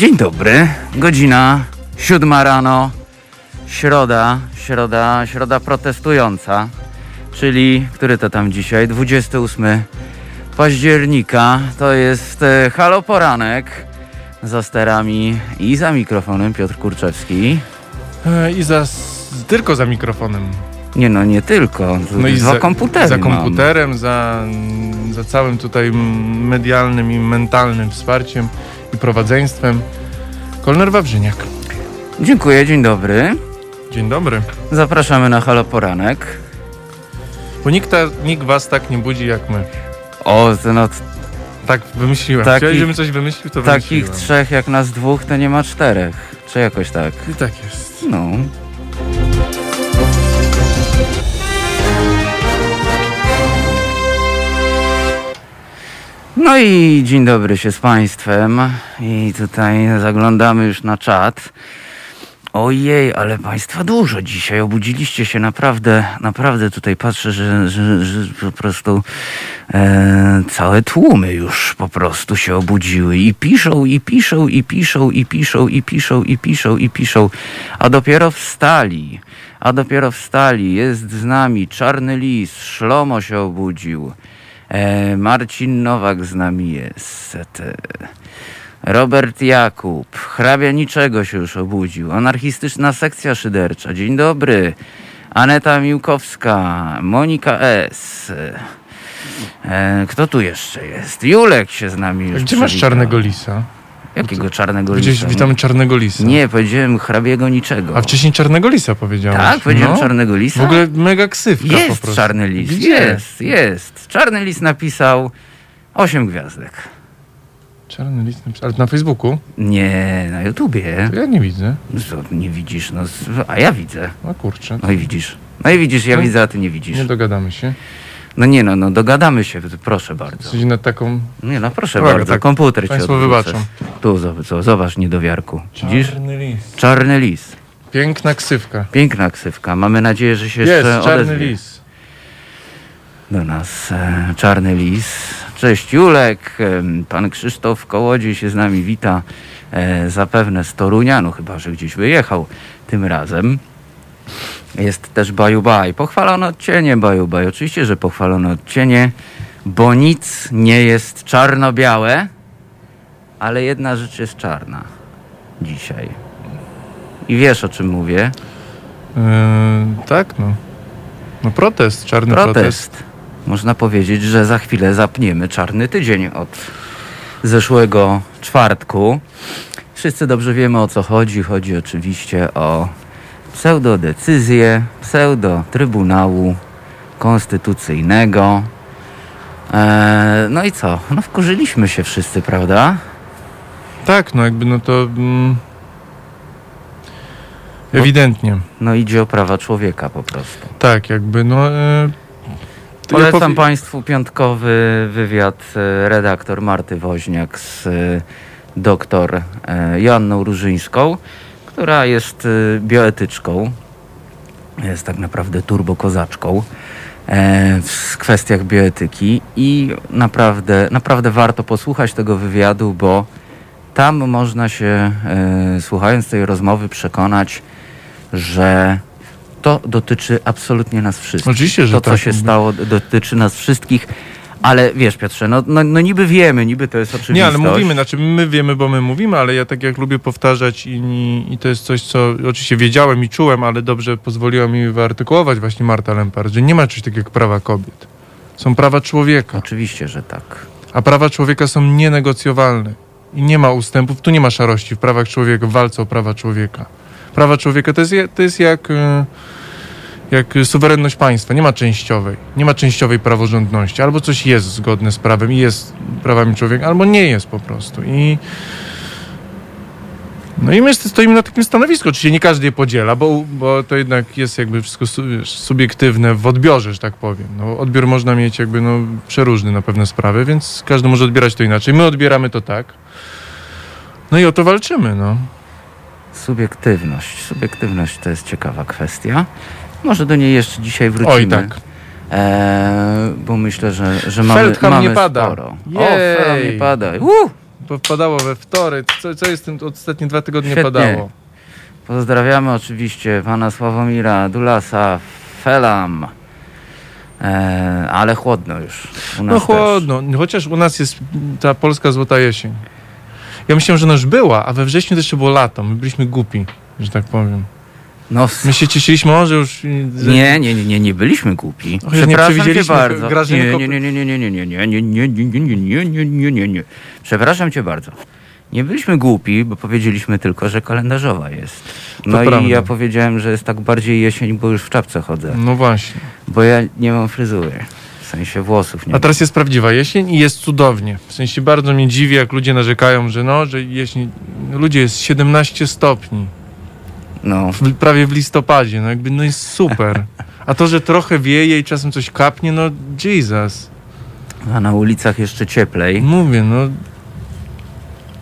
Dzień dobry, godzina siódma rano, środa, środa, środa protestująca, czyli, który to tam dzisiaj, 28 października, to jest e, Halo Poranek, za sterami i za mikrofonem Piotr Kurczewski. E, I za, tylko za mikrofonem. Nie no, nie tylko, No i za, komputerem Za mam. komputerem, za, za całym tutaj medialnym i mentalnym wsparciem prowadzeństwem. Kolner Wawrzyniak. Dziękuję, dzień dobry. Dzień dobry. Zapraszamy na Halo Poranek. Bo nikt, ta, nikt was tak nie budzi jak my. O, to no, Tak wymyśliłem. Takich- Chciałeś, żebym coś wymyślił, to takich wymyśliłem. trzech jak nas dwóch, to nie ma czterech. Czy jakoś tak? I tak jest. No. No i dzień dobry się z Państwem. I tutaj zaglądamy już na czat. Ojej, ale Państwa dużo dzisiaj. Obudziliście się naprawdę, naprawdę tutaj patrzę, że, że, że po prostu e, całe tłumy już po prostu się obudziły i piszą, i piszą, i piszą, i piszą, i piszą, i piszą, i piszą, a dopiero wstali. A dopiero wstali. Jest z nami Czarny Lis, Szlomo się obudził. E, Marcin Nowak z nami jest. Te, Robert Jakub, hrabia niczego się już obudził. Anarchistyczna sekcja szydercza. Dzień dobry. Aneta Miłkowska, Monika S. E, kto tu jeszcze jest? Julek się z nami już Gdzie masz przywitał. czarnego lisa? Jakiego czarnego Gdzieś lisa? witamy czarnego lisa. Nie, powiedziałem hrabiego niczego. A wcześniej czarnego lisa powiedziałeś. Tak, powiedziałem no. czarnego lisa. W ogóle mega ksywka po Jest prostu. czarny lis. Gdzie? Jest, jest. Czarny lis napisał 8 gwiazdek. Czarny lis, napisał- ale na Facebooku? Nie, na YouTubie. To ja nie widzę. Co, nie widzisz, no, a ja widzę. A kurczę. No i widzisz. No i widzisz, ja No, widzę, a ty nie widzisz. Nie dogadamy się. No nie no, no dogadamy się, proszę bardzo. Jesteś nad taką... Nie no, proszę Dobra, bardzo, tak. komputer cię Państwo odwrócę. wybaczą. Tu, zobacz, co, zobacz niedowiarku. Widzisz? Czarny lis. Czarny lis. Piękna ksywka. Piękna ksywka. Mamy nadzieję, że się Jest, jeszcze czarny odezwie lis. do nas e, Czarny Lis. Cześć Julek, em, pan Krzysztof Kołodziej się z nami wita, e, zapewne z Torunia, no chyba, że gdzieś wyjechał tym razem. Jest też Baju Baj. Pochwalone odcienie Baju Baj. Oczywiście, że pochwalone odcienie, bo nic nie jest czarno-białe, ale jedna rzecz jest czarna dzisiaj. I wiesz o czym mówię? Yy, tak, no. No protest, czarny protest. protest. Można powiedzieć, że za chwilę zapniemy czarny tydzień od zeszłego czwartku. Wszyscy dobrze wiemy o co chodzi. Chodzi oczywiście o pseudodecyzję, pseudo-trybunału konstytucyjnego. Eee, no i co? No wkurzyliśmy się wszyscy, prawda? Tak, no jakby no to... Mm, ewidentnie. No idzie o prawa człowieka po prostu. Tak, jakby no... Yy, to ja Polecam powi- Państwu piątkowy wywiad e, redaktor Marty Woźniak z e, doktor e, Joanną Różyńską, która jest e, bioetyczką, jest tak naprawdę turbokozaczką e, w kwestiach bioetyki i naprawdę, naprawdę warto posłuchać tego wywiadu, bo tam można się, e, słuchając tej rozmowy, przekonać, że to dotyczy absolutnie nas wszystkich Oczywiście, że to, co tak. się stało, dotyczy nas wszystkich. Ale wiesz, Piotrze, no, no, no niby wiemy, niby to jest oczywistość. Nie, ale mówimy, znaczy my wiemy, bo my mówimy, ale ja tak jak lubię powtarzać i, i to jest coś, co oczywiście wiedziałem i czułem, ale dobrze pozwoliła mi wyartykułować właśnie Marta Lempart, że nie ma czegoś takiego jak prawa kobiet. Są prawa człowieka, Oczywiście, że tak. a prawa człowieka są nienegocjowalne i nie ma ustępów, tu nie ma szarości w prawach człowieka, w walce o prawa człowieka. Prawa człowieka to jest, je- to jest jak, e, jak suwerenność państwa, nie ma częściowej, nie ma częściowej praworządności, albo coś jest zgodne z prawem i jest prawami człowieka, albo nie jest po prostu i no i my stoimy na takim stanowisku. Oczywiście nie każdy je podziela, bo, bo to jednak jest jakby wszystko subiektywne w odbiorze, że tak powiem. No, odbiór można mieć jakby no, przeróżny na pewne sprawy, więc każdy może odbierać to inaczej. My odbieramy to tak. No i o to walczymy, no. Subiektywność. Subiektywność to jest ciekawa kwestia. Może do niej jeszcze dzisiaj wrócimy. Oj, tak. Eee, bo myślę, że, że mamy, Feldham mamy nie pada. sporo. O, Jej. Feldham nie pada. Uh! Bo padało we wtorek. Co, co jest tym ostatnie dwa tygodnie Świetnie. padało? Pozdrawiamy oczywiście pana Sławomira Dulasa, Felam. E, ale chłodno już. U nas No też. chłodno, chociaż u nas jest ta polska złota jesień. Ja myślałem, że ona już była, a we wrześniu jeszcze było lato. My byliśmy głupi, że tak powiem. No, My się cieszyliśmy, o, że już... nie, nie, nie, nie, nie byliśmy głupi. Och, że nie Przepraszam cię przewidzieliśmy bardzo. Grażyny Nie, nie, nie, nie, nie, nie, nie, nie, nie, nie, nie, nie, nie, nie, nie, nie. Przepraszam cię bardzo. Nie byliśmy głupi, bo powiedzieliśmy tylko, że kalendarzowa jest. No i prawda. ja powiedziałem, że jest tak bardziej jesień, bo już w czapce chodzę. No właśnie. Bo ja nie mam fryzury. W sensie włosów nie A teraz jest prawdziwa jesień i jest cudownie. W sensie bardzo mnie dziwi, jak ludzie narzekają, że no, że jesień... Ludzie, jest 17 stopni. No, W, prawie w listopadzie. No jakby, no jest super. A to, że trochę wieje i czasem coś kapnie, no Jesus. a na ulicach jeszcze cieplej. Mówię, no...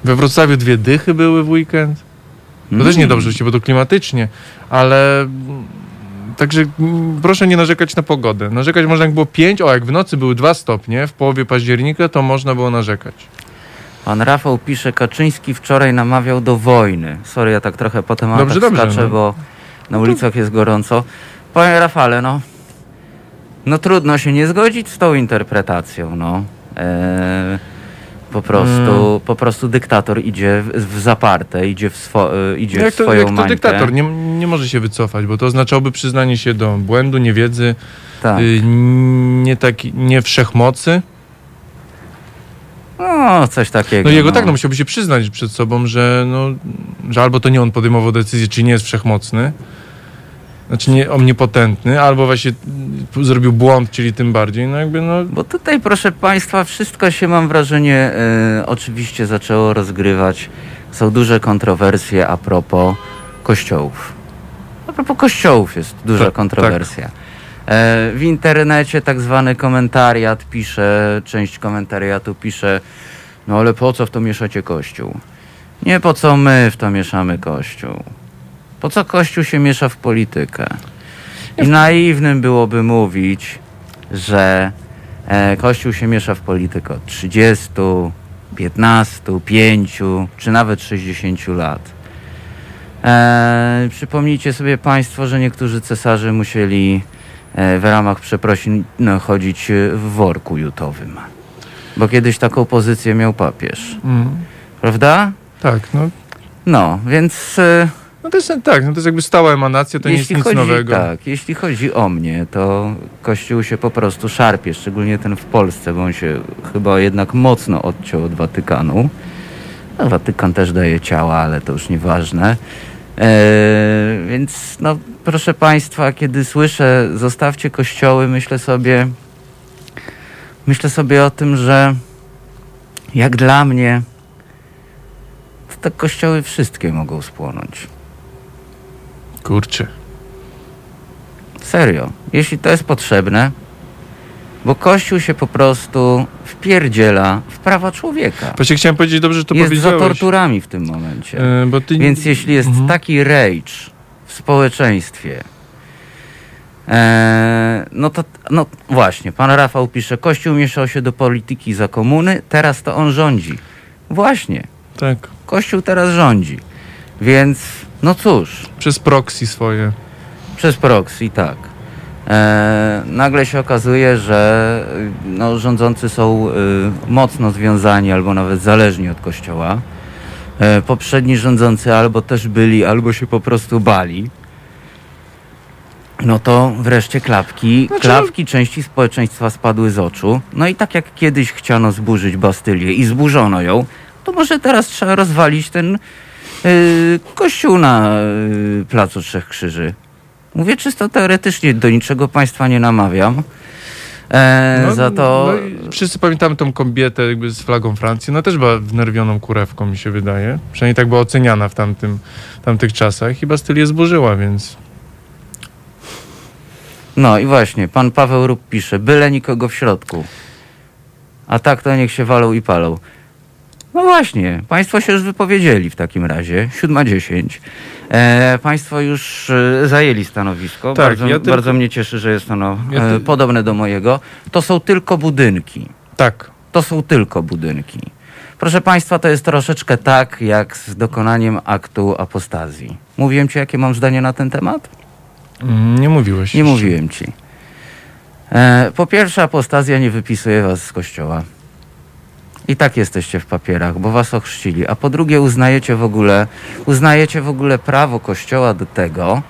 We Wrocławiu dwie dychy były w weekend. To Mm. też niedobrze bo to klimatycznie, ale także proszę nie narzekać na pogodę. Narzekać można jak było 5, o jak w nocy były 2 stopnie, w połowie października to można było narzekać. Pan Rafał pisze, Kaczyński wczoraj namawiał do wojny. Sorry, ja tak trochę po tematach Dobrze, skaczę, no. bo na ulicach jest gorąco. Panie Rafale, no, no trudno się nie zgodzić z tą interpretacją, no. Eee, po prostu, Mm. po prostu dyktator idzie w, w zaparte, idzie w, swo, e, idzie Jak w to, swoją jak to mańkę. dyktator nie, nie może się wycofać, bo to oznaczałoby przyznanie się do błędu, niewiedzy, Tak. y, nie, taki, nie wszechmocy. No, coś takiego. No jego tak, no musiałby się przyznać przed sobą, że, no, że albo to nie on podejmował decyzję, czy nie jest wszechmocny, znaczy nie omnipotentny, albo właśnie y, zrobił błąd, czyli tym bardziej, no jakby no... Bo tutaj, proszę Państwa, wszystko się, mam wrażenie, e, oczywiście zaczęło rozgrywać. Są duże kontrowersje a propos kościołów. A propos kościołów jest duża Tak, kontrowersja. E, w internecie tak zwany komentariat pisze, część komentariatu pisze, no ale po co w to mieszacie kościół? Nie po co my w to mieszamy kościół. Po co kościół się miesza w politykę? I naiwnym byłoby mówić, że e, Kościół się miesza w politykę od 30, 15, 5 czy nawet 60 lat. E, przypomnijcie sobie Państwo, że niektórzy cesarze musieli w ramach przeprosin no, chodzić e, w worku jutowym. Bo kiedyś taką pozycję miał papież. Mm, Prawda? tak, no, No, więc e, no to jest tak, no to jest jakby stała emanacja, to nie jest jeśli nic chodzi, nowego. Tak, jeśli chodzi o mnie, to Kościół się po prostu szarpie, szczególnie ten w Polsce, bo on się chyba jednak mocno odciął od Watykanu. No, Watykan też daje ciała, ale to już nieważne. Eee, więc no, proszę Państwa, kiedy słyszę zostawcie kościoły, myślę sobie myślę sobie o tym, że jak dla mnie to te kościoły wszystkie mogą spłonąć. Kurczę. Serio, jeśli to jest potrzebne, bo Kościół się po prostu wpierdziela w prawa człowieka. Właśnie chciałem powiedzieć dobrze, że to jest za powiedziałeś. torturami w tym momencie. E, ty... Więc jeśli jest Mhm. taki rage w społeczeństwie, e, no to no właśnie, pan Rafał pisze, Kościół mieszał się do polityki za komuny, teraz to on rządzi. Właśnie, Tak, Kościół teraz rządzi. Więc, no cóż, przez proxy swoje. Przez proxy, tak. E, nagle się okazuje, że no, rządzący są y, mocno związani albo nawet zależni od kościoła. E, poprzedni rządzący albo też byli, albo się po prostu bali. No to wreszcie klapki, Znaczy- klapki części społeczeństwa spadły z oczu. No i tak jak kiedyś chciano zburzyć Bastylię i zburzono ją, to może teraz trzeba rozwalić ten y, kościół na y, Placu Trzech Krzyży. Mówię czysto teoretycznie, do niczego państwa nie namawiam. E, za to... no wszyscy pamiętamy tą kobietę jakby z flagą Francji. No też była wnerwioną kurewką, mi się wydaje. Przynajmniej tak była oceniana w tamtym, tamtych czasach. I Bastylię zburzyła, więc... No i właśnie, pan Paweł Rób pisze, byle nikogo w środku. A tak to niech się walą i palą. No właśnie, państwo się już wypowiedzieli w takim razie, 7.10. E, państwo już e, zajęli stanowisko, Tak, bardzo, ja tylko- bardzo mnie cieszy, że jest ono Ja e, ty- podobne do mojego. To są tylko budynki. Tak. To są tylko budynki. Proszę Państwa, to jest troszeczkę tak, jak z dokonaniem aktu apostazji. Mówiłem Ci, jakie mam zdanie na ten temat? Mm, Nie mówiłeś. Nie jeszcze. mówiłem Ci. E, po pierwsze, apostazja nie wypisuje Was z kościoła. I tak jesteście w papierach, bo Was ochrzcili. A po drugie, uznajecie w ogóle, uznajecie w ogóle prawo kościoła do tego,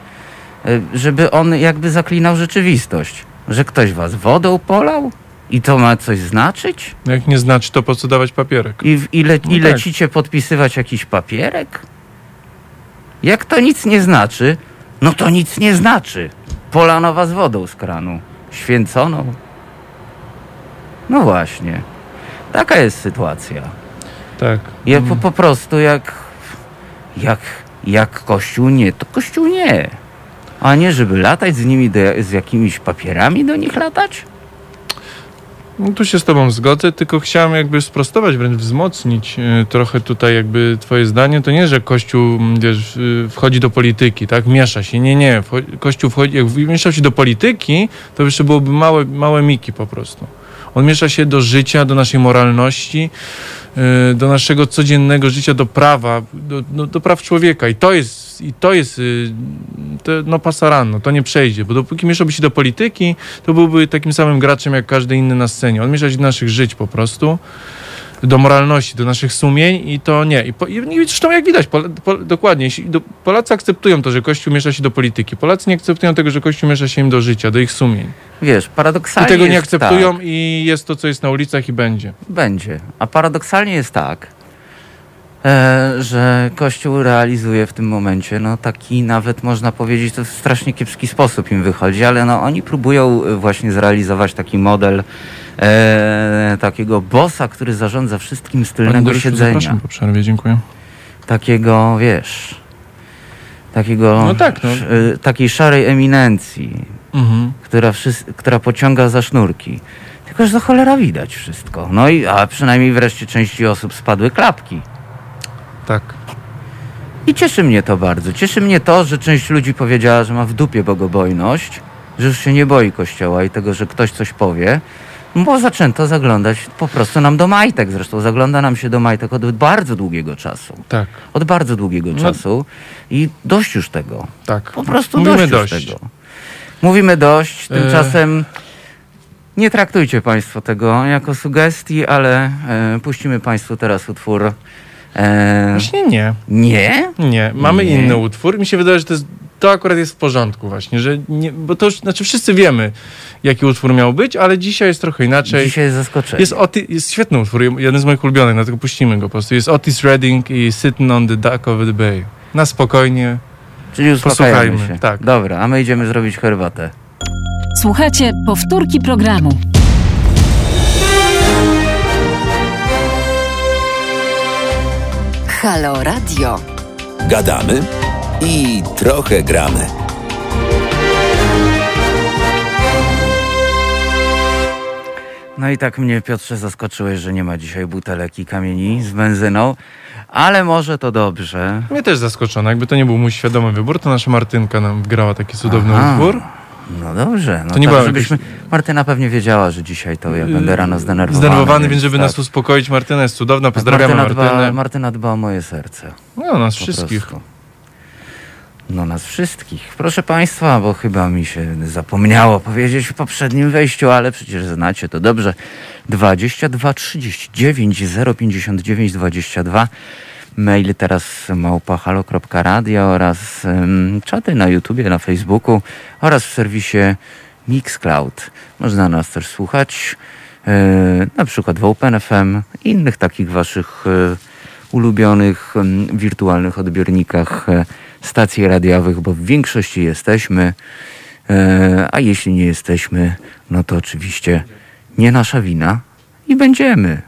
e, żeby on jakby zaklinał rzeczywistość. Że ktoś Was wodą polał? I to ma coś znaczyć? Jak nie znaczy, to po co dawać papierek? I, w- i, le, No i tak. lecicie podpisywać jakiś papierek? Jak to nic nie znaczy, no to nic nie znaczy. Polano was wodą z kranu. Święconą. No właśnie. Taka jest sytuacja. Tak. Ja po, po prostu jak, jak, jak Kościół nie, to Kościół nie. A nie, żeby latać z nimi, do, z jakimiś papierami do nich latać? No, tu się z tobą zgodzę, tylko chciałem jakby sprostować, wręcz wzmocnić e, trochę tutaj jakby twoje zdanie. To nie, że Kościół wiesz, y, wchodzi do polityki, tak? Miesza się. Nie, nie. Kościół wchodzi, jak mieszał się do polityki, to jeszcze byłoby małe, małe miki po prostu. On miesza się do życia, do naszej moralności, y, do naszego codziennego życia, do prawa, do, do, do praw człowieka. I to jest, i to jest y, to, no pasaranno, to nie przejdzie, bo dopóki mieszałby się do polityki, to byłby takim samym graczem jak każdy inny na scenie. On miesza się do naszych żyć po prostu, do moralności, do naszych sumień i to nie. I, po, i zresztą jak widać, Pol, Pol, dokładnie, Polacy akceptują to, że Kościół miesza się do polityki. Polacy nie akceptują tego, że Kościół miesza się im do życia, do ich sumień. Wiesz, I paradoksalnie tego nie akceptują tak. i jest to, co jest na ulicach i będzie. Będzie. A paradoksalnie jest tak, e, że Kościół realizuje w tym momencie, no taki nawet można powiedzieć, to w strasznie kiepski sposób im wychodzi, ale no oni próbują e, właśnie zrealizować taki model e, takiego bossa, który zarządza wszystkim z Panie tylnego Dariuszu, siedzenia. Zapraszam po przerwie, dziękuję. Takiego, wiesz, takiego, No tak, no. sz- e, takiej szarej eminencji, Mhm. która, wszys- która pociąga za sznurki. Tylko, że za cholera widać wszystko. No i, a przynajmniej wreszcie części osób spadły klapki. Tak. I cieszy mnie to bardzo. Cieszy mnie to, że część ludzi powiedziała, że ma w dupie bogobojność, że już się nie boi kościoła i tego, że ktoś coś powie, bo zaczęto zaglądać po prostu nam do majtek. Zresztą zagląda nam się do majtek od bardzo długiego czasu. Tak, Od bardzo długiego No. czasu. I dość już tego. tak. Po prostu Mówimy dość, dość. tego. Mówimy dość. E. Tymczasem nie traktujcie Państwo tego jako sugestii, ale e, puścimy Państwu teraz utwór. E, Właśnie nie. nie? Nie, mamy Nie. inny utwór. Mi się wydaje, że to, jest, to akurat jest w porządku właśnie, że nie, bo to już, znaczy wszyscy wiemy, jaki utwór miał być, ale dzisiaj jest trochę inaczej. Dzisiaj jest zaskoczenie. Jest, Oti, jest świetny utwór, jeden z moich ulubionych, dlatego puścimy go po prostu. Jest Otis Redding i Sitting on the Dock of the Bay. Na spokojnie. Czyli uspokajamy posłuchajmy, się. tak. Dobra, a my idziemy zrobić herbatę. Słuchajcie powtórki programu. Halo Radio. Gadamy i trochę gramy. No i tak mnie, Piotrze, zaskoczyłeś, że nie ma dzisiaj butelek i kamieni z benzyną, ale może to dobrze. Mnie też zaskoczono, jakby to nie był mój świadomy wybór, to nasza Martynka nam wgrała taki cudowny Aha. utwór. No dobrze. No To nie tak, żebyśmy... Martyna pewnie wiedziała, że dzisiaj to ja będę rano zdenerwowany. Zdenerwowany, więc żeby tak. nas uspokoić, Martyna jest cudowna, Tak, pozdrawiamy Martyna Martynę. dba, Martyna dba o moje serce. No, nas po wszystkich. prostu. No nas wszystkich. Proszę Państwa, bo chyba mi się zapomniało powiedzieć w poprzednim wejściu, ale przecież znacie to dobrze. 22 39 059 22 Mail teraz małpahalo.radio oraz um, czaty na YouTubie, na Facebooku oraz w serwisie Mixcloud. Można nas też słuchać e, na przykład w OpenFM i innych takich waszych e, ulubionych em, wirtualnych odbiornikach e, stacji radiowych, bo w większości jesteśmy, e, a jeśli nie jesteśmy, no to oczywiście nie nasza wina i będziemy.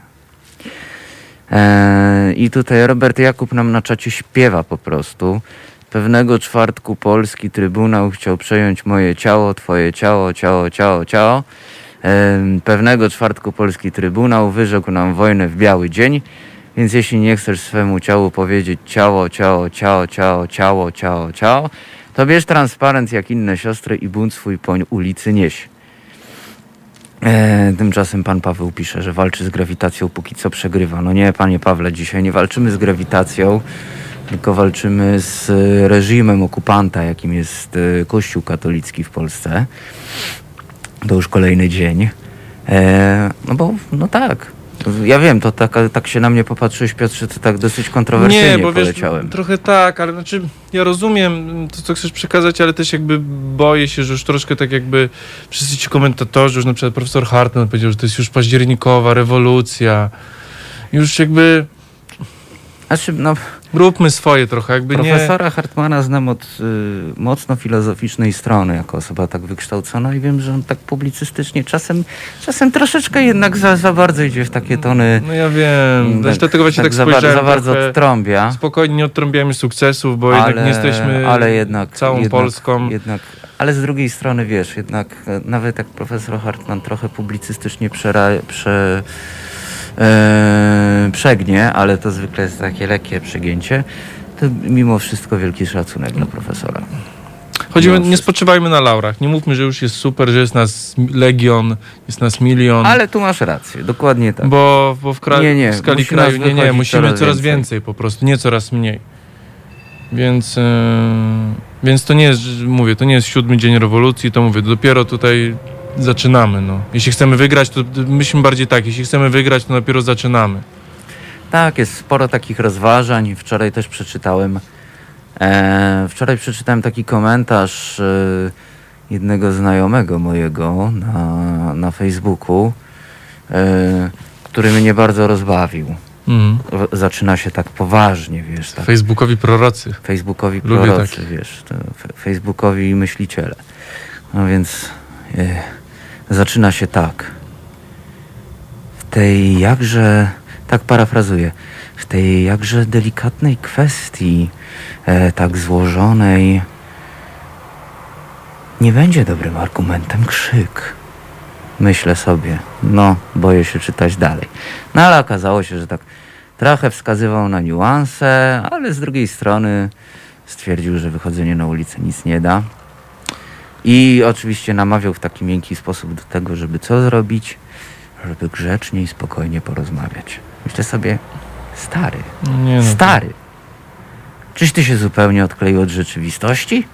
E, I tutaj Robert Jakub nam na czacie śpiewa po prostu. Pewnego czwartku polski trybunał chciał przejąć moje ciało, twoje ciało, ciało, ciało, ciało. Em, Pewnego czwartku polski trybunał wyrzekł nam wojnę w biały dzień, więc jeśli nie chcesz swemu ciału powiedzieć ciało, ciało, ciało, ciało, ciało, ciało, ciało, to bierz transparent jak inne siostry i bunt swój poń ulicy nieś. E, tymczasem pan Paweł pisze, że walczy z grawitacją, póki co przegrywa. No nie, panie Pawle, dzisiaj nie walczymy z grawitacją, tylko walczymy z reżimem okupanta, jakim jest e, Kościół katolicki w Polsce. To już kolejny dzień. E, no bo, no tak. Ja wiem, to tak, tak się na mnie popatrzyłeś, Piotrze, to tak dosyć kontrowersyjnie Nie, bo wiesz, poleciałem. trochę tak, ale znaczy ja rozumiem to, co chcesz przekazać, ale też jakby boję się, że już troszkę tak jakby wszyscy ci komentatorzy, już na przykład profesor Hartman powiedział, że to jest już październikowa rewolucja. Już jakby Znaczy, no, róbmy swoje trochę, jakby nie... Profesora Hartmana znam od y, mocno filozoficznej strony, jako osoba tak wykształcona i wiem, że on tak publicystycznie czasem, czasem troszeczkę jednak za, za bardzo idzie w takie tony. No ja wiem, tak, dlatego właśnie tak, za, bar- spojrzałem za bardzo trochę, odtrąbia. Spokojnie nie odtrąbiamy sukcesów, bo jednak nie jesteśmy ale jednak, całą jednak, Polską. Jednak, ale z drugiej strony wiesz, jednak e, nawet jak profesor Hartman trochę publicystycznie przera, prze, e, przegnie, ale to zwykle jest takie lekkie przegięcie, to mimo wszystko wielki szacunek dla profesora. Chodzimy, nie spoczywajmy na laurach. Nie mówmy, że już jest super, że jest nas legion, jest nas milion. Ale tu masz rację, dokładnie tak. Bo, bo w, kraju, Nie, nie, w skali kraju nie, nie, musimy coraz coraz, więcej. więcej. po prostu, nie coraz mniej. Więc, yy, więc to nie jest, mówię, to nie jest siódmy dzień rewolucji, to mówię, dopiero tutaj zaczynamy. No. Jeśli chcemy wygrać, to myślmy bardziej tak, jeśli chcemy wygrać, to dopiero zaczynamy. Tak, jest sporo takich rozważań. Wczoraj też przeczytałem. E, wczoraj przeczytałem taki komentarz e, jednego znajomego mojego na, na Facebooku, e, który mnie bardzo rozbawił. W- Zaczyna się tak poważnie, wiesz, tak. Facebookowi prorocy. Facebookowi prorocy, wiesz, Facebookowi myśliciele. No więc e, zaczyna się tak. W tej jakże, tak parafrazuję, w tej jakże delikatnej kwestii, e, tak złożonej, nie będzie dobrym argumentem krzyk. Myślę sobie, no, boję się czytać dalej. No ale okazało się, że tak trochę wskazywał na niuanse, ale z drugiej strony stwierdził, że wychodzenie na ulicę nic nie da. I oczywiście namawiał w taki miękki sposób do tego, żeby co zrobić, żeby grzecznie i spokojnie porozmawiać. Myślę sobie, stary, Nie no, stary, czyś ty się zupełnie odkleił od rzeczywistości?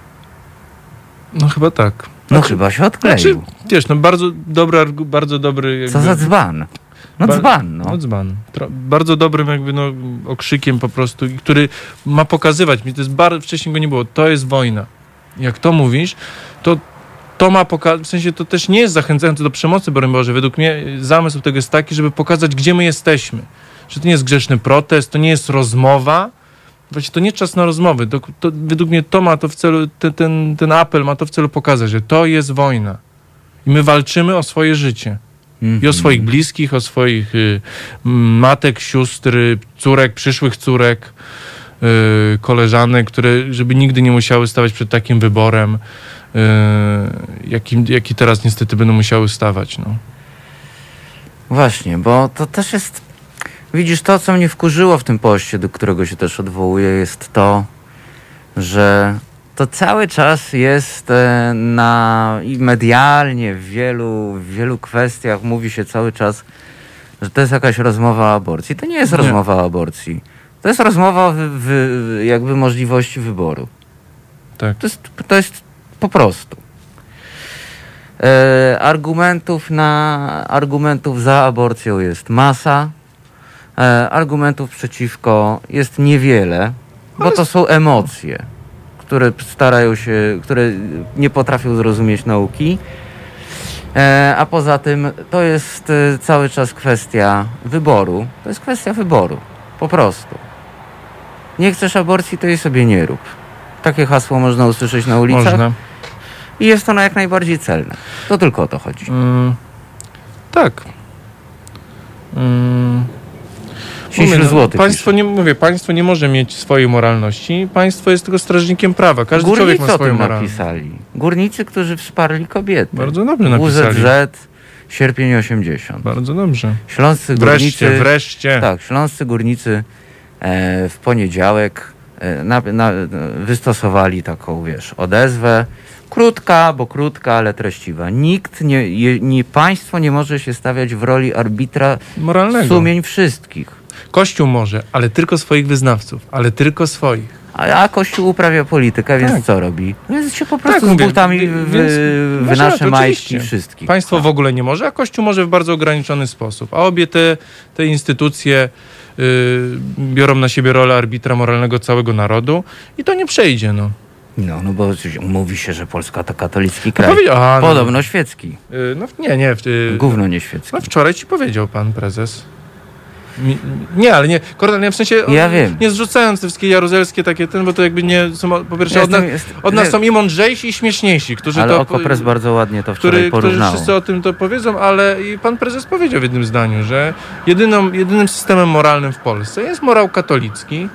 No chyba tak. No Znaczy- chyba się odkleił. Znaczy, wiesz, no bardzo dobry, argu- bardzo dobry... Co jakby- za dzban. No Ba- dzban, no. No dzban. Tro- Bardzo dobrym jakby no, okrzykiem po prostu, który ma pokazywać, mi to jest bardzo, wcześniej go nie było, to jest wojna. Jak to mówisz, to to ma pokazać, w sensie to też nie jest zachęcające do przemocy, broń Boże. Według mnie zamysł tego jest taki, żeby pokazać, gdzie my jesteśmy. Że to nie jest grzeszny protest, to nie jest rozmowa, Właśnie to nie czas na rozmowy. To, to, według mnie to ma to w celu, ten, ten, ten apel ma to w celu pokazać, że to jest wojna. I my walczymy o swoje życie. I o Mhm. swoich bliskich, o swoich y, matek, sióstr, y, córek, przyszłych córek, y, koleżanek, które, żeby nigdy nie musiały stawać przed takim wyborem, y, jakim, jaki teraz niestety będą musiały stawać. No. Właśnie, bo to też jest. Widzisz, to co mnie wkurzyło w tym poście, do którego się też odwołuję, jest to, że to cały czas jest e, na i medialnie w wielu, w wielu kwestiach mówi się cały czas, że to jest jakaś rozmowa o aborcji. To nie jest Nie. rozmowa o aborcji. To jest rozmowa wy, jakby możliwości wyboru. Tak. To jest, to jest po prostu. E, argumentów na argumentów za aborcją jest masa. E, argumentów przeciwko jest niewiele, bo to są emocje, które starają się, które nie potrafią zrozumieć nauki. E, a poza tym to jest e, cały czas kwestia wyboru. To jest kwestia wyboru. Po prostu. Nie chcesz aborcji, to jej sobie nie rób. Takie hasło można usłyszeć na ulicach Można. i jest ono jak najbardziej celne. To tylko o to chodzi. Mm, tak. Mm, mówię, no, państwo nie, mówię, państwo nie może mieć swojej moralności. Państwo jest tylko strażnikiem prawa. Każdy człowiek Górnicy ma o swoją moralność. napisali. Górnicy, którzy wsparli kobiety. Bardzo dobrze napisali. UZZ, sierpień 80. Bardzo dobrze. Śląscy Wreszcie, górnicy... wreszcie. Tak, śląscy górnicy w poniedziałek e, na, na, wystosowali taką, wiesz, odezwę. Krótka, bo krótka, ale treściwa. Nikt, nie, nie, państwo nie może się stawiać w roli arbitra Moralnego. sumień wszystkich. Kościół może, ale tylko swoich wyznawców, ale tylko swoich. A, a Kościół uprawia politykę, więc Tak. co robi? Więc się po prostu Tak, z butami więc majtki oczywiście. wszystkich. Państwo w ogóle nie może, a Kościół może w bardzo ograniczony sposób. A obie te, te instytucje biorą na siebie rolę arbitra moralnego całego narodu i to nie przejdzie. No. No, no bo mówi się, że Polska to katolicki kraj. powiedział- a, no. Podobno świecki. Y, no nie, nie. Y, Gówno nie świecki. no wczoraj ci powiedział pan prezes. Nie, ale nie, Kornel, nie w sensie Ja on- wiem. nie zrzucając te wszystkie jaruzelskie takie ten, bo to jakby nie są, po pierwsze od, nas, jest- od nas są i mądrzejsi i śmieszniejsi, którzy Ale to... Okopres bardzo ładnie to wczoraj który, którzy porównało. wszyscy o tym to powiedzą, ale i pan prezes powiedział w jednym zdaniu, że jedyną, jedynym systemem moralnym w Polsce jest morał katolicki,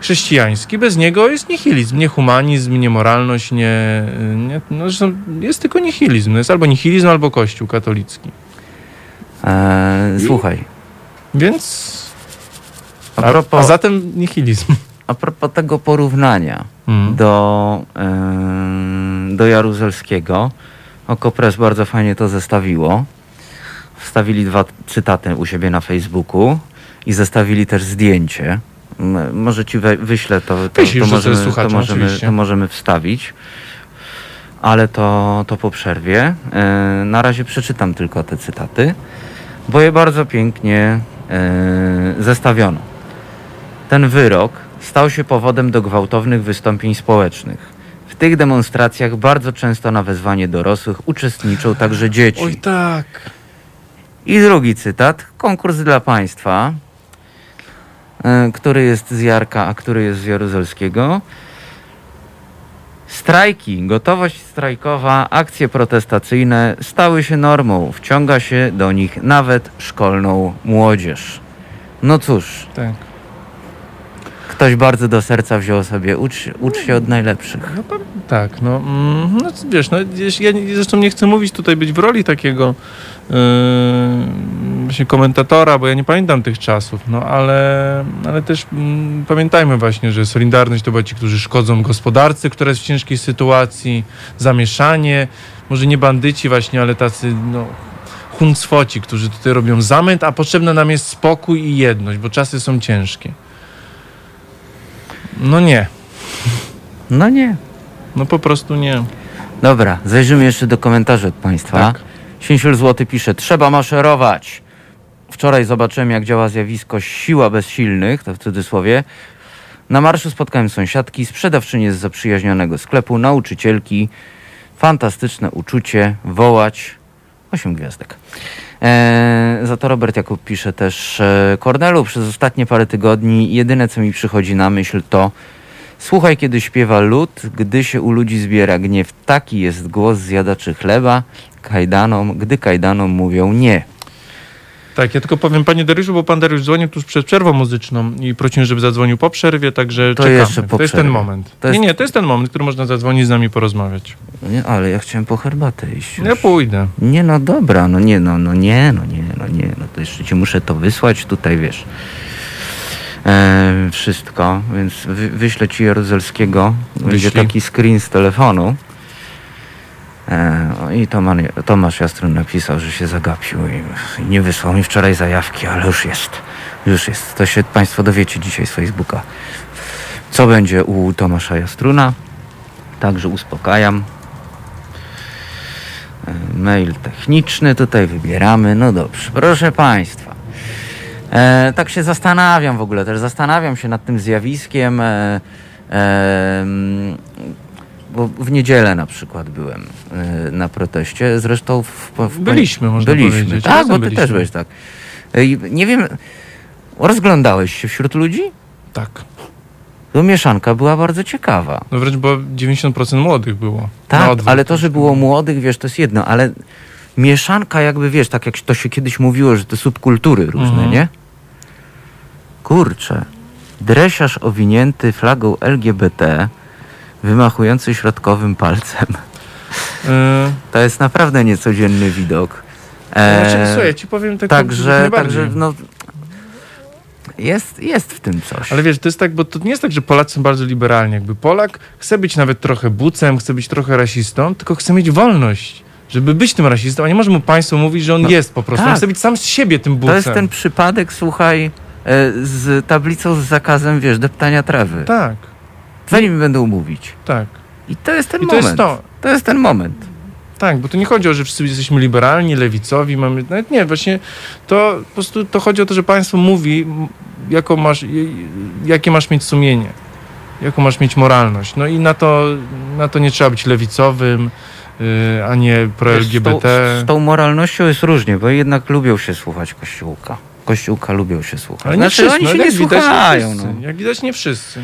chrześcijański. Bez niego jest nihilizm, nie humanizm, nie moralność, nie, nie no, zresztą jest tylko nihilizm. No jest albo nihilizm, albo kościół katolicki. Eee, słuchaj, Więc... a propos, a zatem nihilizm. a propos tego porównania Mm. do, eee, do Jaruzelskiego, Okopres bardzo fajnie to zestawiło. Wstawili dwa cytaty u siebie na Facebooku i zestawili też zdjęcie. Może ci we, wyślę to, to, to, to możemy, to, możemy, to możemy wstawić. Ale to, to po przerwie. E, na razie przeczytam tylko te cytaty, bo je bardzo pięknie zestawiono. Ten wyrok stał się powodem do gwałtownych wystąpień społecznych. W tych demonstracjach bardzo często na wezwanie dorosłych uczestniczą także dzieci. Oj tak. I drugi cytat. Konkurs dla państwa, e, który jest z Jarka, a który jest z Jaruzelskiego. Strajki, gotowość strajkowa, akcje protestacyjne stały się normą. Wciąga się do nich nawet szkolną młodzież. No cóż, Tak. Ktoś bardzo do serca wziął sobie ucz, ucz się od najlepszych. No tak, no, mm, no c- wiesz, no, ja zresztą nie chcę mówić tutaj, być w roli takiego yy, właśnie komentatora, bo ja nie pamiętam tych czasów, no ale, ale też mm, pamiętajmy właśnie, że Solidarność to byli ci, którzy szkodzą gospodarce, która jest w ciężkiej sytuacji, zamieszanie, może nie bandyci właśnie, ale tacy, no, huncwoci, którzy tutaj robią zamęt, a potrzebny nam jest spokój i jedność, bo czasy są ciężkie. No nie, No nie. no po prostu nie. Dobra, zajrzymy jeszcze do komentarzy od Państwa. Tak. Sięsiul Złoty pisze, trzeba maszerować. Wczoraj zobaczyłem, jak działa zjawisko siła bezsilnych, to w cudzysłowie. Na marszu spotkałem sąsiadki, sprzedawczynię z zaprzyjaźnionego sklepu, nauczycielki. Fantastyczne uczucie, wołać. Osiem gwiazdek. Eee, za to Robert Jakub pisze też, e, Kornelu, przez ostatnie parę tygodni jedyne, co mi przychodzi na myśl, to Słuchaj, kiedy śpiewa lud, gdy się u ludzi zbiera gniew, taki jest głos zjadaczy chleba, kajdanom, gdy kajdanom mówią nie. Tak, ja tylko powiem panie Dariuszu, bo pan Dariusz dzwonił tuż przed przerwą muzyczną i prosił, żeby zadzwonił po przerwie, także To czekamy. jeszcze po to jest ten moment. To jest- Nie, nie, to jest ten moment, który można zadzwonić z nami porozmawiać. Nie, ale ja chciałem po herbatę iść. już. Ja pójdę. Nie, no dobra, no nie, no, no nie, no nie, no nie, no to jeszcze ci muszę to wysłać tutaj, wiesz. E, wszystko, więc wy, wyślę ci Jaruzelskiego. Będzie Wyślij. taki screen z telefonu. E, o, I Tomasz Jastrun napisał, że się zagapił i, nie wysłał mi wczoraj zajawki, ale już jest. Już jest. To się Państwo dowiecie dzisiaj z Facebooka. Co będzie u Tomasza Jastruna? Także uspokajam. E, Mail techniczny tutaj wybieramy. No dobrze, proszę Państwa. E, tak się zastanawiam w ogóle, też zastanawiam się nad tym zjawiskiem. E, e, bo w niedzielę na przykład byłem e, na proteście. Zresztą w, w Byliśmy, można byliśmy. powiedzieć. Tak, bo ty byliśmy. też byłeś tak. I nie wiem, rozglądałeś się wśród ludzi? Tak. To mieszanka była bardzo ciekawa. No wręcz, bo 90% młodych było. Tak, ale to, że było młodych, wiesz, to jest jedno, ale mieszanka jakby, wiesz, tak jak to się kiedyś mówiło, że te subkultury różne, Mhm. nie? Kurczę, dresiarz owinięty flagą LGBT, wymachujący środkowym palcem. E, To jest naprawdę niecodzienny widok. znaczy, E, słuchaj, ja ci powiem tak Także, także no, jest, jest w tym coś. Ale wiesz, to jest tak, bo to nie jest tak, że Polacy są bardzo liberalni. Jakby Polak chce być nawet trochę bucem, chce być trochę rasistą, tylko chce mieć wolność, żeby być tym rasistą, a nie może mu państwo mówić, że on No, jest po prostu. On tak. chce być sam z siebie tym bucem. To jest ten przypadek, słuchaj, e, z tablicą z zakazem, wiesz, deptania trawy. Tak, Zanim będą mówić. tak. I to jest ten I to moment. jest to. To jest ten moment. Tak, bo to nie chodzi o, że wszyscy jesteśmy liberalni, lewicowi, mamy. Nawet nie, właśnie to po prostu to chodzi o to, że państwo mówi, jaką masz, jakie masz mieć sumienie, jaką masz mieć moralność. No i na to, na to nie trzeba być lewicowym, yy, a nie pro-LGBT. Z, tą, z tą moralnością jest różnie, bo jednak lubią się słuchać Kościółka. Kościółka lubią się słuchać. Ale nie znaczy, wszyscy, oni no, się jak nie widać, słuchają. nie wszyscy. No. Jak widać, nie wszyscy.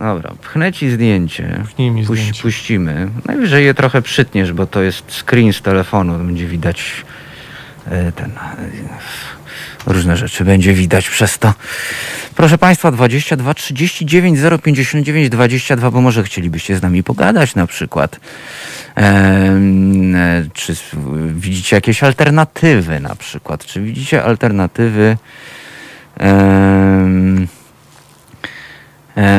Dobra, pchnę ci zdjęcie. Pchnij mi Puś, zdjęcie. puścimy. Najwyżej je trochę przytniesz, bo to jest screen z telefonu. Będzie widać e, ten. e, Różne rzeczy będzie widać przez to. Proszę Państwa, 22 39 059 22, bo może chcielibyście z nami pogadać na przykład. E, czy widzicie jakieś alternatywy na przykład? Czy widzicie alternatywy? Em, E,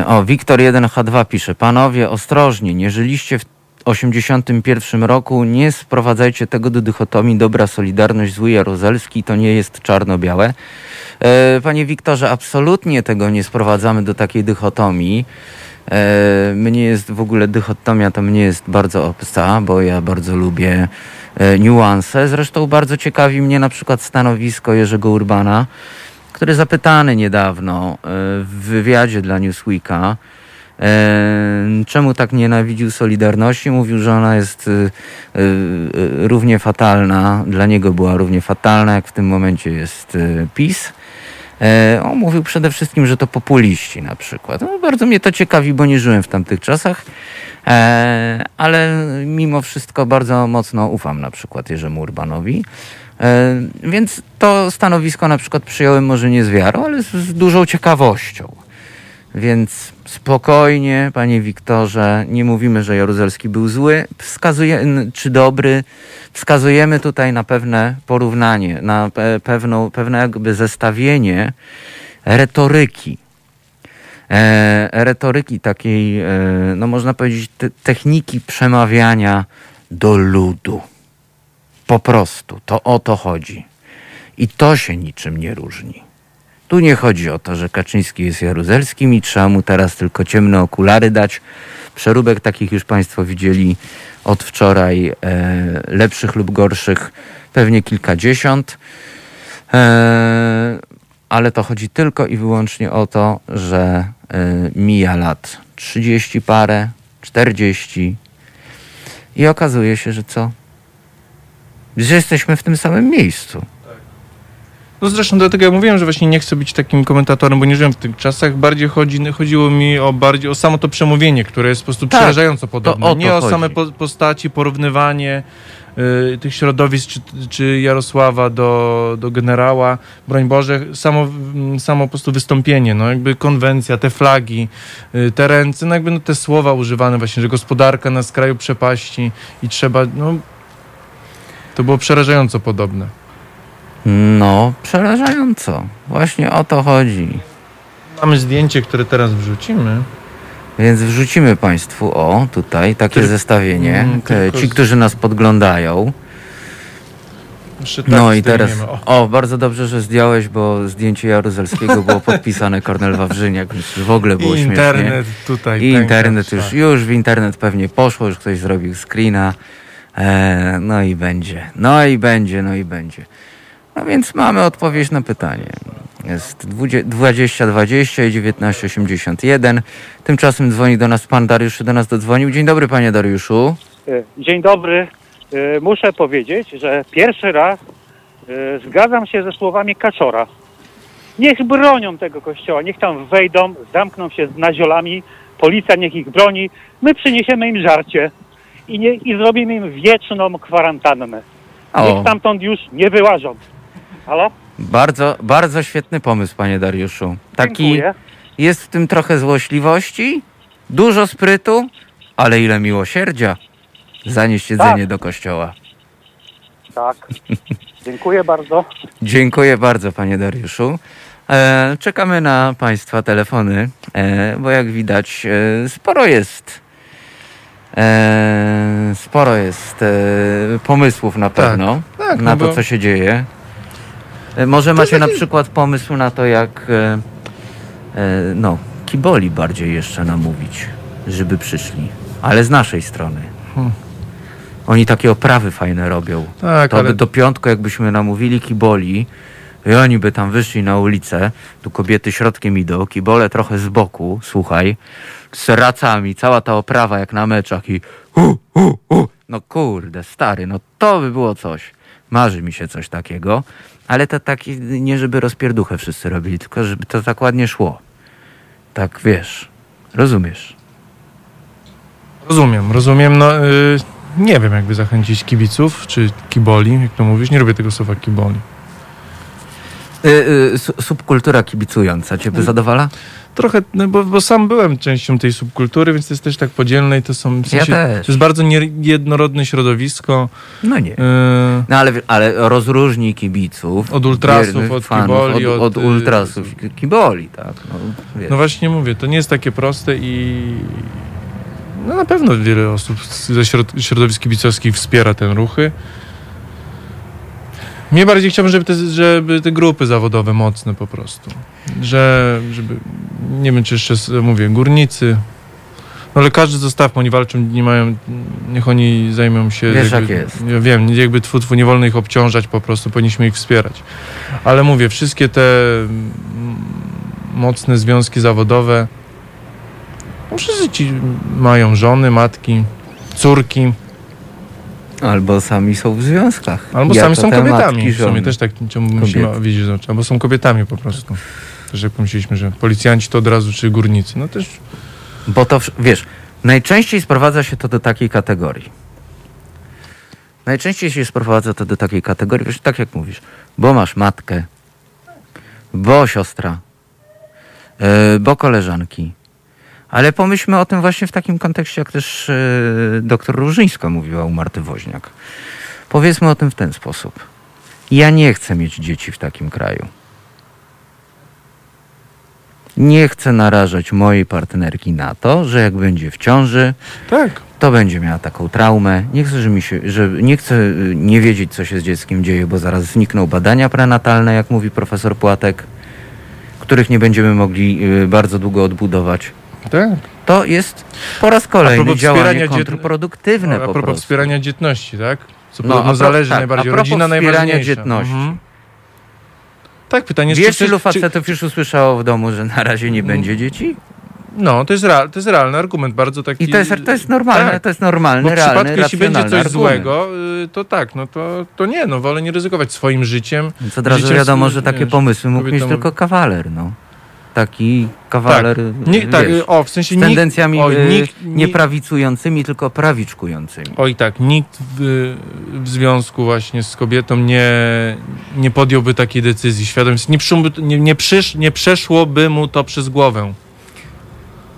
O, Wiktor 1H2 pisze. Panowie, ostrożnie, nie żyliście w 81 roku, nie sprowadzajcie tego do dychotomii dobra Solidarność, zły Jaruzelski, to nie jest czarno-białe. E, Panie Wiktorze, absolutnie tego nie sprowadzamy do takiej dychotomii. E, Mnie jest w ogóle dychotomia, to mnie jest bardzo obca, bo ja bardzo lubię e, niuanse. Zresztą bardzo ciekawi mnie na przykład stanowisko Jerzego Urbana, który zapytany niedawno e, w wywiadzie dla Newsweeka, e, czemu tak nienawidził Solidarności, mówił, że ona jest e, równie fatalna, dla niego była równie fatalna, jak w tym momencie jest PiS. On mówił przede wszystkim, że to populiści na przykład. No, bardzo mnie to ciekawi, bo nie żyłem w tamtych czasach, ale mimo wszystko bardzo mocno ufam na przykład Jerzemu Urbanowi. E, Więc to stanowisko na przykład przyjąłem może nie z wiarą, ale z, z dużą ciekawością. Więc spokojnie, panie Wiktorze, nie mówimy, że Jaruzelski był zły, wskazuje, czy dobry. Wskazujemy tutaj na pewne porównanie, na pe, pewną, pewne jakby zestawienie retoryki. E, retoryki takiej, e, no można powiedzieć, te, techniki przemawiania do ludu. Po prostu, to o to chodzi. I to się niczym nie różni. Tu nie chodzi o to, że Kaczyński jest Jaruzelskim i trzeba mu teraz tylko ciemne okulary dać. Przeróbek takich już Państwo widzieli od wczoraj, e, lepszych lub gorszych, pewnie kilkadziesiąt. E, ale to chodzi tylko i wyłącznie o to, że e, mija lat 30 parę, 40 i okazuje się, że co? Że jesteśmy w tym samym miejscu. No zresztą dlatego ja mówiłem, że właśnie nie chcę być takim komentatorem, bo nie żyłem w tych czasach. Bardziej chodzi, chodziło mi o bardziej o samo to przemówienie, które jest po prostu Tak, przerażająco podobne. o nie o chodzi. same po, postaci, porównywanie y, tych środowisk, czy, czy Jarosława do, do generała. Broń Boże, samo, mm, samo po prostu wystąpienie, no jakby konwencja, te flagi, y, te ręce, no jakby no, te słowa używane właśnie, że gospodarka na skraju przepaści i trzeba, no to było przerażająco podobne. No, przerażająco. Właśnie o to chodzi. Mamy zdjęcie, które teraz wrzucimy. Więc wrzucimy Państwu, o, tutaj takie Tyl- zestawienie. Mm, tylko Ci, którzy nas podglądają. Jeszcze tak no i teraz. O. o, bardzo dobrze, że zdjąłeś, bo zdjęcie Jaruzelskiego było podpisane Kornel Wawrzyniak, więc w ogóle było I śmiesznie. internet tutaj. I internet już, tak. już w internet pewnie poszło, już ktoś zrobił screena. E, no i będzie, no i będzie, no i będzie. No więc mamy odpowiedź na pytanie. Jest 20 2020 i 1981. Tymczasem dzwoni do nas pan Dariusz, do nas dodzwonił. Dzień dobry panie Dariuszu. E, Dzień dobry. E, Muszę powiedzieć, że pierwszy raz e, zgadzam się ze słowami Kaczora. Niech bronią tego kościoła, niech tam wejdą, zamkną się z naziolami, policja niech ich broni, my przyniesiemy im żarcie i, nie, i zrobimy im wieczną kwarantannę. O, Niech stamtąd już nie wyłażą. Halo? bardzo, bardzo świetny pomysł panie Dariuszu. Taki Dziękuję. jest w tym trochę złośliwości, dużo sprytu, ale ile miłosierdzia. Zanieść jedzenie Tak. do kościoła. Tak. Dziękuję bardzo. Dziękuję bardzo, panie Dariuszu. E, czekamy na Państwa telefony, e, bo jak widać, e, sporo jest. E, sporo jest e, pomysłów na pewno tak, na no to, bo- co się dzieje. E, może macie na przykład pomysł na to, jak e, e, no, kiboli bardziej jeszcze namówić, żeby przyszli, ale z naszej strony. Hmm. Oni takie oprawy fajne robią. Tak, To ale by do piątku, jakbyśmy namówili kiboli i oni by tam wyszli na ulicę, tu kobiety środkiem idą, kibole trochę z boku, słuchaj, z racami, cała ta oprawa jak na meczach i hu, hu, hu. No kurde, stary, no to by było coś. Marzy mi się coś takiego, ale to taki, nie żeby rozpierduchę wszyscy robili, tylko żeby to tak ładnie szło. Tak, wiesz, rozumiesz. rozumiem, rozumiem. No, y, nie wiem, jakby zachęcić kibiców, czy kiboli, jak to mówisz. Nie lubię tego słowa kiboli. Y, y, su- subkultura kibicująca cię by zadowala? Trochę, no bo, bo sam byłem częścią tej subkultury, więc to jest też tak podzielne i to są... W sensie, też. To jest bardzo niejednorodne środowisko. No nie. Y, No ale, ale rozróżnij kibiców. Od ultrasów, od fanów, kiboli, od, od, od y, ultrasów kiboli, tak. No. No właśnie mówię, to nie jest takie proste i no na pewno wiele osób ze środ- środowisk kibicowskich wspiera te ruchy. Mnie bardziej chciałbym, żeby te, żeby te grupy zawodowe mocne po prostu. Że, żeby, nie wiem czy jeszcze, mówię, górnicy, no ale każdy zostaw, oni walczą, nie mają, niech oni zajmą się... Wiesz, jakby, jak jest. Ja wiem, jakby tfu, tfu, nie wolno ich obciążać po prostu, powinniśmy ich wspierać. Ale mówię, wszystkie te mm, mocne związki zawodowe, no wszyscy ci mają żony, matki, córki, Albo sami są w związkach. albo Ja sami są kobietami. W sumie też tak musimy wiedzieć, że- albo są kobietami po prostu. Też jak pomyśleliśmy, że policjanci to od razu, czy górnicy, no też Bo to, wiesz, najczęściej sprowadza się to do takiej kategorii. Najczęściej się sprowadza to do takiej kategorii, wiesz, tak jak mówisz, bo masz matkę, bo siostra, yy, bo koleżanki. Ale pomyślmy o tym właśnie w takim kontekście, jak też yy, doktor Różyńska mówiła u Marty Woźniak. Powiedzmy o tym w ten sposób. Ja nie chcę mieć dzieci w takim kraju. Nie chcę narażać mojej partnerki na to, że jak będzie w ciąży, tak. to będzie miała taką traumę. Nie chcę, że mi się, że nie chcę y, nie wiedzieć, co się z dzieckiem dzieje, bo zaraz znikną badania prenatalne, jak mówi profesor Płatek, których nie będziemy mogli y, bardzo długo odbudować. Tak. To jest po raz kolejny działanie wspierania dziet- kontrproduktywne a po propos wspierania dzietności, tak? Co No, a pro- zależy tak, najbardziej. a propos Rodzina wspierania dzietności. Mhm. Tak, pytanie jest, Wiesz, czy, ilu czy, facetów już usłyszało w domu, że na razie nie będzie dzieci? No, to jest, real, to jest realny argument, bardzo taki... I to jest, to jest normalne, Tak. to jest normalny, Bo w realny, przypadku, jeśli będzie coś argument. złego, y, to tak, no to, to nie, no wolę nie ryzykować swoim życiem. Więc od razu wiadomo, że takie pomysły mógł mieć tylko kawaler, no. Taki kawaler, Nie, tak, wiesz, y, o, w sensie z nikt, tendencjami oj, y, nikt, nie nikt, prawicującymi, tylko prawiczkującymi. oj tak, nikt w, w związku właśnie z kobietą nie, nie podjąłby takiej decyzji świadomie, nie, nie, nie, przysz, nie przeszłoby mu to przez głowę.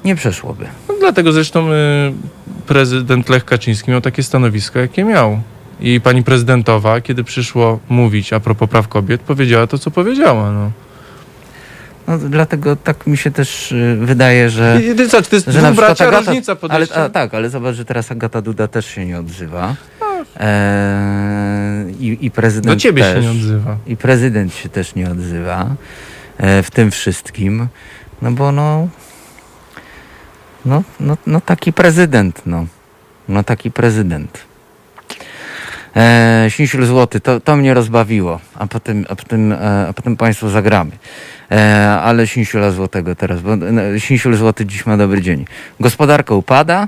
Nie przeszłoby. No, dlatego zresztą y, prezydent Lech Kaczyński miał takie stanowisko, jakie miał. I pani prezydentowa, kiedy przyszło mówić a propos praw kobiet, powiedziała to, co powiedziała. No. No, dlatego tak mi się też y, wydaje, że... Zobacz, to jest że na bracia, Agata, różnica ale, a, tak, ale zobacz, że teraz Agata Duda też się nie odzywa. Eee, i, I prezydent Do ciebie też. się nie odzywa. I prezydent się też nie odzywa e, w tym wszystkim. No bo no, no, no, no taki prezydent, no. No taki prezydent. E, Śnisil złoty, to, to mnie rozbawiło, a potem, a potem, e, a potem Państwu zagramy. E, ale Śnisula Złotego teraz, bo e, Śnisil Złoty dziś ma dobry dzień. Gospodarka upada,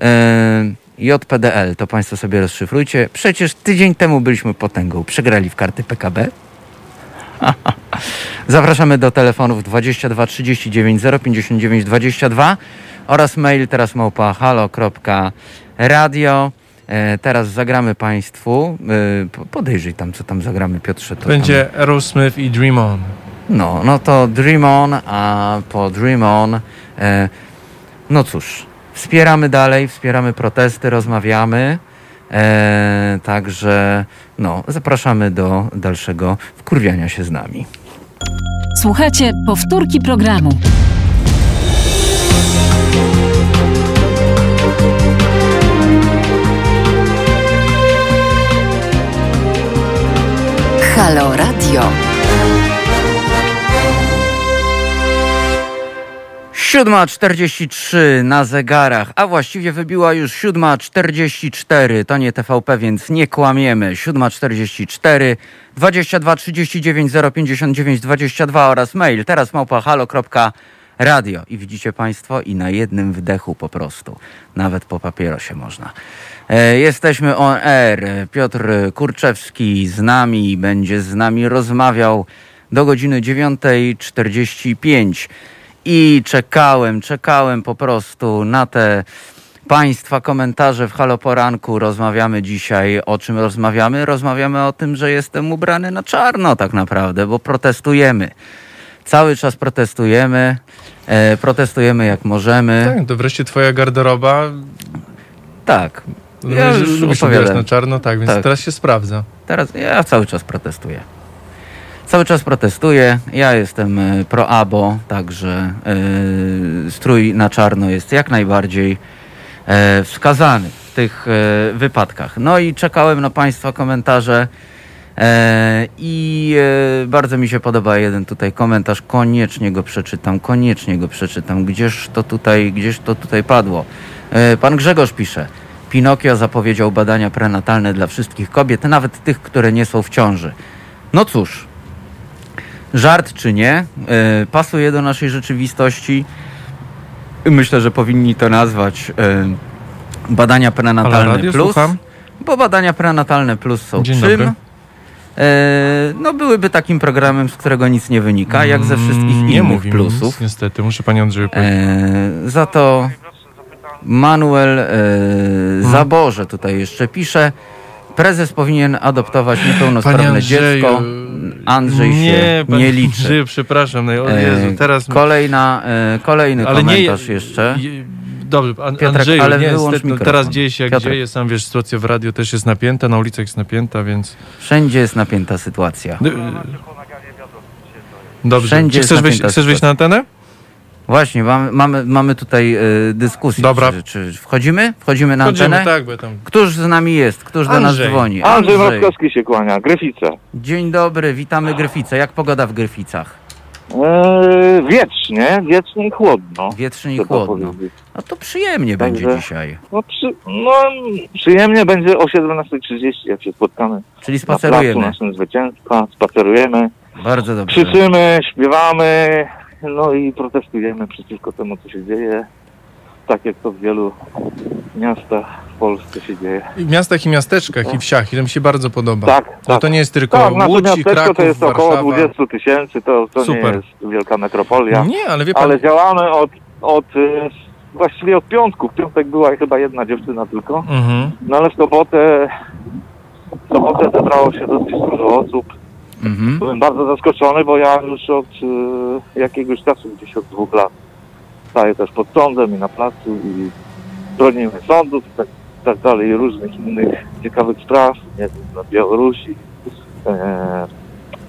e, JPDL, to Państwo sobie rozszyfrujcie. Przecież tydzień temu byliśmy potęgą, przegrali w karty PKB. Zapraszamy do telefonów 22 39 059 22 oraz mail teraz małpa halo.radio. E, teraz zagramy Państwu. E, po- podejrzyj tam, co tam zagramy, Piotrze. To tam- Będzie Aerosmith i Dream On. no, no to Dream On, a po Dream On, e, no cóż, wspieramy dalej, wspieramy protesty, rozmawiamy. Także, no, zapraszamy do dalszego wkurwiania się z nami. Słuchajcie powtórki programu. Halo Radio. Siódma czterdzieści trzy na zegarach, a właściwie wybiła już siódma czterdzieści cztery. To nie TVP, więc nie kłamiemy. Siódma czterdzieści cztery, dwadzieścia dwa trzydzieści dziewięć zero pięćdziesiąt dziewięć dwadzieścia dwa oraz mail. Teraz małpa halo.radio. I widzicie Państwo, i na jednym wdechu po prostu. Nawet po papierosie można. E, Jesteśmy on air. Piotr Kurczewski z nami będzie z nami rozmawiał do godziny 9.45 i czekałem, czekałem po prostu na te Państwa komentarze w Halo Poranku. Rozmawiamy dzisiaj. O czym rozmawiamy? Rozmawiamy o tym, że jestem ubrany na czarno tak naprawdę, bo protestujemy. Cały czas protestujemy. E, protestujemy jak możemy. Tak, to wreszcie twoja garderoba. Tak. Ja Ja już lubisz ubierać opowiadałem. na czarno, tak, więc Tak. teraz się sprawdza. Teraz ja cały czas protestuję. Cały czas protestuję. Ja jestem e, pro-abo, także e, strój na czarno jest jak najbardziej e, wskazany w tych e, wypadkach. No i czekałem na Państwa komentarze i bardzo mi się podoba jeden tutaj komentarz. Koniecznie go przeczytam, koniecznie go przeczytam. Gdzież to tutaj, gdzież to tutaj padło? Pan Grzegorz pisze. Pinokio zapowiedział badania prenatalne dla wszystkich kobiet, nawet tych, które nie są w ciąży. No cóż, żart czy nie, e, pasuje do naszej rzeczywistości. Myślę, że powinni to nazwać e, badania prenatalne plus, słucham. bo badania prenatalne plus są Dzień czym? dobry. E, no byłyby takim programem, z którego nic nie wynika, jak ze wszystkich Mm, nie innych plusów. Nic, niestety, muszę pani Andrzeju powiedzieć. Za to Manuel e, Zaborze tutaj jeszcze pisze. Prezes powinien adoptować niepełnosprawne Andrzeju, dziecko. Andrzej nie, się panie nie liczy. Andrzeju, przepraszam, no, o E, Jezu, teraz... Kolejna, e, kolejny ale nie, komentarz jeszcze. je- Dobrze, an, Piotrek, Andrzeju, ale nie, wyłącz niestety, no, mikrofon. teraz dzieje się jak Piotrek. dzieje, sam wiesz, sytuacja w radio też jest napięta, na ulicach jest napięta, więc... Wszędzie jest napięta sytuacja. D- Dobrze, Wszędzie Czy chcesz wejść, chcesz wejść na antenę? Właśnie, mamy, mamy, mamy tutaj e, dyskusję. Dobra. Czy, czy wchodzimy? Wchodzimy na Chodzimy, antenę? tak, bo ja tam... Któż z nami jest? Któż do nas Andrzej. dzwoni? Andrzej Mroczkowski się kłania, Gryfice. Dzień dobry, witamy Gryfice. Jak pogoda w Gryficach? Eee, wiecznie, wiecznie i chłodno. Wietrznie i trzeba chłodno. powiedzieć. No to przyjemnie będzie Także- dzisiaj. No, przy, no, przyjemnie będzie o 17.30, jak się spotkamy Czyli na placu spacerujemy. naszym zwycięstwa, spacerujemy, Bardzo dobrze. krzyczymy, śpiewamy, no i protestujemy przeciwko temu, co się dzieje. Tak jak to w wielu miastach w Polsce się dzieje. I w miastach i miasteczkach i wsiach i to mi się bardzo podoba. Tak, Że tak. to nie jest tylko Tak, nasze Łódź, miasteczko Kraków, to jest około Warszawa. 20 tysięcy, to, to nie Super. jest wielka metropolia. Nie, ale wie pan, Ale działamy od, od y, właściwie od piątku. W piątek była chyba jedna dziewczyna tylko. mhm. No ale w sobotę, w sobotę zebrało się dosyć dużo osób. Mhm. Byłem bardzo zaskoczony, bo ja już od y, jakiegoś czasu, gdzieś od dwóch lat, staję też pod sądem i na placu i bronimy sądów i tak, tak dalej, i różnych innych ciekawych spraw, nie wiem, na Białorusi. E,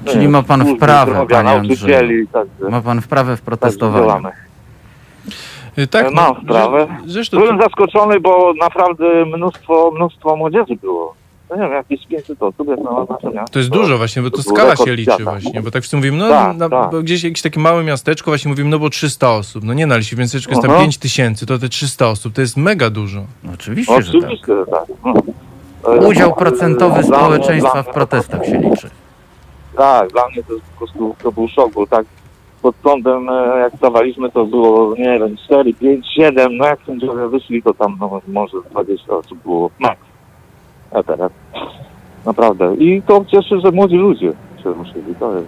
Czyli e, ma pan służby wprawę, zdrowia, panie Andrzeju. nauczycieli, także, Ma pan wprawę w także protestowaniu. działamy. Y, Tak, E, mam no, sprawę. że- Zresztą Byłem zaskoczony, bo naprawdę mnóstwo, mnóstwo młodzieży było. No nie wiem, jakieś 500 osób jak na nasze miasto. to jest dużo właśnie, bo to to skala się liczy świata. właśnie, bo tak wszyscy mówimy, no Tak, na, tak. bo gdzieś jakieś takie małe miasteczko, właśnie mówimy, no bo 300 osób. No nie, jeśli w miasteczku jest tam Aha. 5 tysięcy, to te 300 osób to jest mega dużo. No, Oczywiście, że tak. Oczywiście, że tak. No. Udział procentowy dla mnie- społeczeństwa dla w mnie- protestach się liczy. Tak, dla mnie to jest po prostu to był szok, bo tak pod sądem e, jak stawaliśmy to było, nie wiem, 4, 5, 7, no jak sędziowie wyszli to tam no, może 20 osób było max. A teraz naprawdę. I to cieszy, że młodzi ludzie się ruszyli, to jest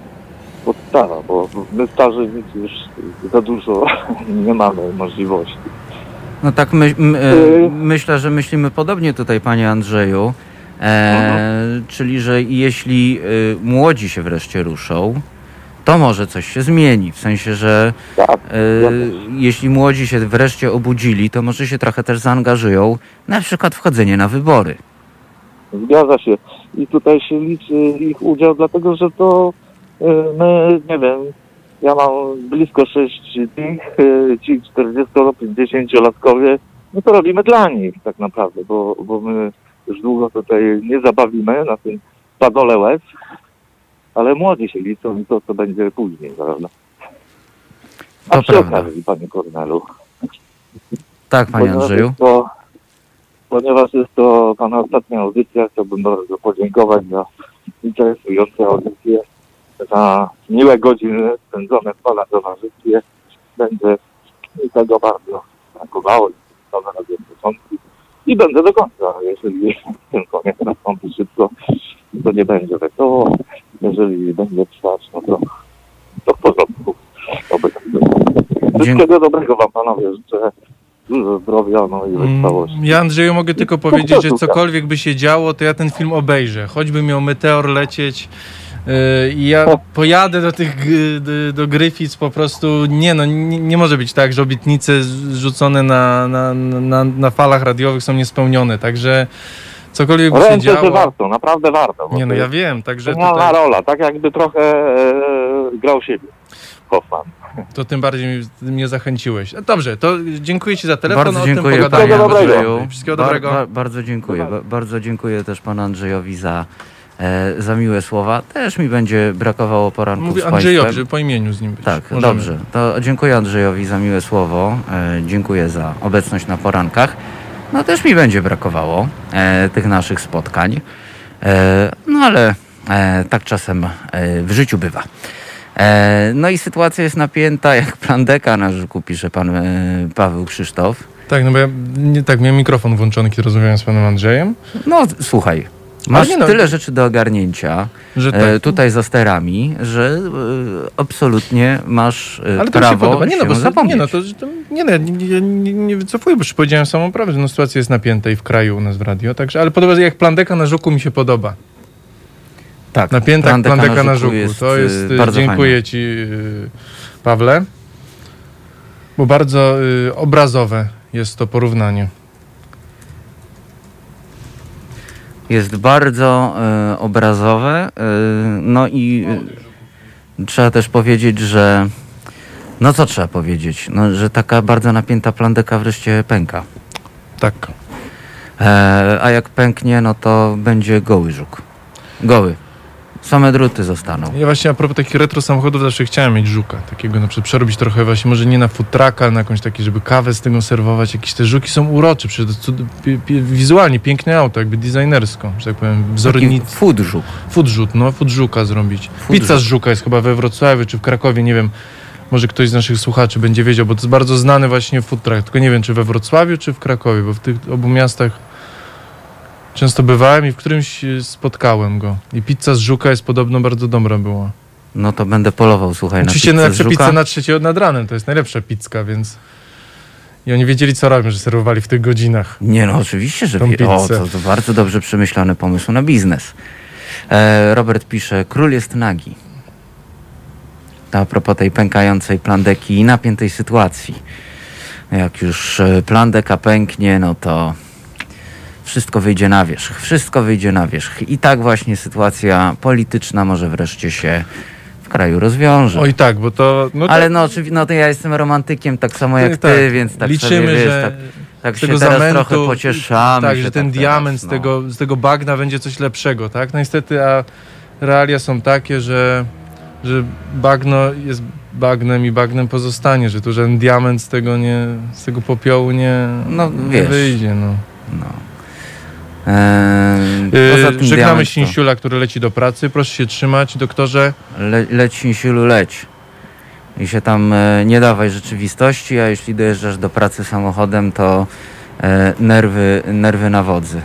podstawa, bo my starzy nic już za dużo nie mamy możliwości. No tak my, m, e, Y. myślę, że myślimy podobnie tutaj, panie Andrzeju. E, czyli, że jeśli y, młodzi się wreszcie ruszą, to może coś się zmieni. W sensie, że Tak, Ja też. jeśli młodzi się wreszcie obudzili, to może się trochę też zaangażują, na przykład wchodzenie na wybory. Zgadza się. I tutaj się liczy ich udział, dlatego że to y, my, nie wiem, Ja mam blisko 6 tych, y, ci 40-50-latkowie, no to robimy dla nich tak naprawdę, bo, bo my już długo tutaj nie zabawimy na tym padole łez, ale młodzi się liczą i to, co będzie później, prawda? A To przy prawda. okazji, panie Kornelu, Tak, panie Andrzeju. to, ponieważ jest to pana ostatnia audycja, chciałbym bardzo podziękować za interesujące audycje, za miłe godziny spędzone w pana towarzystwie. Będzie mi tego bardzo brakowało, nowe radio początki i będę do końca, jeżeli ten koniec nastąpi szybko, to nie będzie wesoło. Jeżeli będzie trwać, no to, to w porządku. Oby tak było. Wszystkiego dobrego wam panowie życzę. Dużo zdrowia, no i. Mm, Ja Andrzeju mogę tylko powiedzieć, że cokolwiek by się działo, to ja ten film obejrzę. Choćby miał meteor lecieć yy, i ja pojadę do tych do, Gryfic po prostu. Nie no, nie, nie może być tak, że obietnice rzucone na, na, na, na falach radiowych są niespełnione. Także cokolwiek by się Ręce, że działo. warto, naprawdę warto. Nie no, ja wiem, także Genialna tutaj, rola, tak jakby trochę e, grał siebie. Hoffman. To tym bardziej mnie, mnie zachęciłeś. No Dobrze, to dziękuję Ci za telefon, Bardzo o tym dziękuję pogadamy. panie Wszystkiego dobrego. Andrzeju. Wszystkiego Bar- dobrego. Bar, bardzo dziękuję. Ba, bardzo dziękuję też panu Andrzejowi za, e, za miłe słowa. Też mi będzie brakowało poranków Mówię z Andrzejowi, żeby po imieniu z nim być. Tak, Możemy. dobrze. To dziękuję Andrzejowi za miłe słowo. E, dziękuję za obecność na porankach. No też mi będzie brakowało e, tych naszych spotkań. E, no ale e, tak czasem e, w życiu bywa. E, no i sytuacja jest napięta jak plandeka na żuku, pisze pan e, Paweł Krzysztof. Tak, no bo ja nie, tak, miałem mikrofon włączony, kiedy rozmawiałem z panem Andrzejem, No słuchaj, masz nie no. tyle rzeczy do ogarnięcia że tak. e, tutaj za sterami, że e, absolutnie masz e, Ale to mi się prawo podoba. Nie no, bo się nie zapomnieć. no, to, to, nie, no, nie, nie, nie, nie wycofuję, bo już powiedziałem samą prawdę, że no, sytuacja jest napięta i w kraju u nas w radio, także, ale podoba się, jak plandeka na żuku mi się podoba. Tak, Napięta jak plandeka na żuku. jest, to jest, e, y, bardzo dziękuję fajne. ci y, Pawle, bo bardzo y, obrazowe jest to porównanie. Jest bardzo e, obrazowe. E, no i e, trzeba też powiedzieć, że. No co trzeba powiedzieć? No, że taka bardzo napięta plandeka wreszcie pęka. Tak. E, a jak pęknie, no to będzie goły żuk. Goły. Same druty zostaną. Ja właśnie a propos takich retro samochodów zawsze chciałem mieć żuka, takiego na przykład przerobić trochę właśnie, może nie na ale na jakąś taki, żeby kawę z tego serwować. Jakieś te żuki są urocze, przecież to cud- pi- pi- wizualnie piękne auto, jakby designersko, że tak powiem, Taki wzornic, food żuk. food rzut, no, food żuka zrobić. Food Pizza z żuk. żuka jest chyba we Wrocławiu czy w Krakowie, nie wiem, może ktoś z naszych słuchaczy będzie wiedział, bo to jest bardzo znany właśnie food truck, tylko nie wiem, czy we Wrocławiu, czy w Krakowie, bo w tych obu miastach często bywałem i w którymś y, spotkałem go. I pizza z żuka jest podobno bardzo dobra była. No to będę polował, słuchaj, Oczywiście na na pizzę z pizzę żuka. na trzecie nad ranem, to jest najlepsza pizza, więc... I oni wiedzieli, co robią, że serwowali w tych godzinach. Nie no, oczywiście, że wie. O, to, to bardzo dobrze przemyślany pomysł na biznes. E, Robert pisze, król jest nagi. A propos tej pękającej plandeki i napiętej sytuacji. Jak już e, plandeka pęknie, no to wszystko wyjdzie na wierzch. Wszystko wyjdzie na wierzch. I tak właśnie sytuacja polityczna może wreszcie się w kraju rozwiąże. Oj tak, bo to... No Ale tak, no oczywiście, no to ja jestem romantykiem tak samo jak ty, tak. więc tak Liczymy, sobie, wiesz, że tak, tak z się teraz zamętu, trochę pocieszamy. tak, że ten tak diament teraz, z, no. tego, z tego bagna będzie coś lepszego, tak? No niestety, a realia są takie, że, że bagno jest bagnem i bagnem pozostanie, że tu żaden diament z tego nie, z tego popiołu nie, No, nie wiesz. wyjdzie, no. No. Eee, poza tym żegnamy Sinsiula, który leci do pracy. Proszę się trzymać, doktorze. Le, leć Sinsiulu, leć. I się tam e, nie dawaj rzeczywistości, a jeśli dojeżdżasz do pracy samochodem, to e, nerwy, nerwy na wodzy.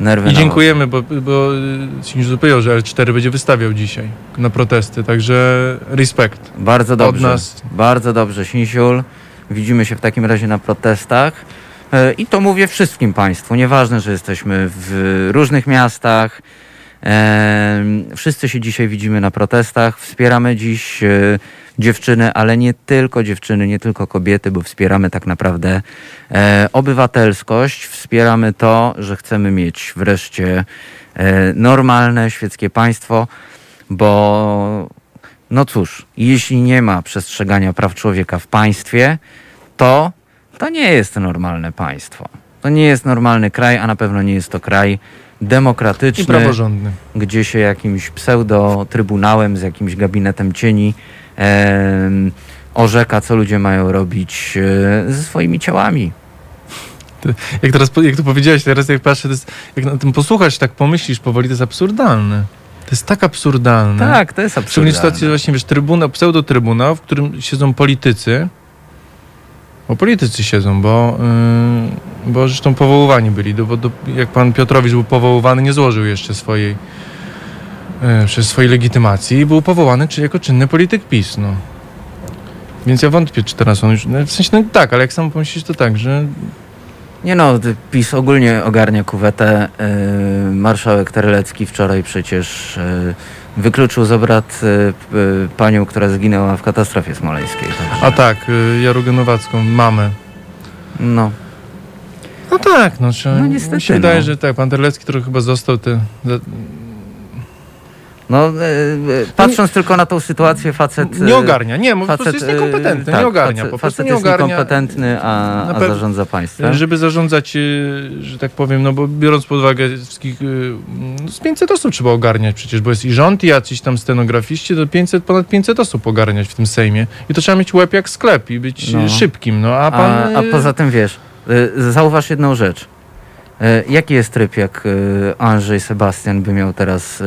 Nerwy I dziękujemy, bo, bo y, Sinsiul powiedział, że L4 będzie wystawiał dzisiaj na protesty, także respekt. Bardzo dobrze. nas. Bardzo dobrze, Sinsiul. Widzimy się w takim razie na protestach. E, I to mówię wszystkim Państwu. Nieważne, że jesteśmy w różnych miastach. E, wszyscy się dzisiaj widzimy na protestach. Wspieramy dziś e, dziewczyny, ale nie tylko dziewczyny, nie tylko kobiety, bo wspieramy tak naprawdę obywatelskość. Wspieramy to, że chcemy mieć wreszcie normalne świeckie państwo, bo No cóż, jeśli nie ma przestrzegania praw człowieka w państwie, to to nie jest normalne państwo. To nie jest normalny kraj, a na pewno nie jest to kraj I demokratyczny, praworządny. gdzie się jakimś pseudo-trybunałem z jakimś gabinetem cieni em, orzeka, co ludzie mają robić e, ze swoimi ciałami. Jak teraz, jak to powiedziałeś, teraz jak patrzę, jest, jak na tym posłuchasz, tak pomyślisz powoli, to jest absurdalne. To jest tak absurdalne. Tak, to jest Szczególnie absurdalne. sytuacji właśnie, wiesz, trybunał, pseudotrybunał, w którym siedzą politycy, bo politycy siedzą, bo, yy, bo zresztą powoływani byli, do, do, jak pan Piotrowicz był powoływany, nie złożył jeszcze swojej yy, przez swojej legitymacji i był powołany czy jako czynny polityk PiS, no. Więc ja wątpię, czy teraz on już, no, w sensie, no tak, ale jak sam pomyślisz, to tak, że Nie no, PiS ogólnie ogarnia kuwetę. Yy, marszałek Terlecki wczoraj przecież yy, wykluczył z obrad yy, yy, panią, która zginęła w katastrofie smoleńskiej. Także, A tak, y, Jarugę Nowacką, mamę. No, No tak, no, No mi niestety, się wydaje, no. że tak, pan Terlecki trochę chyba został te, no yy, yy, patrząc tylko na tą sytuację, facet... nie ogarnia, nie, po prostu jest niekompetentny, tak, nie ogarnia, facet, po prostu facet nie jest ogarnia, niekompetentny, a, a zarządza państwem. żeby zarządzać, że tak powiem, no bo biorąc pod uwagę wszystkich, no z 500 osób trzeba ogarniać przecież, bo jest i rząd, i jacyś tam stenografiści, to 500, ponad 500 osób ogarniać w tym Sejmie i to trzeba mieć łeb jak sklep i być No. szybkim, no a pan... A, a poza tym wiesz, zauważ jedną rzecz. Jaki jest tryb, jak Andrzej Sebastian by miał teraz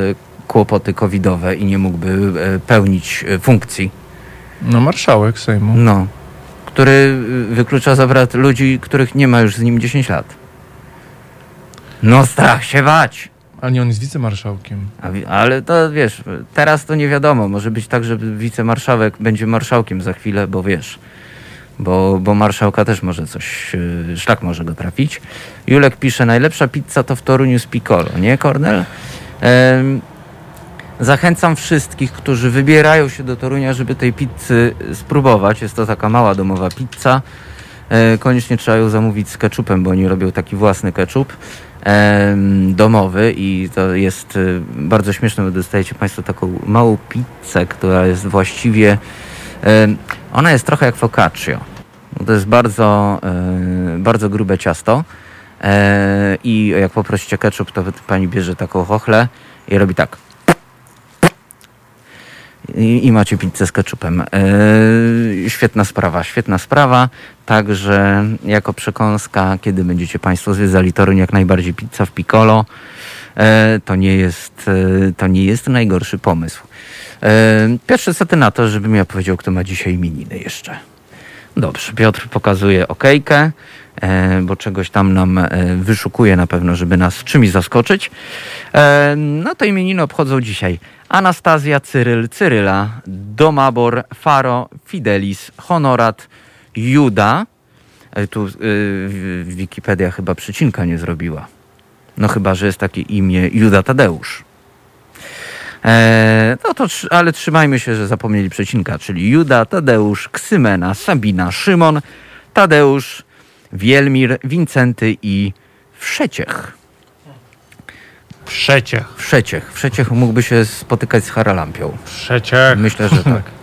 kłopoty covidowe i nie mógłby y, pełnić y, funkcji? No marszałek Sejmu. No. Który y, wyklucza z obrad ludzi, których nie ma już z nim 10 lat. No strach się bać. A nie, on jest wicemarszałkiem. A, ale to wiesz, teraz to nie wiadomo. Może być tak, że wicemarszałek będzie marszałkiem za chwilę, bo wiesz, bo, bo marszałka też może coś, szlak może go trafić. Julek pisze, najlepsza pizza to w Toruniu z Piccolo, nie Kornel? Zachęcam wszystkich, którzy wybierają się do Torunia, żeby tej pizzy spróbować. Jest to taka mała domowa pizza. E, koniecznie trzeba ją zamówić z ketchupem, bo oni robią taki własny ketchup em, domowy i to jest y, bardzo śmieszne, bo dostajecie Państwo taką małą pizzę, która jest właściwie, ona jest trochę jak focaccia. To jest bardzo, e, bardzo grube ciasto e, i jak poprosicie ketchup, to Pani bierze taką chochlę i robi tak. I, I macie pizzę z ketchupem. Yy, świetna sprawa, świetna sprawa. Także jako przekąska, kiedy będziecie Państwo zwiedzali Toruń, jak najbardziej pizza w Piccolo. E, to, nie jest, e, to nie jest najgorszy pomysł. E, Pierwsze co ty na to, żebym ja powiedział, kto ma dzisiaj imieniny jeszcze. Dobrze, Piotr pokazuje okejkę, e, bo czegoś tam nam e, wyszukuje na pewno, żeby nas czymś zaskoczyć. E, no to imieniny obchodzą dzisiaj Anastazja, Cyryl, Cyryla, Domabor, Faro, Fidelis, Honorat, Juda. E, tu y, w- Wikipedia chyba przycinka nie zrobiła. No chyba, że jest takie imię Juda Tadeusz. E, no to, ale trzymajmy się, że zapomnieli przecinka, czyli Juda, Tadeusz, Ksymena, Sabina, Szymon, Tadeusz, Wielmir, Wincenty i Wszeciech. Przeciech. Wszeciech. Wszeciech mógłby się spotykać z Haralampią. Przeciech. Myślę, że tak.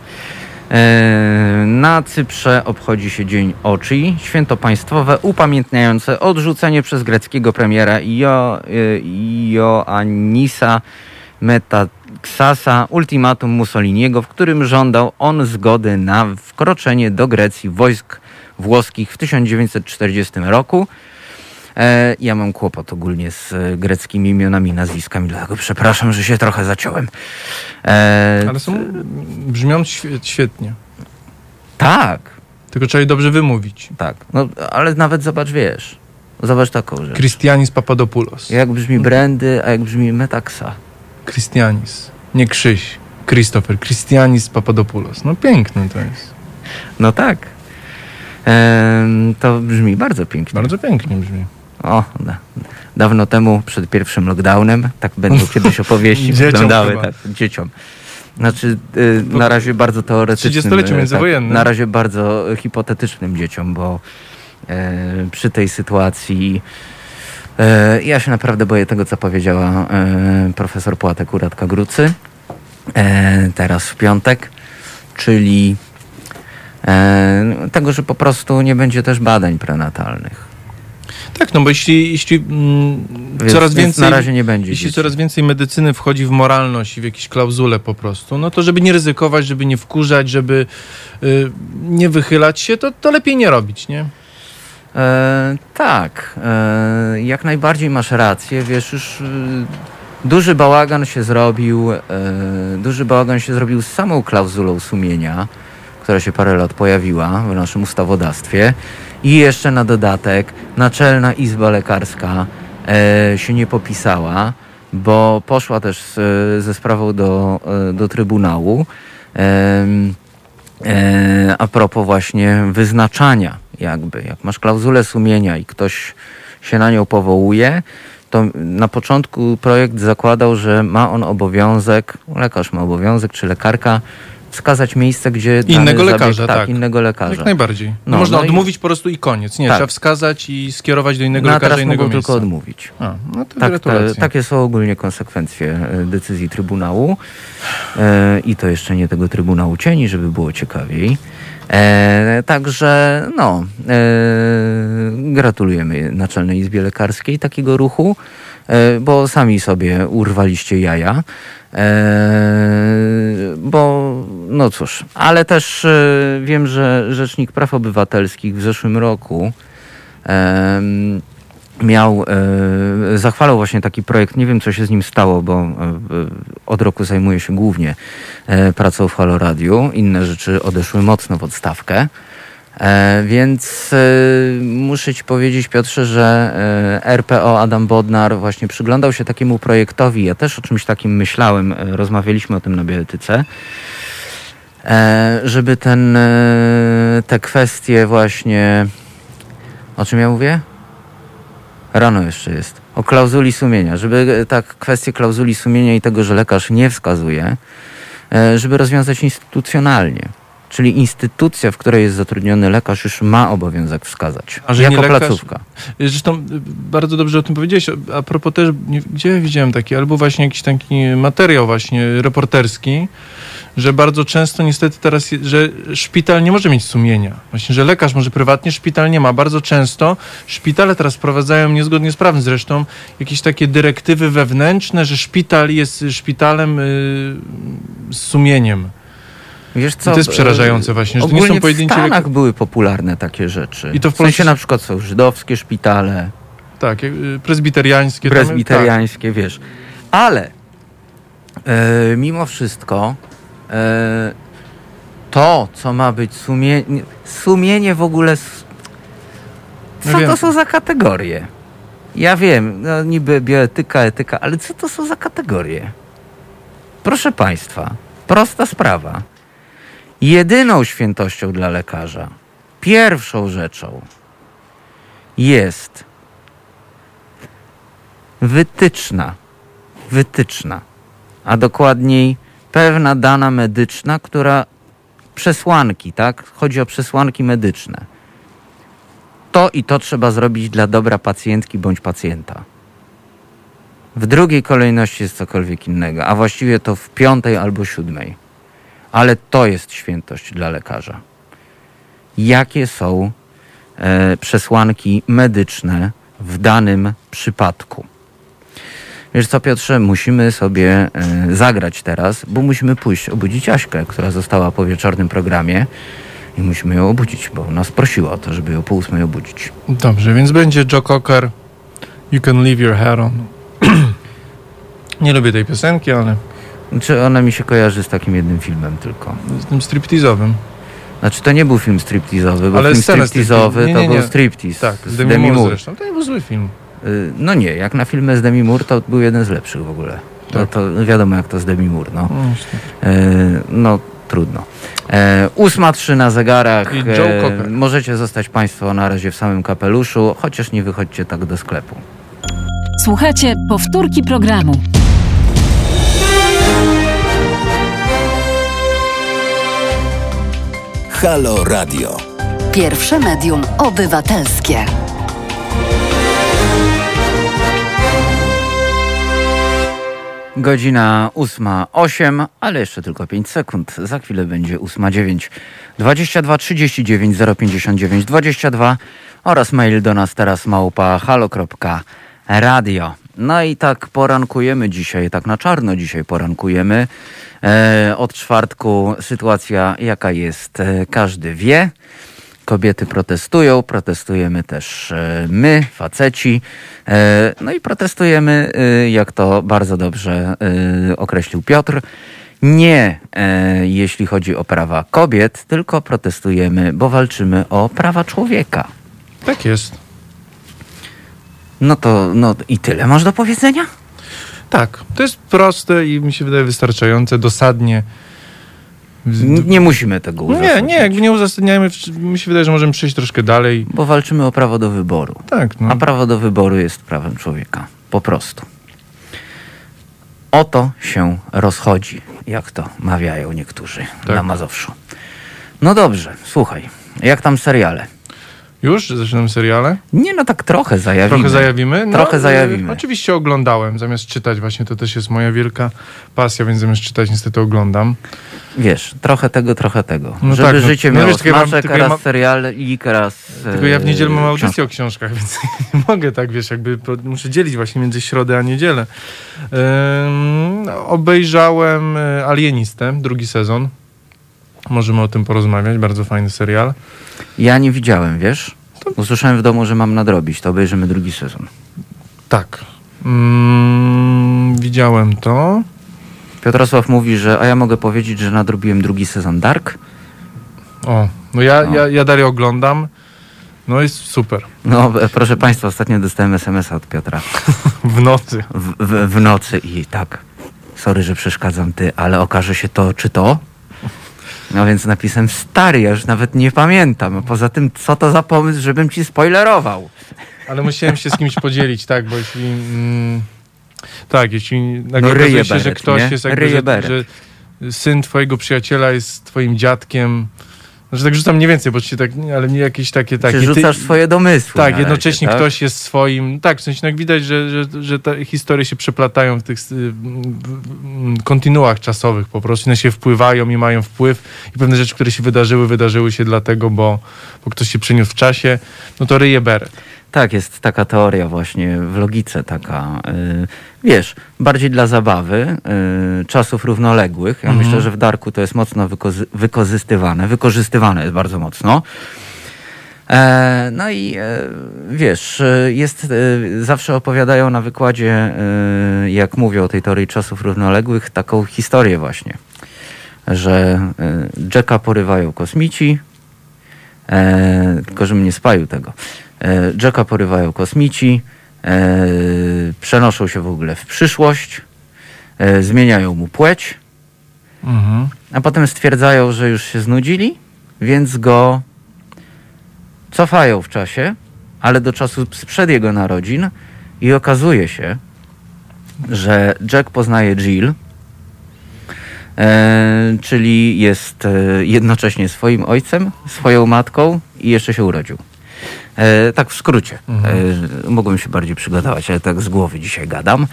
E, Na Cyprze obchodzi się Dzień Oczy, święto państwowe upamiętniające odrzucenie przez greckiego premiera jo, e, Ioannisa Metaxasa ultimatum Mussoliniego, w którym żądał on zgody na wkroczenie do Grecji wojsk włoskich w 1940 roku. E, ja mam kłopot ogólnie z e, greckimi imionami i nazwiskami, dlatego przepraszam, że się trochę zaciąłem. E, Ale są, brzmią świe- świetnie. Tak, Tylko trzeba je dobrze wymówić. tak. No, ale nawet zobacz, wiesz. Zobacz taką rzecz. Christianis Papadopoulos. Jak brzmi Brandy, a jak brzmi Metaxa. Christianis. Nie Krzyś. Christopher. Christianis Papadopoulos. No piękne to jest. No tak. Em, to brzmi bardzo pięknie. Bardzo pięknie brzmi. O, da, dawno temu, przed pierwszym lockdownem, tak będą kiedyś opowieści Dzieciom wyglądały, chyba. tak, dzieciom. Znaczy, y, na razie bardzo teoretycznym. 30-lecie y, międzywojennym. na razie bardzo hipotetycznym dzieciom, bo e, przy tej sytuacji e, ja się naprawdę boję tego, co powiedziała e, profesor Płatek Uratka Grucy. e, teraz w piątek, czyli e, tego, że po prostu nie będzie też badań prenatalnych. Tak, no bo jeśli, jeśli mm, Więc, coraz więc więcej... na razie nie będzie. Jeśli dzieci. coraz więcej medycyny wchodzi w moralność i w jakieś klauzule po prostu, no to żeby nie ryzykować, żeby nie wkurzać, żeby y, nie wychylać się, to, to lepiej nie robić, nie? E, tak, e, jak najbardziej masz rację. Wiesz, już y, duży bałagan się zrobił, e, duży bałagan się zrobił z samą klauzulą sumienia, która się parę lat pojawiła w naszym ustawodawstwie. I jeszcze na dodatek Naczelna Izba Lekarska e, się nie popisała, bo poszła też z, ze sprawą do, e, do Trybunału. Em, E, a propos właśnie wyznaczania, jakby, jak masz klauzulę sumienia i ktoś się na nią powołuje, to na początku projekt zakładał, że ma on obowiązek, lekarz ma obowiązek, czy lekarka, wskazać miejsce, gdzie Innego zabieg, lekarza, tak, tak. innego lekarza. Jak najbardziej. No, No, można no i- odmówić po prostu i koniec. Nie, Tak. trzeba wskazać i skierować do innego No, lekarza teraz innego mogą miejsca. tylko odmówić. A, no to Tak, te, takie są ogólnie konsekwencje e, decyzji Trybunału e, i to jeszcze nie tego Trybunału cieni, żeby było ciekawiej. E, także no, e, gratulujemy Naczelnej Izbie Lekarskiej takiego ruchu, e, bo sami sobie urwaliście jaja. E, bo no cóż, ale też e, wiem, że Rzecznik Praw Obywatelskich w zeszłym roku miał, e, zachwalał właśnie taki projekt. Nie wiem, co się z nim stało, bo e, e, od roku zajmuje się głównie e, pracą w Halo Radio. Inne rzeczy odeszły mocno w odstawkę. E, więc e, muszę ci powiedzieć, Piotrze, że e, RPO Adam Bodnar właśnie przyglądał się takiemu projektowi. Ja też o czymś takim myślałem. Rozmawialiśmy o tym na Bioetyce. Żeby ten, te kwestie właśnie... O czym ja mówię? Rano jeszcze jest. O klauzuli sumienia. Żeby tak kwestię klauzuli sumienia i tego, że lekarz nie wskazuje, żeby rozwiązać instytucjonalnie. Czyli instytucja, w której jest zatrudniony lekarz, już ma obowiązek wskazać. A że jako lekarz- placówka. Zresztą y, bardzo dobrze o tym powiedziałeś. A propos też, gdzie ja widziałem taki, albo właśnie jakiś taki materiał właśnie reporterski, że bardzo często niestety teraz, że szpital nie może mieć sumienia. Właśnie, że lekarz może prywatnie, szpital nie ma. Bardzo często szpitale teraz wprowadzają, niezgodnie z prawem zresztą, jakieś takie dyrektywy wewnętrzne, że szpital jest szpitalem y, z sumieniem. Wiesz co? I to jest przerażające właśnie, że to nie są pojedyncze... w Stanach były popularne takie rzeczy. I to w w sensie Polsce- na przykład są żydowskie szpitale, Tak, prezbiteriańskie. prezbiteriańskie, wiesz. Ale e, mimo wszystko e, to, co ma być sumienie, sumienie w ogóle, No co wiem. to są za kategorie? Ja wiem, no niby bioetyka, etyka, ale co to są za kategorie? Proszę Państwa, prosta sprawa. Jedyną świętością dla lekarza, pierwszą rzeczą jest wytyczna, wytyczna, a dokładniej pewna dana medyczna, która przesłanki, tak? Chodzi o przesłanki medyczne. To i to trzeba zrobić dla dobra pacjentki bądź pacjenta. W drugiej kolejności jest cokolwiek innego, a właściwie to w piątej albo siódmej. Ale to jest świętość dla lekarza. Jakie są e, przesłanki medyczne w danym przypadku? Wiesz co, Piotrze, musimy sobie e, zagrać teraz, bo musimy pójść obudzić Aśkę, która została po wieczornym programie i musimy ją obudzić, bo nas prosiła o to, żeby ją po ósmej obudzić. Dobrze, więc będzie Joe Cocker You Can Leave Your Hair On. Nie lubię tej piosenki, ale Czy ona mi się kojarzy z takim jednym filmem tylko? z tym striptizowym. Znaczy to nie był film striptizowy, bo Ale film striptizowy striptiz- nie, to nie, nie. był striptease Tak, z z Demi Moore zresztą. To nie był zły film. Y, No nie, jak na filmy z Demi Moore to był jeden z lepszych w ogóle. No Tak. to wiadomo jak to z Demi Moore, no. No, właśnie. E, no trudno. E, ósma trzy na zegarach. I Joe Cocker. możecie zostać Państwo na razie w samym kapeluszu, chociaż nie wychodźcie tak do sklepu. Słuchajcie powtórki programu. Halo Radio. Pierwsze medium obywatelskie. Godzina 8.08, ale jeszcze tylko 5 sekund. Za chwilę będzie 8.09. 22 39 059 22 oraz mail do nas teraz małpa halo.radio. No i tak porankujemy dzisiaj, tak na czarno dzisiaj porankujemy. E, od czwartku sytuacja jaka jest, e, każdy wie. Kobiety protestują, protestujemy też e, my, faceci. No i protestujemy, jak to bardzo dobrze określił Piotr, nie jeśli chodzi o prawa kobiet, tylko protestujemy, bo walczymy o prawa człowieka. Tak jest. No to no i tyle masz do powiedzenia? Tak, to jest proste i mi się wydaje wystarczające, dosadnie. Nie musimy tego Nie, uzasadnić. nie, jakby nie uzasadniajmy, mi się wydaje, że możemy przejść troszkę dalej. Bo walczymy o prawo do wyboru. Tak, no. A prawo do wyboru jest prawem człowieka. Po prostu. O to się rozchodzi, jak to mawiają niektórzy Tak. na Mazowszu. No dobrze, słuchaj. Jak tam seriale? Już zaczynamy seriale? Nie, no tak trochę zajawimy. Trochę zajawimy? No, Trochę y, zajawimy. Oczywiście oglądałem, zamiast czytać właśnie, to też jest moja wielka pasja, więc zamiast czytać niestety oglądam. Wiesz, trochę tego, trochę tego. No Żeby tak, no- życie no miało ja mam- smaczek, ja raz mam- serial i raz Tylko ja w niedzielę mam audycję książkę. o książkach, więc nie mogę tak, wiesz, jakby muszę dzielić właśnie między środę a niedzielę. Obejrzałem e, Alienistę, drugi sezon. Możemy o tym porozmawiać, bardzo fajny serial. Ja nie widziałem, wiesz? Usłyszałem w domu, że mam nadrobić, to obejrzymy drugi sezon. Tak. Mm, widziałem to. Piotrosław mówi, że a ja mogę powiedzieć, że nadrobiłem drugi sezon Dark. O, no ja, No. ja, ja dalej oglądam. No jest super. No, e, proszę Państwa, ostatnio dostałem SMS-a od Piotra W nocy. w, w, w nocy i tak, sorry, że przeszkadzam ty, ale okaże się to, czy to? No więc napisałem, stary, ja już nawet nie pamiętam. Poza tym, co to za pomysł, żebym ci spoilerował? Ale musiałem się z kimś podzielić, tak, bo jeśli... Mm, tak, jeśli nagle No, okazuje się, że beret, ktoś nie? jest jakby, Ryje że, beret. że syn twojego przyjaciela jest twoim dziadkiem. Znaczy tak rzucam mniej więcej, bo ci tak, ale nie jakieś takie... takie Czy rzucasz swoje domysły Tak, jednocześnie razie, tak? ktoś jest swoim. Tak, w sensie no jak widać, że, że, że te historie się przeplatają w tych y, kontinuach czasowych po prostu, one się wpływają i mają wpływ i pewne rzeczy, które się wydarzyły, wydarzyły się dlatego, bo, bo ktoś się przeniósł w czasie, no to ryje beret. Tak, jest taka teoria właśnie w logice taka, y, wiesz, bardziej dla zabawy, y, czasów równoległych. Ja Mhm. myślę, że w Darku to jest mocno wykorzystywane, wykorzystywane jest bardzo mocno. E, no i e, wiesz, e, jest, zawsze opowiadają na wykładzie, jak mówią o tej teorii czasów równoległych, taką historię właśnie, że Jacka porywają kosmici, e, tylko żebym nie spalił tego. E, Jacka porywają kosmici, e, przenoszą się w ogóle w przyszłość, e, zmieniają mu płeć, Mhm. a potem stwierdzają, że już się znudzili, więc go cofają w czasie, ale do czasu sprzed jego narodzin i okazuje się, że Jack poznaje Jill, czyli jest jednocześnie swoim ojcem, swoją matką i jeszcze się urodził. E, tak w skrócie. E, mogłem się bardziej przygotować, ale tak z głowy dzisiaj gadam.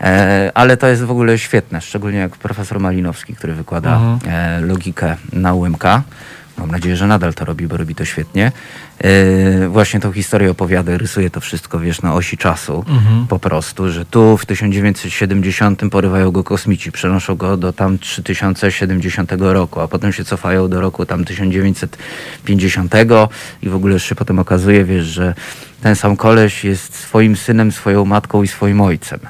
E, ale to jest w ogóle świetne, szczególnie jak profesor Malinowski, który wykłada e, logikę na UMK. Mam nadzieję, że nadal to robi, bo robi to świetnie. E, właśnie tą historię opowiada, rysuje to wszystko, wiesz, na osi czasu. Po prostu, że tu w 1970 porywają go kosmici, przenoszą go do tam 3070 roku, a potem się cofają do roku tam 1950 i w ogóle się potem okazuje, wiesz, że ten sam koleś jest swoim synem, swoją matką i swoim ojcem.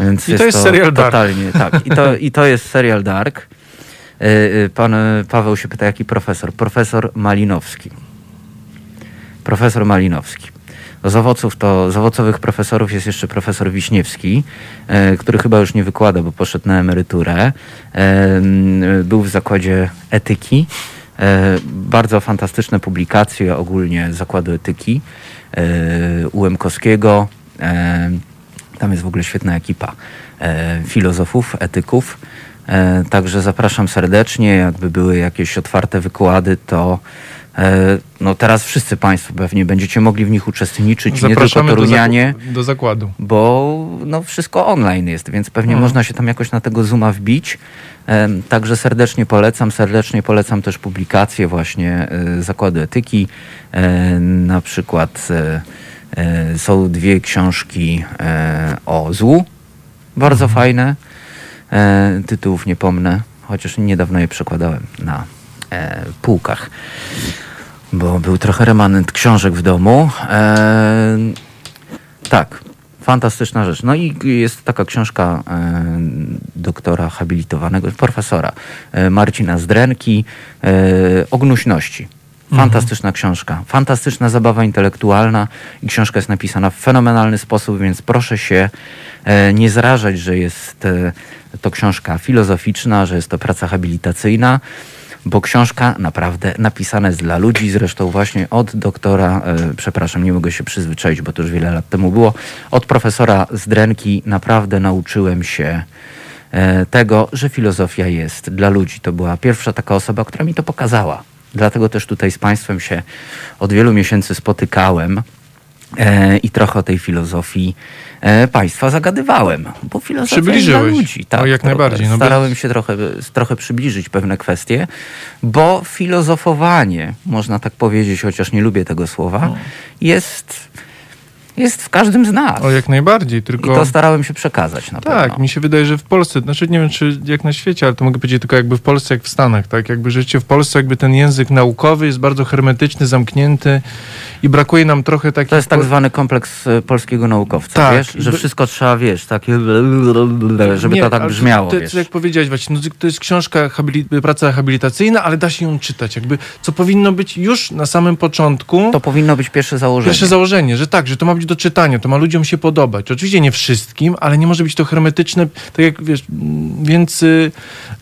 Więc I to jest serial Dark. totalnie, tak. I to, I to jest serial Dark. Y, y, Pan y, Paweł się pyta, jaki profesor? Profesor Malinowski. Profesor Malinowski. Z owoców to, z owocowych profesorów jest jeszcze profesor Wiśniewski, który chyba już nie wykłada, bo poszedł na emeryturę. Był w zakładzie etyki. Bardzo fantastyczne publikacje ogólnie zakładu etyki UMKowskiego. E, tam jest w ogóle świetna ekipa filozofów, etyków. E, także zapraszam serdecznie. Jakby były jakieś otwarte wykłady, to, E, No teraz wszyscy Państwo pewnie będziecie mogli w nich uczestniczyć, nie tylko Zapraszamy do, Torunianie, zaku- do zakładu. bo no, wszystko online jest, więc pewnie Mhm. można się tam jakoś na tego Zooma wbić. Em, Także serdecznie polecam, serdecznie polecam też publikacje właśnie e, Zakładu Etyki. E, Na przykład e, e, są dwie książki e, o złu, bardzo Mhm. fajne. E, Tytułów nie pomnę, chociaż niedawno je przekładałem na e, półkach, bo był trochę remanent książek w domu. E, tak, fantastyczna rzecz. No i jest taka książka e, doktora habilitowanego, profesora e, Marcina Zdrenki e, o gnuśności. Fantastyczna książka, fantastyczna zabawa intelektualna i książka jest napisana w fenomenalny sposób, więc proszę się e, nie zrażać, że jest e, to książka filozoficzna, że jest to praca habilitacyjna, bo książka naprawdę napisana jest dla ludzi, zresztą właśnie od doktora, e, przepraszam, nie mogę się przyzwyczaić, bo to już wiele lat temu było, od profesora Zdrenki naprawdę nauczyłem się tego, że filozofia jest dla ludzi. To była pierwsza taka osoba, która mi to pokazała. Dlatego też tutaj z Państwem się od wielu miesięcy spotykałem e, i trochę o tej filozofii e, Państwa zagadywałem, bo filozofia jest dla Przybliżyłeś. ludzi. Tak, No, jak najbardziej, no starałem się trochę, trochę przybliżyć pewne kwestie, bo filozofowanie, można tak powiedzieć, chociaż nie lubię tego słowa, jest, jest w każdym z nas. O, jak najbardziej, I tylko... to starałem się przekazać na Tak, pewno. mi się wydaje, że w Polsce, znaczy nie wiem czy jak na świecie, ale to mogę powiedzieć tylko jakby w Polsce, jak w Stanach, tak? Jakby życie w Polsce, jakby ten język naukowy jest bardzo hermetyczny, zamknięty i brakuje nam trochę takich... To jest tak zwany kompleks e, polskiego naukowca, Tak, wiesz? Że wszystko trzeba, wiesz, takie żeby Nie, to tak brzmiało, to, wiesz. Jak powiedziałeś właśnie, no, to jest książka, habili- praca habilitacyjna, ale da się ją czytać. Jakby, co powinno być już na samym początku... To powinno być pierwsze założenie. Pierwsze założenie, że tak, że to ma być do czytania, to ma ludziom się podobać. Oczywiście nie wszystkim, ale nie może być to hermetyczne, tak jak wiesz, więc y,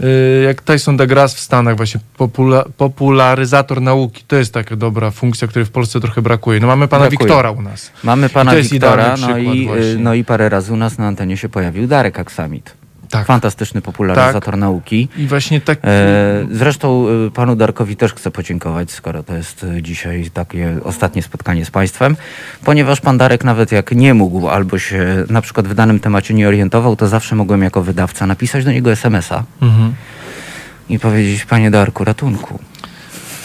y, jak Tyson DeGrasse w Stanach właśnie popula- popularyzator nauki, to jest taka dobra funkcja, której w Polsce trochę brakuje. No mamy pana Brakuje. Wiktora u nas. Mamy pana Wiktora, no i, właśnie. y, no i parę razy u nas na antenie się pojawił Darek Aksamit. Tak. Fantastyczny popularyzator nauki. I właśnie tak... E, zresztą y, panu Darkowi też chcę podziękować, skoro to jest y, dzisiaj takie ostatnie spotkanie z państwem, ponieważ pan Darek nawet jak nie mógł albo się na przykład w danym temacie nie orientował, to zawsze mogłem jako wydawca napisać do niego SMS-a Mhm. i powiedzieć, panie Darku, ratunku.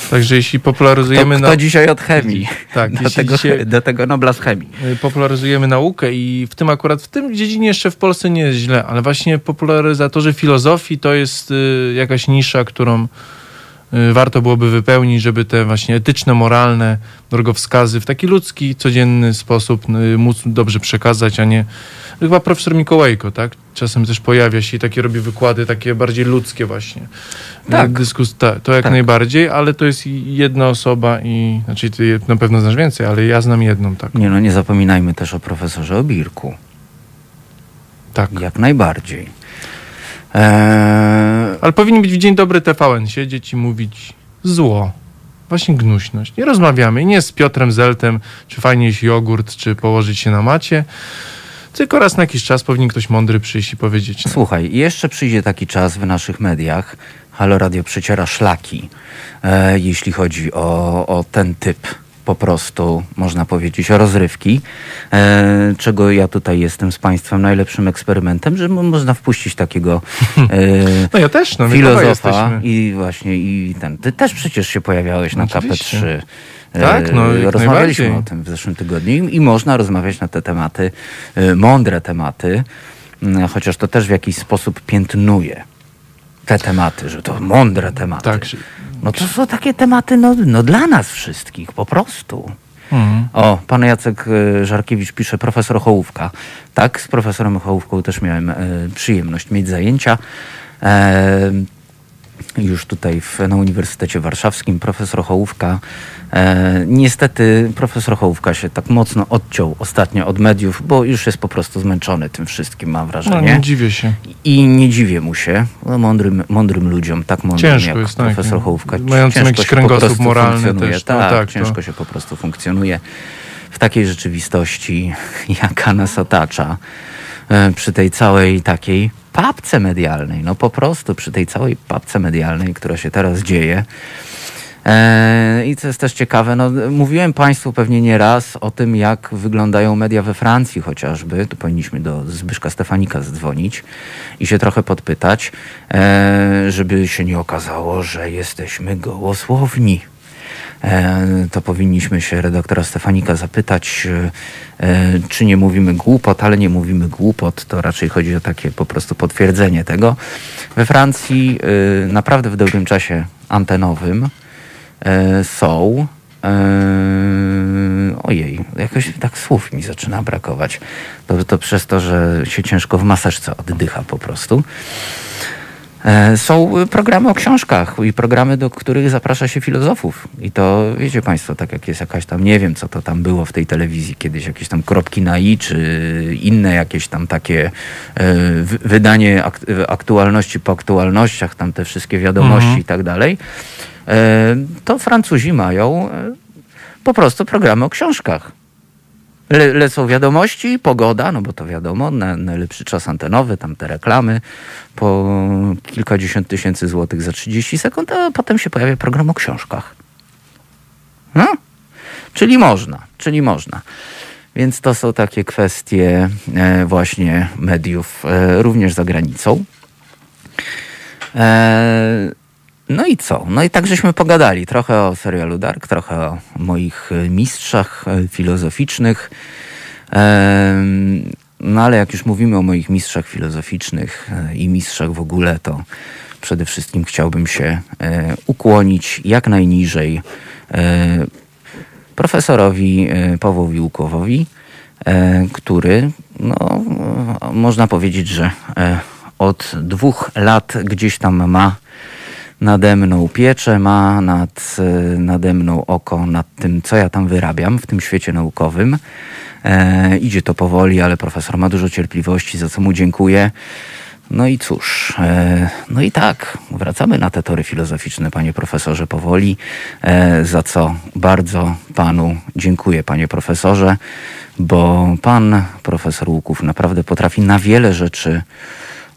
Także jeśli popularyzujemy... kto dzisiaj od chemii? Tak, do, tego, do tego Nobla z chemii. y, popularyzujemy naukę i w tym akurat, w tym dziedzinie jeszcze w Polsce nie jest źle, ale właśnie popularyzatorzy filozofii to jest y, jakaś nisza, którą warto byłoby wypełnić, żeby te właśnie etyczne, moralne drogowskazy w taki ludzki, codzienny sposób y, móc dobrze przekazać, a nie chyba profesor Mikołajko, tak? Czasem też pojawia się i takie robi wykłady takie bardziej ludzkie właśnie. Tak. Y, Dyskus, ta, to jak Tak. najbardziej, ale to jest jedna osoba i, znaczy ty na pewno znasz więcej, ale ja znam jedną, tak. Nie no, nie zapominajmy też o profesorze Obirku. Tak. Jak najbardziej. Eee, Ale powinien być w dzień dobry TVN siedzieć i mówić zło. Właśnie gnuśność. Nie rozmawiamy nie z Piotrem Zeltem, czy fajnie jeść jogurt, czy położyć się na macie. Tylko raz na jakiś czas powinien ktoś mądry przyjść i powiedzieć. No, Słuchaj, jeszcze przyjdzie taki czas w naszych mediach. Halo Radio przeciera szlaki, e, jeśli chodzi o, o ten typ po prostu, można powiedzieć, rozrywki, e, czego ja tutaj jestem z Państwem najlepszym eksperymentem, że mo- można wpuścić takiego e, no ja też, no filozofa i właśnie i ten. Ty też przecież się pojawiałeś na Oczywiście. KP3. E, Tak, no, Rozmawialiśmy o tym w zeszłym tygodniu i, można rozmawiać na te tematy, e, mądre tematy, m, chociaż to też w jakiś sposób piętnuje te tematy, że to mądre tematy. Tak. No to są takie tematy no, no dla nas wszystkich, po prostu. Mhm. O, pan Jacek e, Żarkiewicz pisze, profesor Hołówka. Tak, z profesorem Hołówką też miałem e, przyjemność mieć zajęcia. E, już tutaj w, na Uniwersytecie Warszawskim profesor Hołówka. E, niestety profesor Hołówka się tak mocno odciął ostatnio od mediów, bo już jest po prostu zmęczony tym wszystkim, mam No, wrażenie. nie dziwię się. I nie dziwię mu się, no, mądrym, mądrym ludziom, tak mądrym Ciężko jak jest, tak, profesor nie? Hołówka. Mającym jakiś kręgosłup moralny też, no tak, tak, to- ciężko się po prostu funkcjonuje w takiej rzeczywistości, jaka nas otacza. e, Przy tej całej takiej papce medialnej, no po prostu przy tej całej papce medialnej, która się teraz dzieje. E, I co jest też ciekawe, no, mówiłem Państwu pewnie nie raz o tym, jak wyglądają media we Francji chociażby. Tu powinniśmy do Zbyszka Stefanika zadzwonić i się trochę podpytać, e, żeby się nie okazało, że jesteśmy gołosłowni. E, to powinniśmy się redaktora Stefanika zapytać, e, czy nie mówimy głupot, ale nie mówimy głupot, to raczej chodzi o takie po prostu potwierdzenie tego. We Francji e, naprawdę w dobrym czasie antenowym są ojej, jakoś tak słów mi zaczyna brakować. To, to przez to, że się ciężko w maseczce oddycha po prostu. E, są programy o książkach i programy, do których zaprasza się filozofów. I to wiecie Państwo, tak jak jest jakaś tam, nie wiem co to tam było w tej telewizji kiedyś, jakieś tam kropki na i, czy inne jakieś tam takie e, wydanie aktualności po aktualnościach, tam te wszystkie wiadomości mhm. i tak dalej. E, to Francuzi mają po prostu programy o książkach. Le, lecą wiadomości, pogoda, no bo to wiadomo, na, najlepszy czas antenowy, tam te reklamy po kilkadziesiąt tysięcy złotych za 30 sekund, a potem się pojawia program o książkach. No? Czyli można, czyli można. Więc to są takie kwestie e, właśnie mediów, e, również za granicą. No i co? No i tak żeśmy pogadali trochę o serialu Dark, trochę o moich e, mistrzach e, filozoficznych. No ale jak już mówimy o moich mistrzach filozoficznych e, i mistrzach w ogóle, to przede wszystkim chciałbym się ukłonić jak najniżej profesorowi Pawłowi Łukowowi, który, no, można powiedzieć, że od dwóch lat gdzieś tam ma nade mną piecze, ma nad, e, nade mną oko nad tym, co ja tam wyrabiam w tym świecie naukowym. E, idzie to powoli, ale profesor ma dużo cierpliwości, za co mu dziękuję. No i cóż, e, no i tak, wracamy na te tory filozoficzne, panie profesorze, powoli, e, za co bardzo panu dziękuję, panie profesorze, bo pan profesor Łuków naprawdę potrafi na wiele rzeczy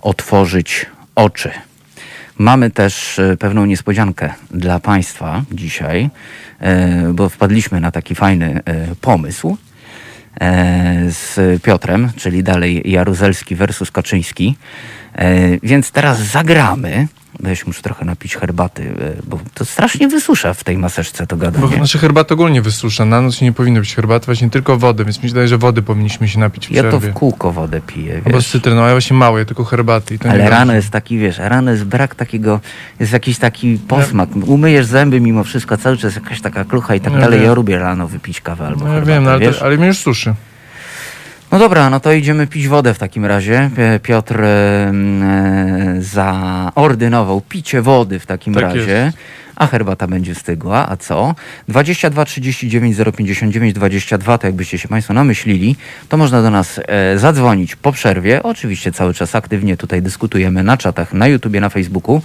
otworzyć oczy. Mamy też e, pewną niespodziankę dla Państwa dzisiaj, e, bo wpadliśmy na taki fajny e, pomysł z Piotrem, czyli dalej Jaruzelski versus Kaczyński. Więc teraz zagramy ja się muszę trochę napić herbaty, e, bo to strasznie wysusza w tej maseczce to gadanie. Bo nasze herbata ogólnie wysusza. Na noc nie powinno być herbaty, właśnie tylko wody, więc mi się wydaje, że wody powinniśmy się napić w Ja to w kółko wodę piję, Albo z cytryną, a ja właśnie mało, ja tylko herbaty. Ale rano jest taki, wiesz, rano jest brak takiego, jest jakiś taki posmak. Umyjesz zęby mimo wszystko, cały czas jakaś taka klucha i tak dalej. Wiem. Ja lubię rano wypić kawę albo no, herbatę, Ja wiem, no, ale, to, ale mnie już suszy. No dobra, no to idziemy pić wodę w takim razie. Piotr e, zaordynował picie wody w takim tak razie. Jest. A herbata będzie stygła, a co? 22 39 059 22, to jakbyście się Państwo namyślili, to można do nas e, zadzwonić po przerwie. Oczywiście cały czas aktywnie tutaj dyskutujemy na czatach, na YouTubie, na Facebooku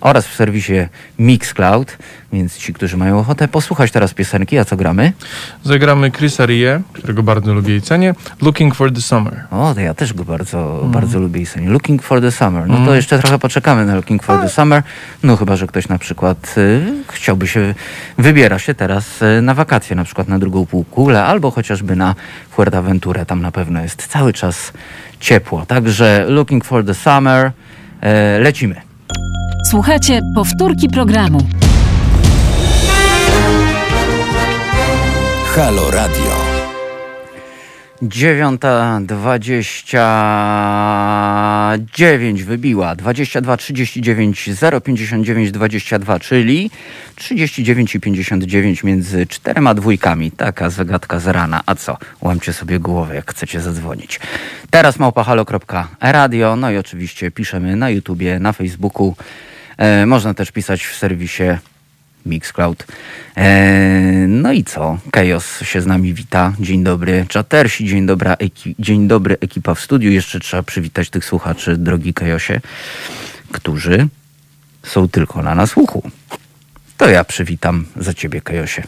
oraz w serwisie Mixcloud. Więc ci, którzy mają ochotę posłuchać teraz piosenki, a co gramy? Zagramy Chrisa Rie, którego bardzo lubię i cenię. Looking for the Summer. O, to ja też go bardzo, mm. bardzo lubię i cenię. Looking for the Summer. No mm. to jeszcze trochę poczekamy na Looking for the Summer. No chyba, że ktoś na przykład y, chciałby się, wybiera się teraz y, na wakacje, na przykład na drugą półkulę, albo chociażby na Fuerteventurę. Tam na pewno jest cały czas ciepło. Także Looking for the Summer. Y, lecimy. Słuchajcie powtórki programu. Halo Radio. Dziewiąta dwadzieścia dziewięć wybiła. Dwadzieścia dwa trzydzieści dziewięć zero pięćdziesiąt dziewięć dwadzieścia dwa, czyli trzydzieści dziewięć i pięćdziesiąt dziewięć między czterema dwójkami. Taka zagadka z rana. A co? Łamcie sobie głowę, jak chcecie zadzwonić. Teraz małpahalo.radio. No i oczywiście piszemy na YouTubie, na Facebooku. E, można też pisać w serwisie Mixcloud. Eee, no i co? Chaos się z nami wita. Dzień dobry. Czatersi, dzień, dobra, eki, dzień dobry ekipa w studiu. Jeszcze trzeba przywitać tych słuchaczy, drogi Chaosie, którzy są tylko na nasłuchu. To ja przywitam za ciebie, Chaosie.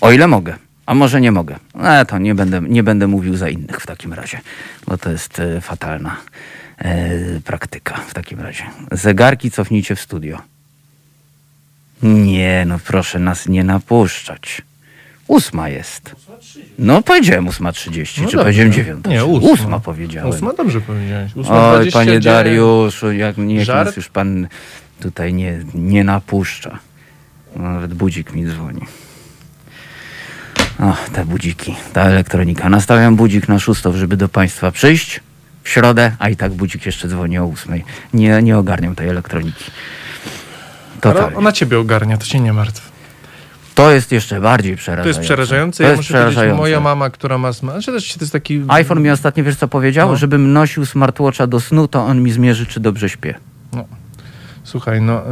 O ile mogę. A może nie mogę. No to nie będę, nie będę mówił za innych w takim razie, bo to jest e, fatalna e, praktyka w takim razie. Zegarki cofnijcie w studio. Nie, no proszę nas nie napuszczać. Ósma jest. No powiedziałem ósma trzydzieści, No czy dobrze. powiedziałem dziewiąta? Nie, ósma. ósma. powiedziałem. Ósma dobrze powiedziałeś. Ósma Oj, 29. panie Dariuszu, jak Żart? nas już pan tutaj nie, nie napuszcza. Nawet budzik mi dzwoni. O, te budziki, ta elektronika. Nastawiam budzik na szóstą, żeby do państwa przyjść w środę, a i tak budzik jeszcze dzwoni o ósmej. Nie, nie ogarniam tej elektroniki. Ale Totalnie. ona ciebie ogarnia, to się nie martw. To jest jeszcze bardziej To przerażające. jest przerażające. To ja jest muszę przerażające. moja mama, która ma... sma- Znaczy też to jest taki... iPhone mi ostatnio, wiesz co powiedział? No. Żebym nosił smartwatcha do snu, to on mi zmierzy, czy dobrze śpię. Słuchaj, no... y,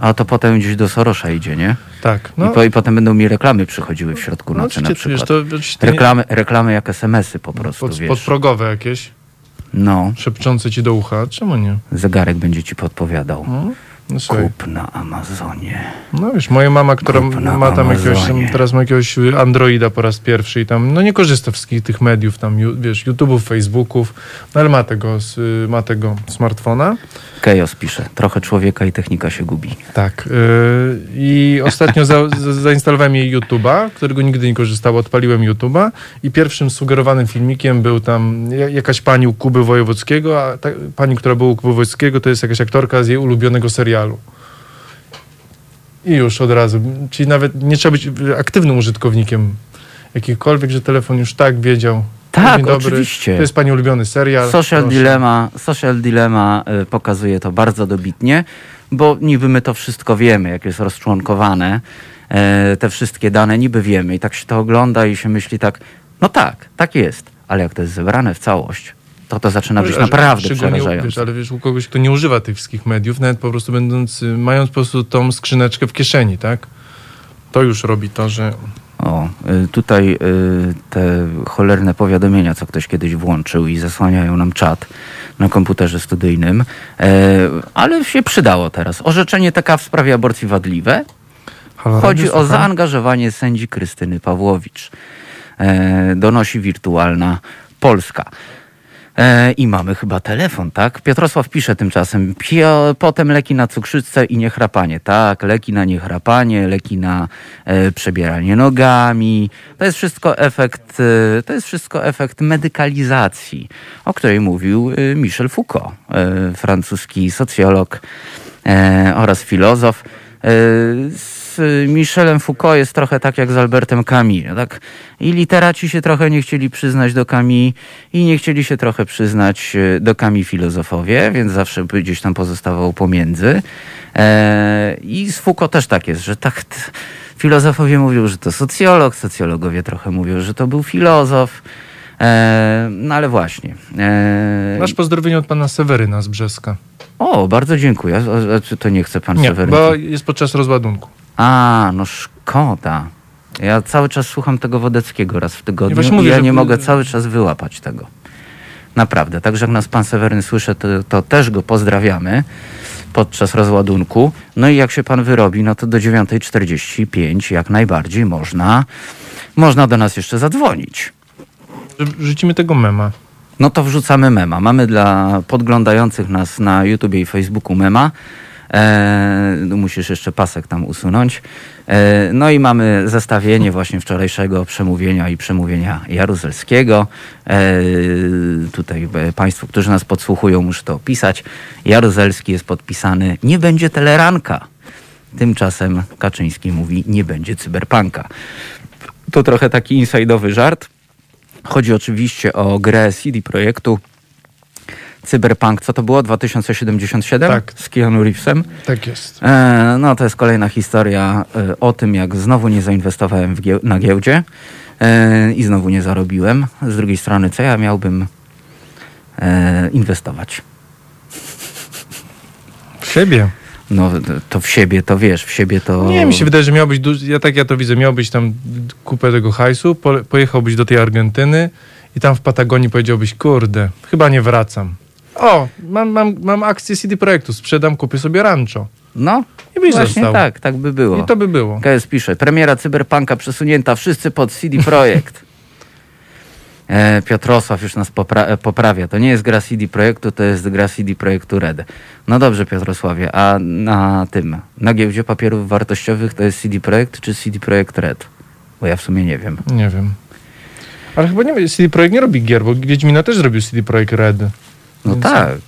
A to potem gdzieś do Sorosza idzie, nie? tak, I, no... po, I potem będą mi reklamy przychodziły w środku no, nocy na przykład. To, to nie- Reklamy, reklamy jak SMS-y po prostu, pod, wiesz. podprogowe jakieś, No, szepczące ci do ucha. Czemu nie? zegarek będzie ci podpowiadał. No, no. Kup na Amazonie. No wiesz, moja mama, która ma tam jakiegoś, Amazonie. teraz ma jakiegoś Androida po raz pierwszy i tam, no nie korzysta z wszystkich tych mediów, tam, wiesz, YouTube'ów, Facebooków, no ale ma tego, s- ma tego smartfona. Kejos pisze, trochę człowieka i technika się gubi. Tak. Yy, I ostatnio za, za, zainstalowałem jej YouTube'a, którego nigdy nie korzystała. Odpaliłem YouTube'a i pierwszym sugerowanym filmikiem był tam ja- jakaś pani u Kuby Wojewódzkiego, a ta, pani, która była u Kuby Wojewódzkiego, to jest jakaś aktorka z jej ulubionego serialu. I już od razu. Czyli nawet nie trzeba być aktywnym użytkownikiem jakichkolwiek, że telefon już tak wiedział. Tak, dobry, oczywiście. To jest pani ulubiony serial. Social proszę. Dilemma, Social Dilemma y, pokazuje to bardzo dobitnie, bo niby my to wszystko wiemy, jak jest rozczłonkowane, e, te wszystkie dane niby wiemy i tak się to ogląda i się myśli tak, no tak, tak jest, ale jak to jest zebrane w całość, to to zaczyna być naprawdę przerażające. Wiesz, ale wiesz, u kogoś, kto nie używa tych wszystkich mediów, nawet po prostu będąc, y, mając po prostu tą skrzyneczkę w kieszeni, tak? To już robi to, że O, y, tutaj y, te cholerne powiadomienia, co ktoś kiedyś włączył i zasłaniają nam czat na komputerze studyjnym, e, ale się przydało teraz. Orzeczenie TK w sprawie aborcji wadliwe. Halo, Chodzi radio, o słucham? zaangażowanie sędzi Krystyny Pawłowicz. E, donosi wirtualna Polska. E, I mamy chyba telefon, tak? Piotrosław pisze tymczasem. Pio, potem leki na cukrzycę i niechrapanie. Tak, leki na niechrapanie, leki na e, przebieranie nogami. To jest wszystko efekt, e, to jest wszystko efekt medykalizacji, o której mówił e, Michel Foucault, e, francuski socjolog e, oraz filozof. E, z Michelem Foucault jest trochę tak jak z Albertem Camus. Tak? I literaci się trochę nie chcieli przyznać do Camus i nie chcieli się trochę przyznać e, do Camus filozofowie, więc zawsze gdzieś tam pozostawał pomiędzy. E, I z Foucault też tak jest, że tak filozofowie mówią, że to socjolog, socjologowie trochę mówią, że to był filozof. E, no ale właśnie. E, Masz pozdrowienie od pana Seweryna z Brzeska. o, bardzo dziękuję. A, a, czy to nie chce pan Nie, Seweryn? bo jest podczas rozładunku. A, no szkoda. Ja cały czas słucham tego Wodeckiego raz w tygodniu i mówię, ja że- nie mogę cały czas wyłapać tego. Naprawdę. Także jak nas pan Seweryn słyszy, to, to też go pozdrawiamy podczas rozładunku. No i jak się pan wyrobi, no to do 9.45 jak najbardziej można, można do nas jeszcze zadzwonić. Że- Rzucimy tego mema. No to wrzucamy mema. Mamy dla podglądających nas na YouTubie i Facebooku mema. E, musisz jeszcze pasek tam usunąć. E, no i mamy zestawienie właśnie wczorajszego przemówienia i przemówienia Jaruzelskiego. E, tutaj e, Państwo, którzy nas podsłuchują, muszę to opisać. Jaruzelski jest podpisany Nie będzie teleranka. Tymczasem Kaczyński mówi Nie będzie cyberpunka. To trochę taki insajdowy żart. Chodzi oczywiście o grę CD Projektu Cyberpunk. Co to było? 2077? Tak. Z Keanu Reevesem. Tak jest. E, no to jest kolejna historia e, o tym, jak znowu nie zainwestowałem gieł- na giełdzie e, i znowu nie zarobiłem. Z drugiej strony, co ja miałbym e, inwestować? W siebie. No to- w siebie, to wiesz, w siebie to... Nie, mi się wydaje, że miałbyś, ja tak ja to widzę, miałbyś tam kupę tego hajsu, po... pojechałbyś do tej Argentyny i tam w Patagonii powiedziałbyś, kurde, chyba nie wracam. O, mam, mam, mam akcję CD Projektu, sprzedam, kupię sobie rancho. No, I byś właśnie został. tak, tak by było. I to by było. KS pisze, premiera Cyberpunka przesunięta, wszyscy pod CD Projekt. E, Piotrosław już nas popra- e, poprawia. To nie jest gra CD Projektu, to jest gra CD Projektu Red. No dobrze, Piotrosławie, a na tym, na giełdzie papierów wartościowych to jest CD Projekt czy CD Projekt Red? Bo ja w sumie nie wiem. Nie wiem. Ale chyba nie CD Projekt nie robi gier, bo Wiedźmina też zrobił CD Projekt Red. No Więc- tak.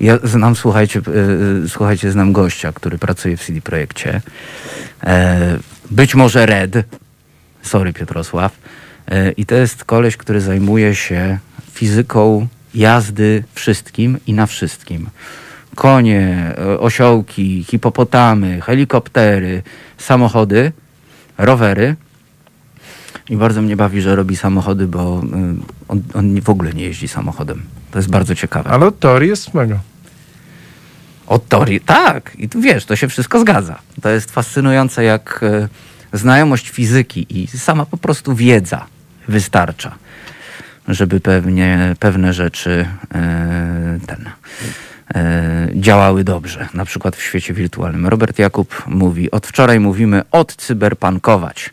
Ja znam, słuchajcie, y, y, słuchajcie, znam gościa, który pracuje w CD Projekcie. E, być może Red. Sorry, Piotrosław. E, I to jest koleś, który zajmuje się fizyką jazdy wszystkim i na wszystkim. Konie, e, osiołki, hipopotamy, helikoptery, samochody, rowery. I bardzo mnie bawi, że robi samochody, bo y, on, on w ogóle nie jeździ samochodem. To jest bardzo ciekawe. Ale od teorii jest mega. Od teorii, tak. I tu wiesz, to się wszystko zgadza. To jest fascynujące, jak e, znajomość fizyki i sama po prostu wiedza wystarcza, żeby pewnie, pewne rzeczy e, ten, działały dobrze. Na przykład w świecie wirtualnym. Robert Jakub mówi, od wczoraj mówimy odcyberpankować.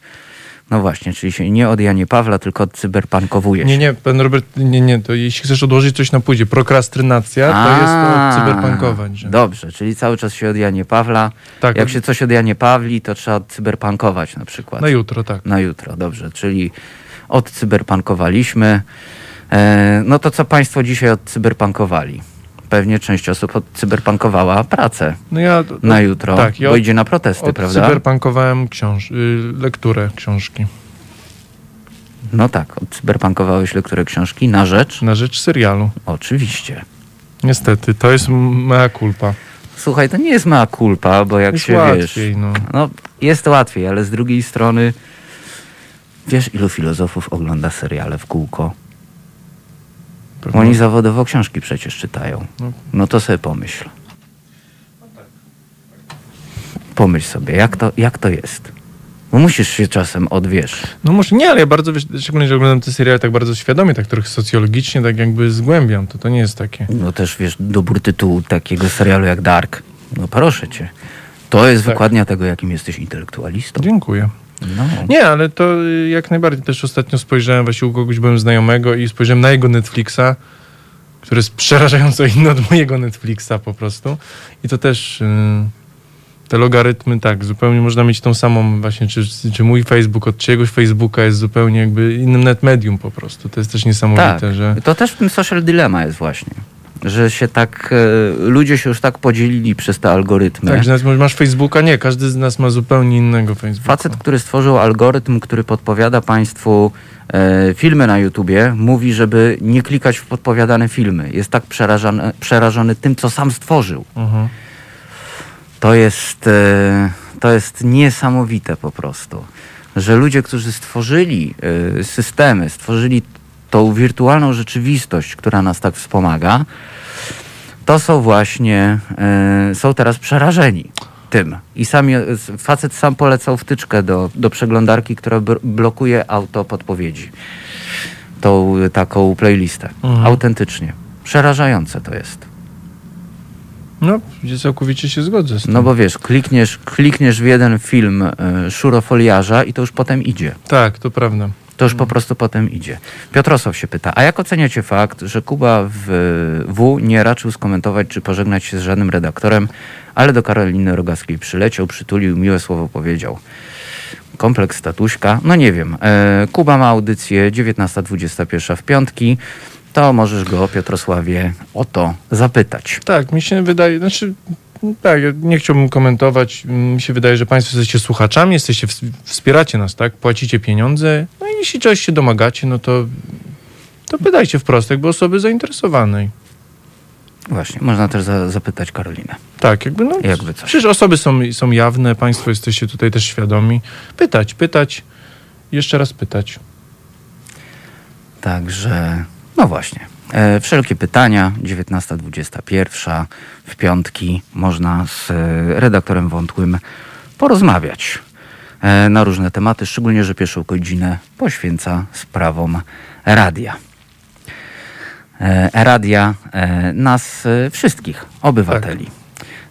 No właśnie, czyli się nie od Janie Pawla, tylko odcyberpankowuje się. Nie, nie, pan Robert, nie, nie, to jeśli chcesz odłożyć coś na pójdzie, prokrastynacja, to jest to A, od cyberpunkować. Że... Dobrze, czyli cały czas się od Janie Pawla. Tak, Jak od- się coś od Janie Pawli, to trzeba odcyberpankować na przykład. Na jutro, tak. Na jutro, dobrze. Czyli odcyberpankowaliśmy. E, no to co Państwo dzisiaj odcyberpankowali? Pewnie część osób odcyberpankowała pracę No ja na jutro, tak, ja bo idzie na protesty, prawda? Cyberpunkowałem książ- y, lekturę książki No tak, odcyberpankowałeś lekturę książki na rzecz? na rzecz serialu. Oczywiście. Niestety, to jest mea culpa. Słuchaj, to nie jest mea culpa, bo jak Jest się łatwiej, wiesz... no. No, jest łatwiej, ale z drugiej strony wiesz, ilu filozofów ogląda seriale w kółko? Pewno. Oni zawodowo książki przecież czytają. No. No to sobie pomyśl. Pomyśl sobie, jak to, jak to jest. Bo musisz się czasem odwiesz. No może nie, ale ja bardzo, szczególnie, że oglądam te seriale tak bardzo świadomie, tak trochę socjologicznie, tak jakby zgłębiam, to to nie jest takie. No też wiesz, dobór tytułu takiego serialu jak Dark. No proszę cię. To jest Tak. wykładnia tego, jakim jesteś intelektualistą. Dziękuję. No. Nie, ale to y, jak najbardziej też ostatnio spojrzałem, właśnie u kogoś byłem znajomego i spojrzałem na jego Netflixa, który jest przerażająco inny od mojego Netflixa po prostu. I to też y, te logarytmy, tak, zupełnie można mieć tą samą właśnie, czy, czy mój Facebook od czyjegoś Facebooka jest zupełnie jakby innym net medium po prostu. To jest też niesamowite, Tak. że... To też w tym social dilemma jest właśnie. Że się tak, e, ludzie się już tak podzielili przez te algorytmy. Tak, że masz Facebooka, nie, każdy z nas ma zupełnie innego Facebooka. Facet, który stworzył algorytm, który podpowiada Państwu e, filmy na YouTubie, mówi, żeby nie klikać w podpowiadane filmy. Jest tak przerażony, przerażony tym, co sam stworzył. Mhm. To jest, e, to jest niesamowite po prostu. Że ludzie, którzy stworzyli e, systemy, stworzyli tą wirtualną rzeczywistość, która nas tak wspomaga, to są właśnie, e, są teraz przerażeni tym. I sami, facet sam polecał wtyczkę do, do przeglądarki, która blokuje auto podpowiedzi. Tą taką playlistę. Mhm. Autentycznie. Przerażające to jest. No, gdzie całkowicie się zgodzę z tym. No bo wiesz, klikniesz, klikniesz w jeden film y, szurofoliarza i to już potem idzie. Tak, to prawda. To już po prostu potem idzie. Piotrosław się pyta, a jak oceniacie fakt, że Kuba w W nie raczył skomentować czy pożegnać się z żadnym redaktorem, ale do Karoliny Rogackiej przyleciał, przytulił, miłe słowo powiedział. Kompleks statuśka, no nie wiem. E, Kuba ma audycję 19.21 w piątki. To możesz go, Piotrosławie, o to zapytać. Tak, mi się wydaje, znaczy, tak, nie chciałbym komentować. Mi się wydaje, że Państwo jesteście słuchaczami, jesteście, ws- wspieracie nas, tak? Płacicie pieniądze. No i jeśli czegoś się domagacie, no to, to pytajcie wprost, jakby osoby zainteresowanej. Właśnie, można też za, zapytać Karolinę. Tak, jakby no. Jakby coś. Przecież osoby są, są jawne, Państwo jesteście tutaj też świadomi. Pytać, pytać, jeszcze raz pytać. Także, no właśnie. E, wszelkie pytania, 19.21 w piątki można z e, redaktorem Wątłym porozmawiać e, na różne tematy, szczególnie, że pierwszą godzinę poświęca sprawom radia. Radia nas wszystkich, obywateli.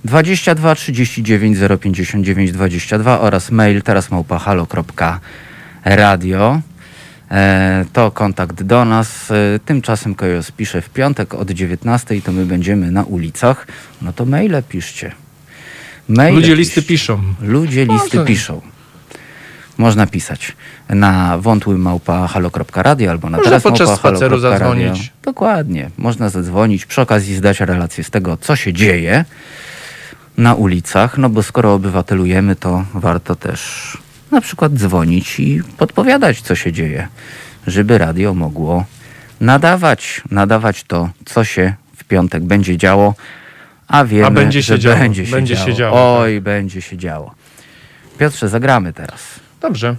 22 39 059 22 oraz mail teraz małpa halo.radio. e, to kontakt do nas. E, tymczasem Kojos pisze w piątek od 19 to my będziemy na ulicach. No to maile piszcie. Maile Ludzie listy piszcie. piszą. Ludzie listy Można. piszą. Można pisać na wątły małpa halo.radio albo na Można teraz podczas spaceru zadzwonić. Dokładnie. Można zadzwonić, przy okazji zdać relację z tego, co się dzieje na ulicach, no bo skoro obywatelujemy, to warto też na przykład dzwonić i podpowiadać, co się dzieje, żeby radio mogło nadawać, nadawać to, co się w piątek będzie działo, a wiemy, A będzie się że działo, będzie się będzie działo. się działo, Oj, będzie się działo. Piotrze, zagramy teraz. Dobrze.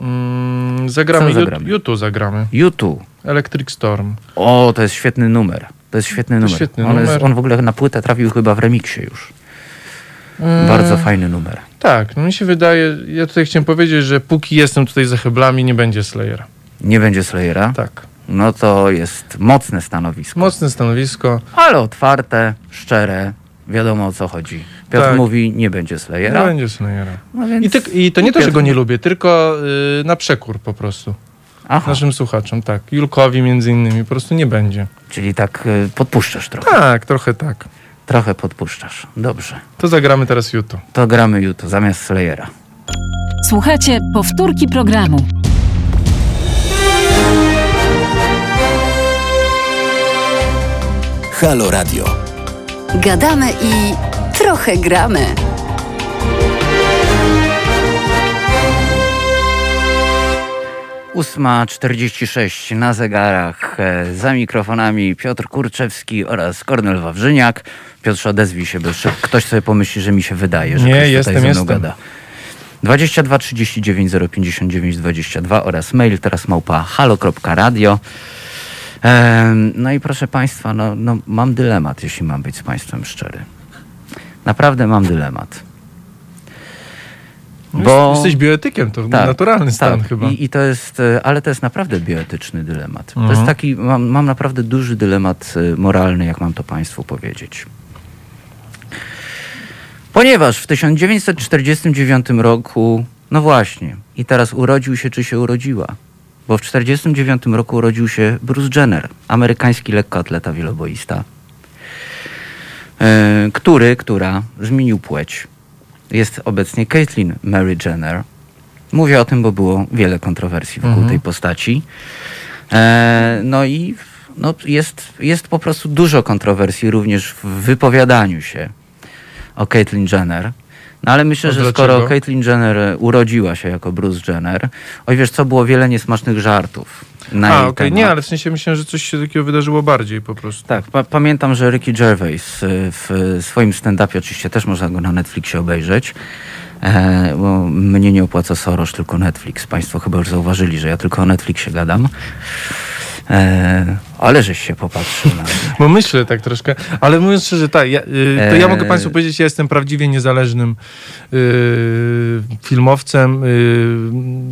Mm, zagramy? YouTube zagramy. YouTube. Electric Storm. O, to jest świetny numer. To jest świetny numer. świetny on, Jest, numer. on w ogóle na płytę trafił chyba w remiksie już. Mm, Bardzo fajny numer. Tak, no mi się wydaje, ja tutaj chciałem powiedzieć, że póki jestem tutaj za heblami, nie będzie Slayera. Nie będzie Slayera? Tak. No to jest mocne stanowisko. Mocne stanowisko. ale otwarte, szczere. Wiadomo o co chodzi. Piotr Tak. mówi, nie będzie Nie Slayera. będzie Slayera. No więc... I, ty, I to nie to, że go nie lubię, tylko y, na przekór po prostu. Aha, Naszym słuchaczom, tak. Julkowi między innymi, po prostu nie będzie. czyli tak y, podpuszczasz trochę. Tak, trochę tak. Trochę podpuszczasz. Dobrze. To zagramy teraz YouTube. To gramy jutro zamiast Slayera. Słuchajcie powtórki programu. Halo Radio. Gadamy i trochę gramy. Ósma 46 na zegarach. E, Za mikrofonami Piotr Kurczewski oraz Kornel Wawrzyniak. Piotrze, odezwij się, bo jeszcze ktoś sobie pomyśli, że mi się wydaje, że Nie, ktoś jestem, tutaj ze mną jestem. gada. 22 39 059 22 oraz mail teraz małpa halo.radio. Em, No i proszę Państwa, no, no, mam dylemat, jeśli mam być z Państwem szczery. Naprawdę mam dylemat. Bo... Jesteś bioetykiem, to Tak, naturalny stan tak. chyba. I, I to jest, e, ale to jest naprawdę bioetyczny dylemat. To Mhm. jest taki, mam, mam naprawdę duży dylemat e, moralny, jak mam to Państwu powiedzieć. Ponieważ w 1949 roku, no właśnie, i teraz urodził się, czy się urodziła, bo w 1949 roku urodził się Bruce Jenner, amerykański lekkoatleta wieloboista, e, który, która zmienił płeć. Jest obecnie Caitlyn Mary Jenner. Mówię o tym, bo było wiele kontrowersji wokół Mhm. tej postaci. E, no i no, jest, jest po prostu dużo kontrowersji również w wypowiadaniu się o Caitlyn Jenner. No ale myślę, że skoro Caitlyn Jenner urodziła się jako Bruce Jenner, oj wiesz co, było wiele niesmacznych żartów na A, okej, temat. nie, ale w sensie myślałem, że coś się takiego wydarzyło bardziej po prostu. Tak, pa- pamiętam, że Ricky Gervais y, w swoim stand-upie, oczywiście też można go na Netflixie obejrzeć, e, bo mnie nie opłaca Soros, tylko Netflix. Państwo chyba już zauważyli, że ja tylko o Netflixie gadam. E, ale żeś się popatrzył na mnie. Bo myślę tak troszkę, ale mówiąc szczerze, tak, ja, y, to ja Eee. mogę Państwu powiedzieć, ja jestem prawdziwie niezależnym y, filmowcem, y,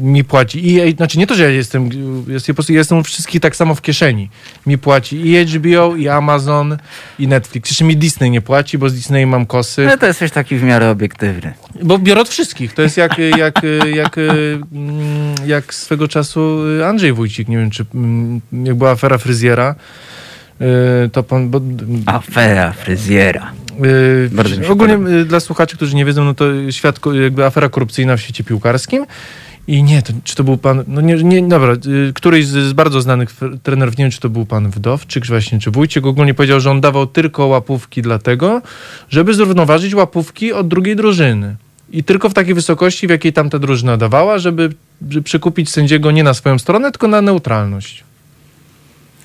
mi płaci. I, znaczy nie to, że ja jestem, jest, po prostu jestem wszystkich tak samo w kieszeni. Mi płaci i HBO, i Amazon, i Netflix. Jeszcze mi Disney nie płaci, bo z Disney mam kosy. No to jesteś taki w miarę obiektywny. Bo biorę od wszystkich. To jest jak, jak, jak, mm, jak swego czasu Andrzej Wójcik, nie wiem, czy mm, jak była afera fryzjera, y, to pan... Bo, Afera fryzjera. Yy, ogólnie podoba. yy, dla słuchaczy, którzy nie wiedzą, no to świat, jakby afera korupcyjna w świecie piłkarskim. I nie, to, czy to był pan, no nie, nie dobra, yy, któryś z, z bardzo znanych trenerów, nie wiem, czy to był pan Wdowczyk, czy właśnie, czy Wójcik, ogólnie powiedział, że on dawał tylko łapówki dlatego, żeby zrównoważyć łapówki od drugiej drużyny. I tylko w takiej wysokości, w jakiej tamta drużyna dawała, żeby, żeby przekupić sędziego nie na swoją stronę, tylko na neutralność.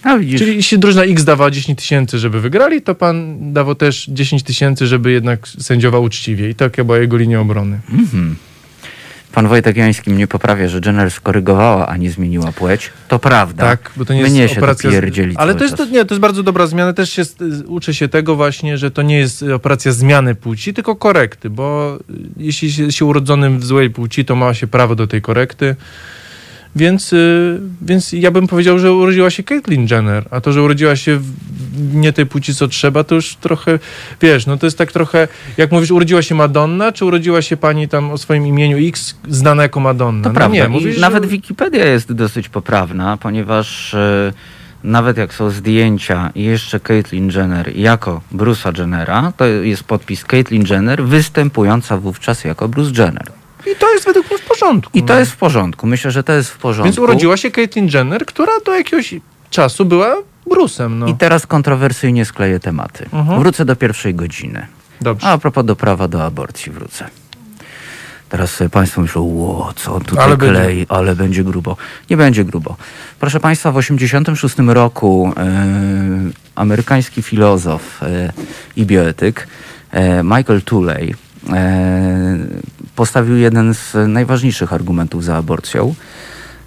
A widzisz, Czyli jeśli drużyna X dawała 10 tysięcy, żeby wygrali, to pan dawał też 10 tysięcy, żeby jednak sędziował uczciwie. I taka była jego linia obrony. mhm. pan Wojtek Jański mnie poprawia, że Jenner skorygowała, a nie zmieniła płeć. To prawda. Tak, bo to nie Mnie jest się operacja... Ale to jest, to, nie, to jest bardzo dobra zmiana. Też się, z- uczę się tego właśnie, że to nie jest operacja zmiany płci, tylko korekty, bo jeśli się, się urodzonym w złej płci, to ma się prawo do tej korekty. Więc, y, więc ja bym powiedział, że urodziła się Caitlyn Jenner, a to, że urodziła się w nie tej płci, co trzeba, to już trochę, wiesz, no to jest tak trochę, jak mówisz, urodziła się Madonna, czy urodziła się pani tam o swoim imieniu X, znana jako Madonna? To no prawda. nie, mówisz, nawet że... Wikipedia jest dosyć poprawna, ponieważ e, nawet jak są zdjęcia i jeszcze Caitlyn Jenner jako Bruce'a Jennera, to jest podpis Caitlyn Jenner występująca wówczas jako Bruce Jenner. I to jest według mnie w porządku. I to no. jest w porządku. Myślę, że to jest w porządku. Więc urodziła się Caitlyn Jenner, która do jakiegoś czasu była Bruce'em, no. I teraz kontrowersyjnie skleję tematy. Mhm. Wrócę do pierwszej godziny. Dobrze. A, a propos do prawa do aborcji wrócę. Teraz sobie Państwo myślą, ło, co on tutaj Ale będzie. klei, ale będzie grubo. Nie będzie grubo. Proszę Państwa, w 1986 roku e, amerykański filozof e, i bioetyk e, Michael Tooley e, postawił jeden z najważniejszych argumentów za aborcją,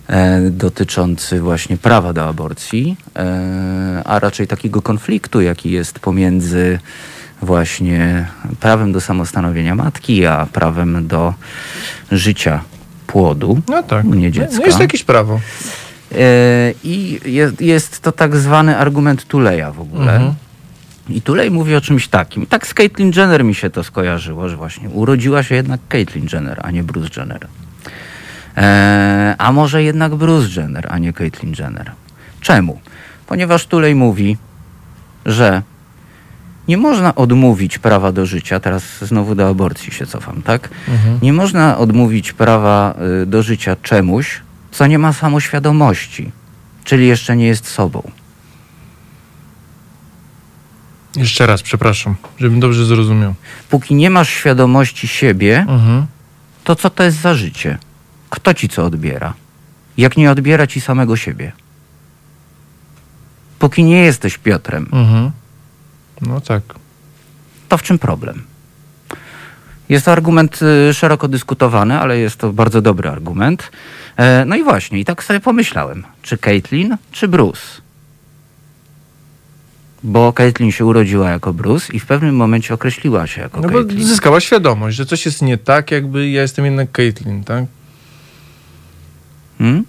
e, dotyczący właśnie prawa do aborcji, e, a raczej takiego konfliktu, jaki jest pomiędzy właśnie prawem do samostanowienia matki, a prawem do życia płodu, No tak. nie dziecka. No jest jakieś prawo. E, I jest, jest to tak zwany argument Tuleja w ogóle. Mhm. I Tulej mówi o czymś takim. Tak z Caitlyn Jenner mi się to skojarzyło, że właśnie urodziła się jednak Caitlyn Jenner, a nie Bruce Jenner. E, a może jednak Bruce Jenner, a nie Caitlyn Jenner. Czemu? Ponieważ Tulej mówi, że nie można odmówić prawa do życia, teraz znowu do aborcji się cofam, tak? Mhm. Nie można odmówić prawa y, do życia czemuś, co nie ma samoświadomości, czyli jeszcze nie jest sobą. Jeszcze raz, przepraszam, żebym dobrze zrozumiał. Póki nie masz świadomości siebie, Mhm. to co to jest za życie? Kto ci co odbiera? Jak nie odbiera ci samego siebie? Póki nie jesteś Piotrem, Mhm. No tak. to w czym problem? Jest to argument y, szeroko dyskutowany, ale jest to bardzo dobry argument. E, no i właśnie, i tak sobie pomyślałem, czy Caitlyn, czy Bruce? Bo Caitlyn się urodziła jako Bruce i w pewnym momencie określiła się jako No bo Caitlyn. zyskała świadomość, że coś jest nie tak, jakby ja jestem jednak Caitlyn, tak? Hmm?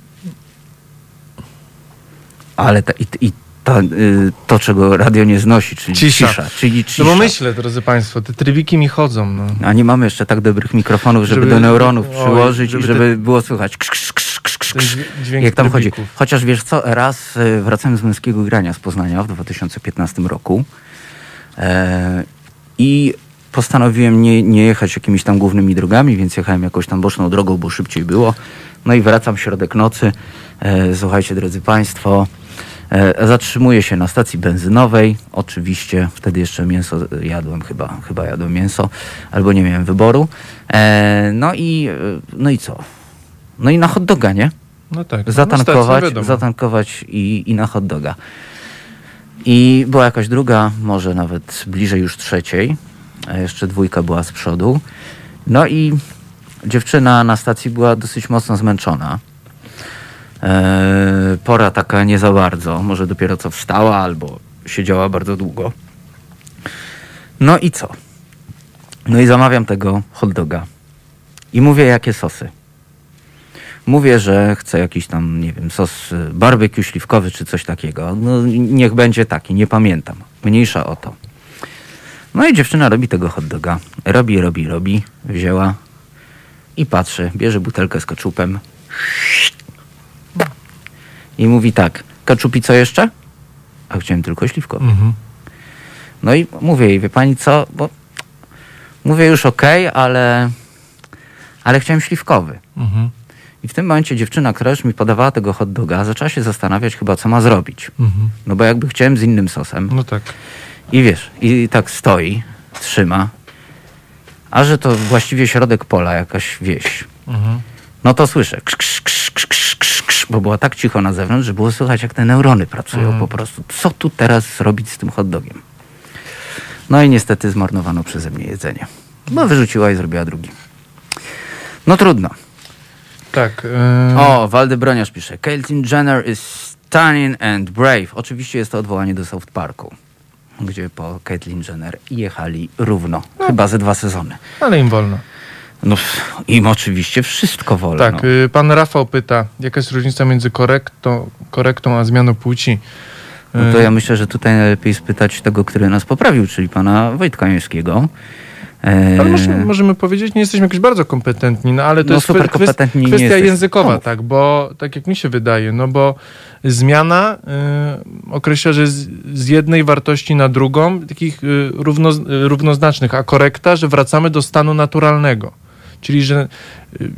Ale ta, i, i ta, y, to, czego radio nie znosi, czyli Cisza. cisza, czyli cisza. No bo myślę, drodzy Państwo, te trybiki mi chodzą, no. A nie mamy jeszcze tak dobrych mikrofonów, żeby, Żeby- do neuronów oj, przyłożyć żeby i te- żeby było słychać krz, krz, krz, krz, krz, krz, jak tam chodzi. trybików. Chociaż wiesz co, raz y, wracałem z męskiego grania z Poznania w 2015 roku e, i postanowiłem nie, nie jechać jakimiś tam głównymi drogami, więc jechałem jakąś tam boczną drogą, bo szybciej było. No i wracam w środek nocy. E, słuchajcie, drodzy Państwo, zatrzymuję się na stacji benzynowej. Oczywiście wtedy jeszcze mięso jadłem, chyba, chyba jadłem mięso, albo nie miałem wyboru. E, no, i, e, no i co? No i na hot doga, nie? No tak. no, zatankować, wiadomo. zatankować i, i na hot doga. I była jakaś druga, może nawet bliżej już trzeciej. A jeszcze dwójka była z przodu. No i dziewczyna na stacji była dosyć mocno zmęczona. Eee, pora taka nie za bardzo. Może dopiero co wstała albo siedziała bardzo długo. No i co? No i zamawiam tego hot doga. I mówię, jakie sosy. Mówię, że chcę jakiś tam, nie wiem, sos y, barbecue śliwkowy czy coś takiego. No, niech będzie taki, nie pamiętam. Mniejsza o to. No i dziewczyna robi tego hot doga. Robi, robi, robi. Wzięła i patrzy, bierze butelkę z keczupem. I mówi tak, keczup i co jeszcze? A chciałem tylko śliwkowy. Mhm. No i mówię jej, wie pani co, bo mówię już okej, ale, ale chciałem śliwkowy. Mhm. I w tym momencie dziewczyna, która już mi podawała tego hot doga, zaczęła się zastanawiać chyba, co ma zrobić. Mhm. No bo jakby chciałem z innym sosem. No tak. I wiesz, i tak stoi, trzyma. A że to właściwie środek pola, jakaś wieś. Mhm. No to słyszę, krz, krz, krz, krz, krz, bo było tak cicho na zewnątrz, że było słychać, jak te neurony pracują Mhm. po prostu. Co tu teraz zrobić z tym hot dogiem? No i niestety zmarnowano przeze mnie jedzenie. Bo wyrzuciła i zrobiła drugi. No trudno. Tak. e, O, Waldy Broniarz pisze. Caitlyn Jenner is stunning and brave. Oczywiście jest to odwołanie do South Parku, gdzie po Caitlyn Jenner jechali równo. Chyba ze dwa sezony. Ale im wolno. No, im oczywiście wszystko wolno. Tak, y, pan Rafał pyta, jaka jest różnica między korektą, korektą a zmianą płci? No to Y, ja myślę, że tutaj najlepiej spytać tego, który nas poprawił, czyli pana Wojtka Jańskiego. E, Ale możemy, możemy powiedzieć, nie jesteśmy jakoś bardzo kompetentni, no ale to No jest super kwestia jesteśmy. językowa, No. tak, bo tak jak mi się wydaje, no bo zmiana y, określa, że z, z jednej wartości na drugą, takich y, równo, y, równoznacznych, a korekta, że wracamy do stanu naturalnego. Czyli, że y,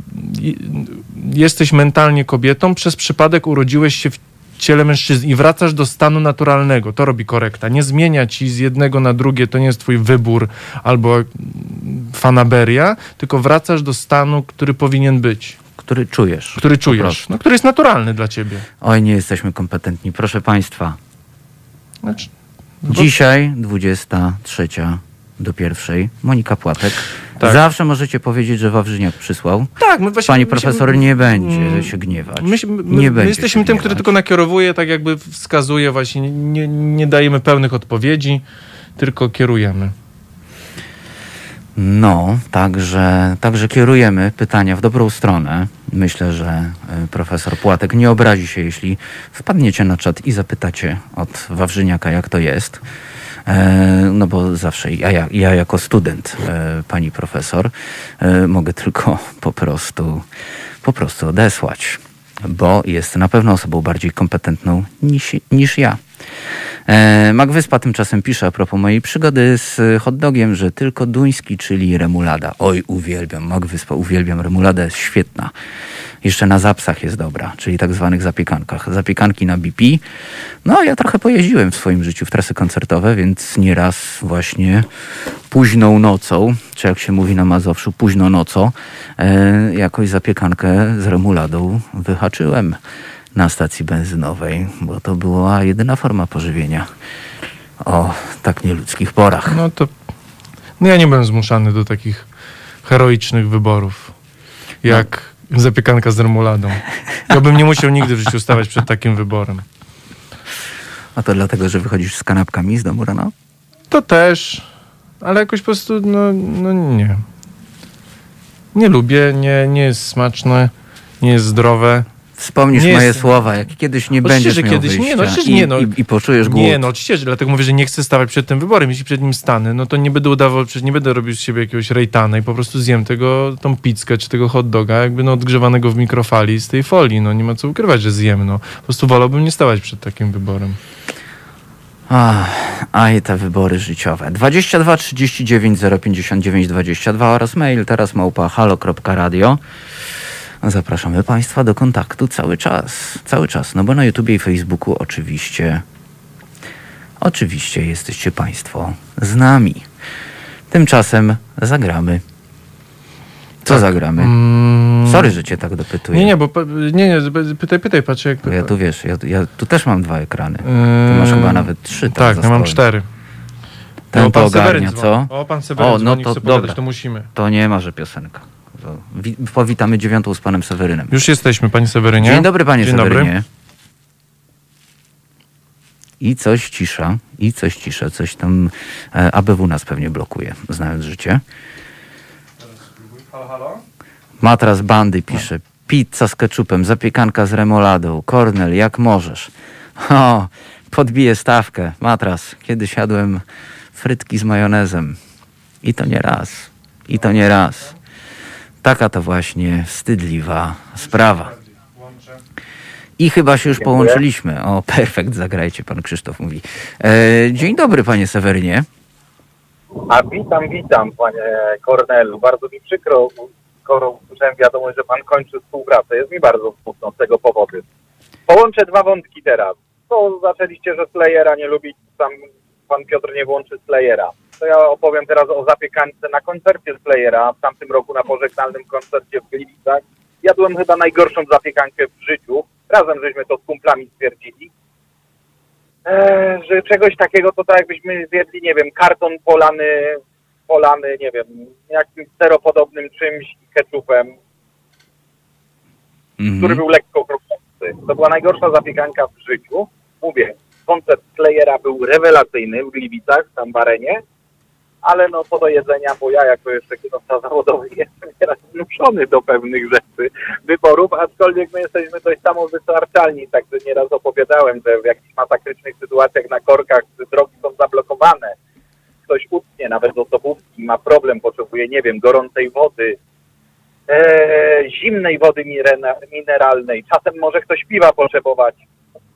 jesteś mentalnie kobietą, przez przypadek urodziłeś się w ciele mężczyzny i wracasz do stanu naturalnego. To robi korekta. Nie zmienia ci z jednego na drugie, to nie jest twój wybór albo mm, fanaberia, tylko wracasz do stanu, który powinien być, który czujesz. który czujesz, no, który jest naturalny dla ciebie. Oj, nie jesteśmy kompetentni. Proszę państwa, Znaczy, bo- dzisiaj 23 do pierwszej. Monika Płatek. Tak. Zawsze możecie powiedzieć, że Wawrzyniak przysłał. tak, my właśnie, Pani my się- profesor nie będzie mm, się gniewać. My, my, nie my będzie jesteśmy tym, który gniewać. tylko nakierowuje, tak jakby wskazuje właśnie, nie, nie dajemy pełnych odpowiedzi, tylko kierujemy. No, także, także kierujemy pytania w dobrą stronę. Myślę, że e, profesor Płatek nie obrazi się, jeśli wpadniecie na czat i zapytacie od Wawrzyniaka, jak to jest. E, no bo zawsze ja, ja, ja jako student e, pani profesor e, mogę tylko po prostu, po prostu odesłać, bo jest na pewno osobą bardziej kompetentną niż, niż ja. E, Magwyspa tymczasem pisze a propos mojej przygody z hot dogiem, że tylko duński, czyli remulada. Oj, uwielbiam Magwyspa, uwielbiam remulada, jest świetna. Jeszcze na zapsach jest dobra, czyli tak zwanych zapiekankach. Zapiekanki na BP. No, ja trochę pojeździłem w swoim życiu w trasy koncertowe, więc nieraz właśnie późną nocą, czy jak się mówi na Mazowszu, późno nocą, e, jakoś zapiekankę z remuladą wyhaczyłem na stacji benzynowej, bo to była jedyna forma pożywienia o tak nieludzkich porach. No to no ja nie byłem zmuszany do takich heroicznych wyborów, jak zapiekanka z remuladą. Ja bym nie musiał nigdy w życiu stawać przed takim wyborem. A to dlatego, że wychodzisz z kanapkami z domu rano? To też, ale jakoś po prostu, no, no nie. Nie lubię, nie, nie jest smaczne, nie jest zdrowe. Wspomnisz Nie moje jest- słowa, jak kiedyś nie Oczywiście, będziesz że miał kiedyś. Nie, no, i, nie, no. i, i poczujesz głód. Nie, no oczywiście, że dlatego mówię, że nie chcę stawać przed tym wyborem. Jeśli przed nim stanę, no to nie będę udawał, przecież nie będę robił z siebie jakiegoś rejtana i po prostu zjem tego, tą pizzkę czy tego hot doga, jakby no odgrzewanego w mikrofali z tej folii. No nie ma co ukrywać, że zjem, no. Po prostu wolałbym nie stawać przed takim wyborem. Ach, aj, te wybory życiowe. 22 39 059 22 oraz mail teraz małpa halo.radio. Zapraszamy Państwa do kontaktu cały czas. Cały czas, no bo na YouTubie i Facebooku oczywiście oczywiście jesteście Państwo z nami. Tymczasem zagramy. Co zagramy? Mm, Sorry, że Cię tak dopytuję. Nie, nie, bo nie, nie, pytaj, pytaj, patrzę jak... Bo ja tu wiesz, ja, ja tu też mam dwa ekrany. Ty Yy, masz chyba nawet trzy Tak, za ja mam cztery. Ten O, to ogarnia, co? O, pan Seweryn O, no dzwoni, to pogadać, dobra. to musimy. To nie ma, że piosenka. Powitamy dziewiątą z panem Sewerynem. Już jesteśmy, panie Sewerynie. Dzień dobry, panie Dzień Sewerynie. Dobry. I coś cisza, i coś cisza, coś tam e, ABW nas pewnie blokuje, znając życie. Matras Bandy pisze, pizza z keczupem, zapiekanka z remoladą, Kornel, jak możesz. O, podbiję stawkę, matras. Kiedyś jadłem frytki z majonezem. I to nie raz, i to nie raz. Taka to właśnie wstydliwa sprawa. I chyba się już połączyliśmy. O, perfekt, zagrajcie, pan Krzysztof mówi. E, dzień dobry, panie Sewerynie. A witam, witam, panie Kornelu. Bardzo mi przykro, skoro usłyszałem wiadomość, że pan kończy współpracę. Jest mi bardzo smutno z tego powodu. Połączę dwa wątki teraz. To zaczęliście, że Slayera nie lubi, sam pan Piotr nie włączy Slayera. To ja opowiem teraz o zapiekance na koncercie Slayera w tamtym roku na pożegnalnym koncercie w Gliwicach. Jadłem chyba najgorszą zapiekankę w życiu. Razem żeśmy to z kumplami stwierdzili. Eee, że czegoś takiego to tak jakbyśmy zjedli, nie wiem, karton polany, polany, nie wiem, jakimś seropodobnym czymś i ketchupem, który Mhm. był lekko kruczący. To była najgorsza zapiekanka w życiu. Mówię, koncert Slayera był rewelacyjny w Gliwicach, tam w arenie. Ale no po do jedzenia, bo ja jako jeszcze kierowca zawodowy jestem teraz zmuszony do pewnych rzeczy, wyborów, aczkolwiek my jesteśmy dość samowystarczalni, także nieraz opowiadałem, że w jakichś masakrycznych sytuacjach na korkach drogi są zablokowane, ktoś utnie, nawet osobówki, ma problem, potrzebuje, nie wiem, gorącej wody, e, zimnej wody mineralnej, czasem może ktoś piwa potrzebować.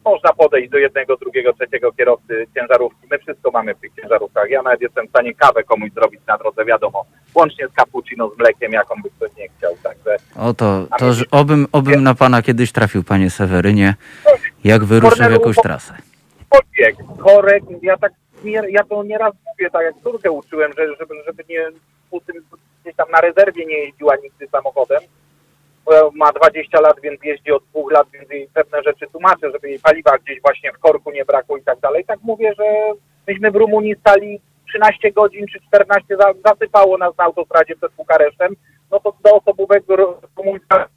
Można podejść do jednego, drugiego, trzeciego kierowcy ciężarówki. My wszystko mamy w tych ciężarówkach. Ja nawet jestem w stanie kawę komuś zrobić na drodze, wiadomo. Łącznie z cappuccino, z mlekiem, jaką by ktoś nie chciał. Także Oto, to, że obym, obym na pana kiedyś trafił, panie Sewerynie, jak wyruszę w jakąś trasę. Podbieg, korek, ja tak nie, ja to nieraz mówię, tak jak córkę uczyłem, że, żeby, żeby nie gdzieś tam na rezerwie nie jeździła nigdy samochodem. Ma 20 lat, więc jeździ od dwóch lat, więc jej pewne rzeczy tłumaczę, żeby jej paliwa gdzieś właśnie w korku nie brakło i tak dalej. Tak mówię, że myśmy w Rumunii stali 13 godzin czy 14, za- zasypało nas na autostradzie przed Bukaresztem, no to do osobówek ru- rumuńska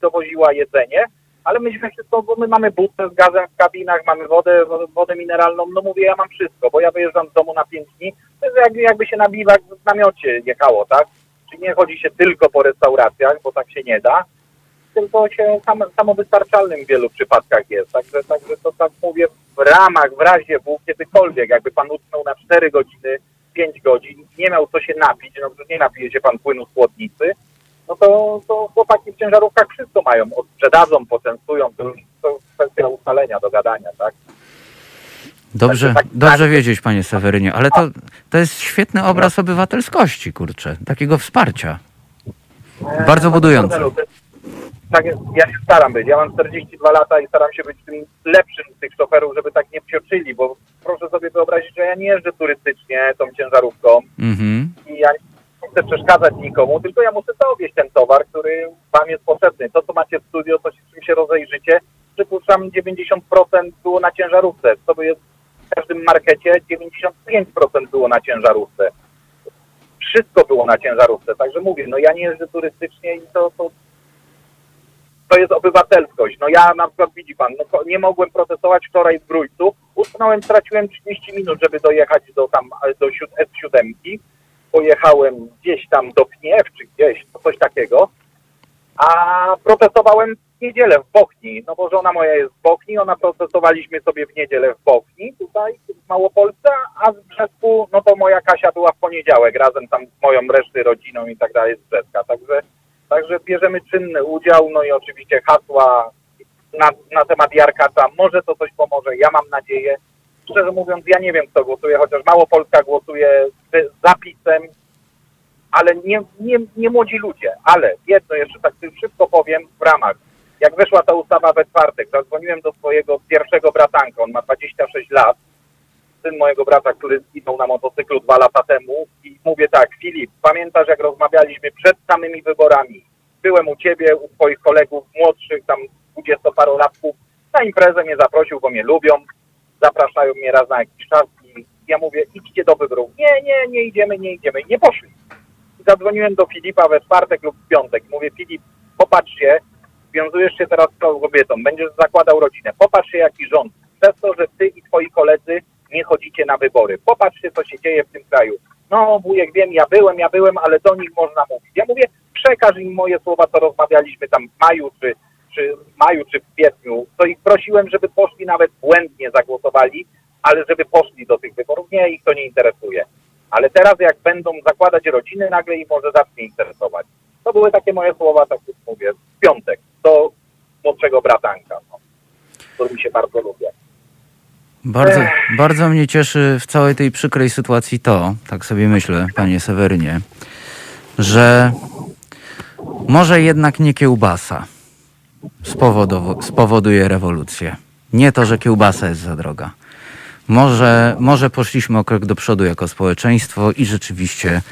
dowoziła jedzenie, ale myśmy wszystko, bo my mamy butę z gazem w kabinach, mamy wodę, wodę mineralną, no mówię, ja mam wszystko, bo ja wyjeżdżam z domu na 5 dni, to jest jak, jakby się na biwak w namiocie jechało, tak? Czyli nie chodzi się tylko po restauracjach, bo tak się nie da, tylko się sam, samowystarczalnym w wielu przypadkach jest. Także, także to tak mówię, w ramach, w razie W, kiedykolwiek, jakby pan utknął na 4 godziny, 5 godzin, nie miał co się napić, no nie napije się pan płynu z chłodnicy, no to, to chłopaki w ciężarówkach wszystko mają, sprzedadzą, poczęstują, to już to kwestia ustalenia, dogadania, tak? Dobrze, tak- dobrze tak. wiedzieć, panie Sewerynie, ale to, to jest świetny obraz obywatelskości, kurczę, takiego wsparcia. Bardzo budujące. Tak jest, ja się staram być. Ja mam 42 lata i staram się być tym lepszym z tych szoferów, żeby tak nie psioczyli, bo proszę sobie wyobrazić, że ja nie jeżdżę turystycznie tą ciężarówką Mhm. i ja nie chcę przeszkadzać nikomu, tylko ja muszę dowieść ten towar, który wam jest potrzebny. To, co macie w studio, to się czym się rozejrzycie, przypuszczam 90% było na ciężarówce. To by jest w każdym markecie 95% było na ciężarówce. Wszystko było na ciężarówce, także mówię, no ja nie jeżdżę turystycznie i to, to to jest obywatelskość. No ja na przykład widzi pan, no, nie mogłem protestować wczoraj w Grójcu, utknąłem, straciłem 30 minut, żeby dojechać do tam, e, do siód- S7. Pojechałem gdzieś tam do Pniew, czy gdzieś, no coś takiego, a protestowałem w niedzielę w Bochni, no bo żona moja jest w Bochni, ona protestowaliśmy sobie w niedzielę w Bochni, tutaj w Małopolsce, a z Brzesku, no to moja Kasia była w poniedziałek, razem tam z moją reszty rodziną i tak dalej z Brzeska, także Także bierzemy czynny udział, no i oczywiście hasła na, na temat Jarkacza. Może to coś pomoże, ja mam nadzieję. Szczerze mówiąc, ja nie wiem, kto głosuje, chociaż Małopolska głosuje z zapisem, ale nie, nie, nie młodzi ludzie. Ale jedno jeszcze tak szybko powiem w ramach. Jak weszła ta ustawa we czwartek, zadzwoniłem do swojego pierwszego bratanka, on ma 26 lat, syn mojego brata, który zginął na motocyklu dwa lata temu i mówię tak, Filip, pamiętasz jak rozmawialiśmy przed samymi wyborami? Byłem u ciebie, u twoich kolegów młodszych, tam dwudziestoparolatków, na imprezę mnie zaprosił, bo mnie lubią, zapraszają mnie raz na jakiś czas i ja mówię, idźcie do wyborów. Nie, nie, nie idziemy, nie idziemy. I nie poszli. I zadzwoniłem do Filipa we czwartek lub w piątek. Mówię, Filip, popatrz się, związujesz się teraz z tą kobietą, będziesz zakładał rodzinę. Popatrz się, jaki rząd. Przez to, że ty i twoi koledzy nie chodzicie na wybory. Popatrzcie, co się dzieje w tym kraju. No, wujek, wiem, ja byłem, ja byłem, ale do nich można mówić. Ja mówię, przekaż im moje słowa, co rozmawialiśmy tam w maju, czy, czy maju, czy w kwietniu. To ich prosiłem, żeby poszli nawet błędnie zagłosowali, ale żeby poszli do tych wyborów. Nie, ich to nie interesuje. Ale teraz, jak będą zakładać rodziny, nagle ich może zacznie interesować. To były takie moje słowa, tak jak mówię, w piątek, do młodszego bratanka, no, którym się bardzo lubię. Bardzo, bardzo mnie cieszy w całej tej przykrej sytuacji to, tak sobie myślę, panie Sewerynie, że może jednak nie kiełbasa spowoduje rewolucję. Nie to, że kiełbasa jest za droga. Może, może poszliśmy o krok do przodu jako społeczeństwo i rzeczywiście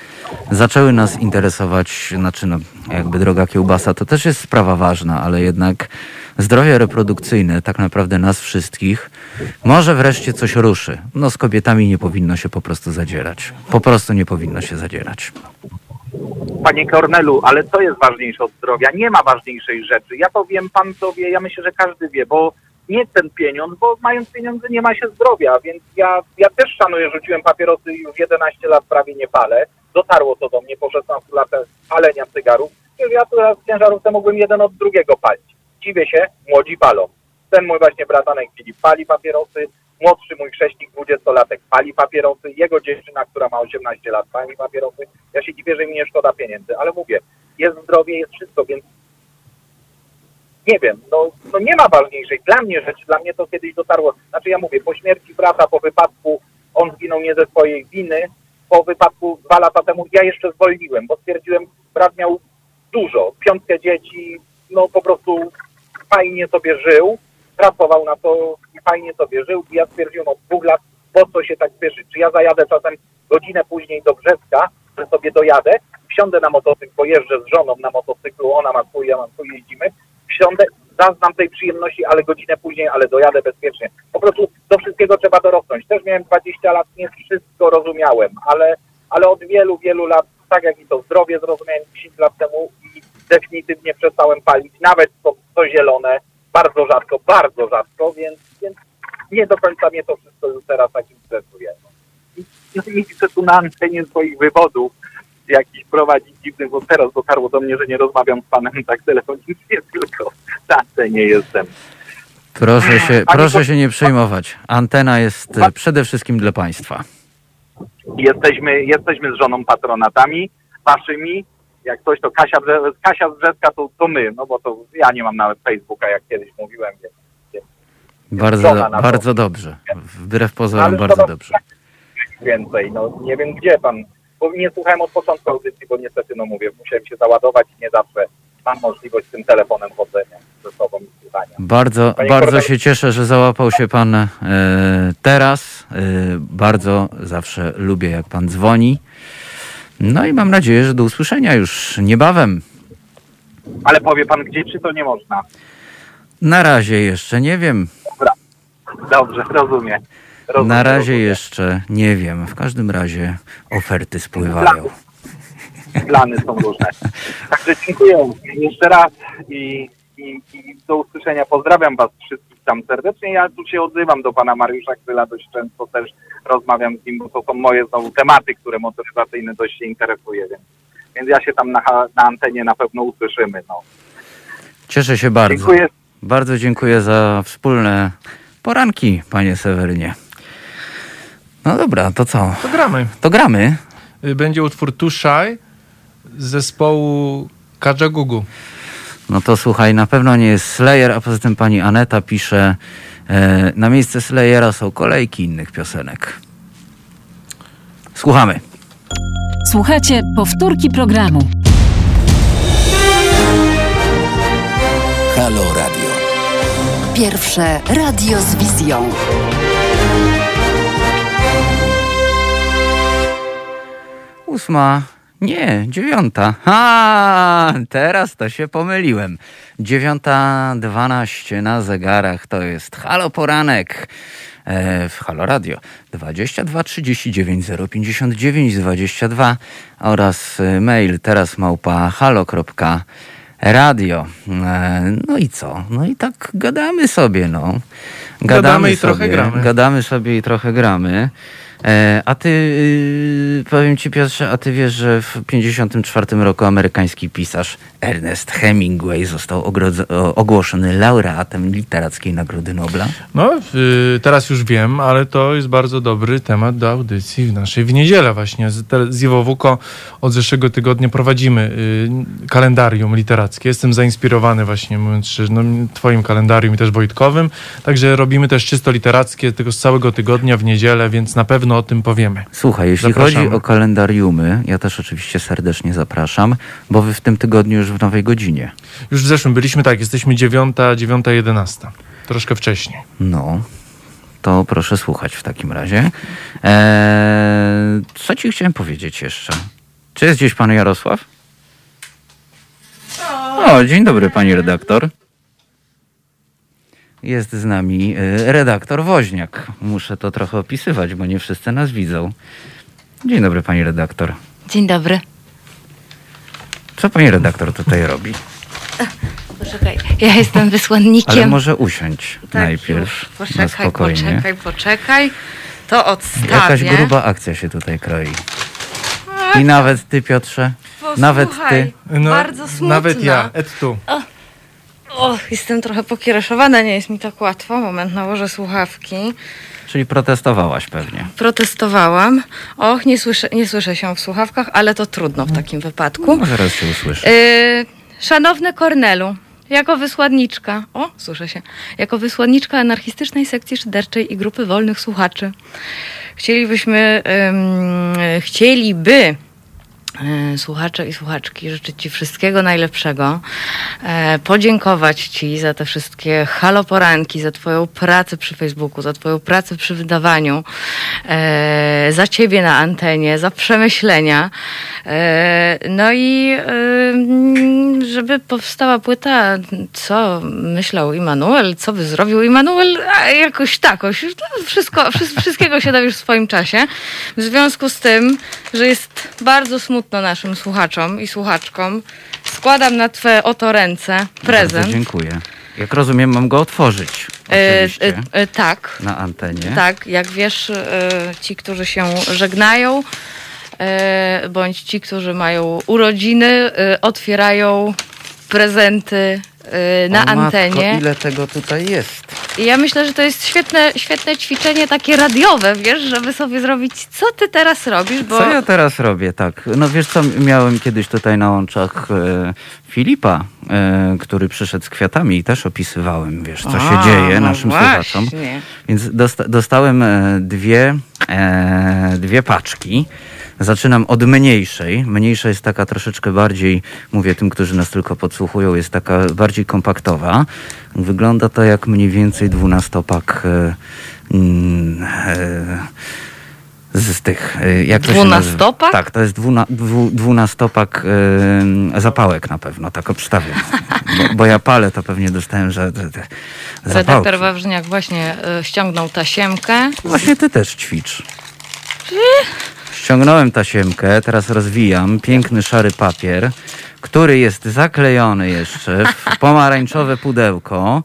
zaczęły nas interesować, znaczy no, jakby droga kiełbasa to też jest sprawa ważna, ale jednak zdrowie reprodukcyjne tak naprawdę nas wszystkich może wreszcie coś ruszy. No z kobietami nie powinno się po prostu zadzierać. Po prostu nie powinno się zadzierać. Panie Kornelu, ale co jest ważniejsze od zdrowia? Nie ma ważniejszej rzeczy. Ja to wiem, pan wie, ja myślę, że każdy wie, bo nie ten pieniądz, bo mając pieniądze nie ma się zdrowia, więc ja, ja też szanuję, rzuciłem papierosy i już 11 lat prawie nie palę. Dotarło to do mnie po 16 latach palenia cygarów. Ja teraz w ciężarówce mogłem jeden od drugiego palić. Dziwię się, młodzi palą. Ten mój właśnie bratanek Filip pali papierosy, młodszy mój chrześnik 20-latek pali papierosy, jego dziewczyna, która ma 18 lat pali papierosy. Ja się dziwię, że mi nie szkoda pieniędzy, ale mówię, jest zdrowie, jest wszystko, więc nie wiem, no, no nie ma ważniejszej dla mnie rzeczy, dla mnie to kiedyś dotarło. Znaczy ja mówię, po śmierci brata, po wypadku, on zginął nie ze swojej winy, po wypadku dwa lata temu ja jeszcze zwolniłem, bo stwierdziłem, brat miał dużo, piątkę dzieci, no po prostu fajnie sobie żył, pracował na to i fajnie sobie żył i ja stwierdziłem od dwóch lat, po co się tak spieszyć, czy ja zajadę czasem godzinę później do Brzeska, że sobie dojadę, wsiądę na motocykl, pojeżdżę z żoną na motocyklu, ona ma swój, ja mam swój, jeździmy, wsiądę, zaznam tej przyjemności, ale godzinę później, ale dojadę bezpiecznie. Po prostu do wszystkiego trzeba dorosnąć. Też miałem 20 lat, nie wszystko rozumiałem, ale, ale od wielu, wielu lat, tak jak i to zdrowie zrozumiałem 10 lat temu i definitywnie przestałem palić, nawet to, to zielone, bardzo rzadko, bardzo rzadko, więc, więc nie do końca mnie to wszystko już teraz tak interesuje. No. I, i chcę tu na antenie swoich wywodów jakiś prowadzić dziwny, bo teraz dotarło do mnie, że nie rozmawiam z panem tak telefonicznie, tylko na antenie jestem. Proszę się, proszę to- się nie przejmować. Antena jest przede wszystkim dla państwa. Jesteśmy, jesteśmy z żoną patronatami waszymi. Jak coś, to Kasia, Kasia z Brzeska to, to my, no bo to ja nie mam nawet Facebooka, jak kiedyś mówiłem, więc Bardzo, bardzo dobrze. Wbrew pozorom Ale bardzo dobrze. więcej. No nie wiem gdzie pan, bo nie słuchałem od początku audycji, bo niestety, no mówię, musiałem się załadować i nie zawsze mam możliwość z tym telefonem chodzenia ze sobą i słuchania. Bardzo, Panie bardzo się cieszę, że załapał się pan e, teraz. E, bardzo zawsze lubię, jak pan dzwoni. No i mam nadzieję, że do usłyszenia już niebawem. Ale powie pan gdzie, czy to nie można? Na razie jeszcze nie wiem. Dobrze, rozumiem. Rozumiem Na razie rozumiem. jeszcze nie wiem. W każdym razie oferty spływają. Plany są różne. Także dziękuję jeszcze raz i, i, i do usłyszenia. Pozdrawiam Was wszystkich tam serdecznie. Ja tu się odzywam do Pana Mariusza Kryla dość często też rozmawiam z nim, bo to są moje znowu tematy, które motoryzacyjne dość się interesuje, więc, więc ja się tam na, na antenie na pewno usłyszymy. No. Cieszę się bardzo. Dziękuję. Bardzo dziękuję za wspólne poranki, panie Sewerynie. No dobra, to co? To gramy. To gramy. Y, Będzie utwór Shy z zespołu Kajagugu. No to słuchaj, na pewno nie jest Slayer, a poza tym pani Aneta pisze, e, na miejsce Slayera są kolejki innych piosenek. Słuchamy. Słuchajcie powtórki programu. Halo Radio. Pierwsze radio z wizją. Ósma, nie, dziewiąta. Ha, teraz to się pomyliłem. Dziewiąta dwanaście na zegarach to jest Halo Poranek e, w Halo Radio 22 39 059 22 oraz e, mail teraz małpa halo.radio. E, No i co? No i tak gadamy sobie, no. Gadamy i sobie, trochę gramy. Gadamy sobie i trochę gramy. E, a ty, y, powiem ci Piotrze, a ty wiesz, że w 54 roku amerykański pisarz Ernest Hemingway został ogłoszony laureatem Literackiej Nagrody Nobla? No, y, teraz już wiem, ale to jest bardzo dobry temat do audycji w naszej w niedzielę właśnie. Z, Iwowuko od zeszłego tygodnia prowadzimy y, kalendarium literackie. Jestem zainspirowany właśnie, mówiąc szczerze, no, twoim kalendarium i też Wojtkowym. Także robimy też czysto literackie, tylko z całego tygodnia w niedzielę, więc na pewno o tym powiemy. Słuchaj, jeśli Zapraszamy. chodzi o kalendariumy, ja też oczywiście serdecznie zapraszam, bo wy w tym tygodniu już w nowej godzinie. Już w zeszłym byliśmy, tak, jesteśmy dziewiąta, dziewiąta, jedenasta. Troszkę wcześniej. No, to proszę słuchać w takim razie. Eee, co ci chciałem powiedzieć jeszcze? Czy jest gdzieś pan Jarosław? O, dzień dobry pani redaktor. Jest z nami y, redaktor Woźniak. Muszę to trochę opisywać, bo nie wszyscy nas widzą. Dzień dobry pani redaktor. Dzień dobry. Co pani redaktor tutaj robi? Poczekaj, Ja jestem wysłannikiem. Ale może usiądź tak, najpierw. Już. na Poczekaj, spokojnie. poczekaj, poczekaj. To odstawię. Jakaś gruba akcja się tutaj kroi. I nawet ty, Piotrze, nawet ty. Posłuchaj, bardzo smutna. No, Nawet ja, et tu. O, jestem trochę pokiereszowana, nie jest mi tak łatwo. Moment, nałożę słuchawki. Czyli protestowałaś pewnie. Protestowałam. Och, nie słyszę, nie słyszę się w słuchawkach, ale to trudno w takim wypadku. No, zaraz się usłyszy. Yy, szanowny Kornelu, jako wysłanniczka, o, słyszę się, jako wysłanniczka anarchistycznej sekcji szyderczej i grupy wolnych słuchaczy, chcielibyśmy, ym, chcieliby e, słuchacze i słuchaczki życzyć Ci wszystkiego najlepszego, e, podziękować Ci za te wszystkie haloporanki, za Twoją pracę przy Facebooku, za Twoją pracę przy wydawaniu, e, za Ciebie na antenie, za przemyślenia. E, no i e, żeby powstała płyta, co myślał Immanuel, co by zrobił Immanuel, jakoś takoś. Wszystko, wszy- wszystkiego się dowiesz w swoim czasie. W związku z tym, że jest bardzo smutno naszym słuchaczom i słuchaczkom, składam na Twe oto ręce prezent. Bardzo dziękuję. Jak rozumiem, mam go otworzyć. E, Oczywiście. e, e, tak, Na antenie. tak, jak wiesz, e, ci, którzy się żegnają, e, bądź ci, którzy mają urodziny, e, otwierają prezenty na o, antenie. Matko, ile tego tutaj jest? I ja myślę, że to jest świetne, świetne ćwiczenie takie radiowe, wiesz, żeby sobie zrobić, co ty teraz robisz, bo Co ja teraz robię? Tak. No wiesz co, miałem kiedyś tutaj na łączach e, Filipa, e, który przyszedł z kwiatami i też opisywałem, wiesz, co się A, dzieje no naszym właśnie. słuchaczom. Więc dosta dostałem e, dwie, e, dwie paczki. Zaczynam od mniejszej. Mniejsza jest taka troszeczkę bardziej, mówię tym, którzy nas tylko podsłuchują, jest taka bardziej kompaktowa. Wygląda to jak mniej więcej dwunastopak e, mm, e, z tych, e, jak to? Dwunastopak? Tak, to jest dwuna, dwu, dwunastopak zapałek na pewno, tak obstawiam. Bo, bo ja palę, to pewnie dostałem, że te, te redaktor Wawrzyniak właśnie e, ściągnął tasiemkę. Właśnie ty też ćwicz. Ściągnąłem tasiemkę, teraz rozwijam piękny szary papier, który jest zaklejony jeszcze w pomarańczowe pudełko e,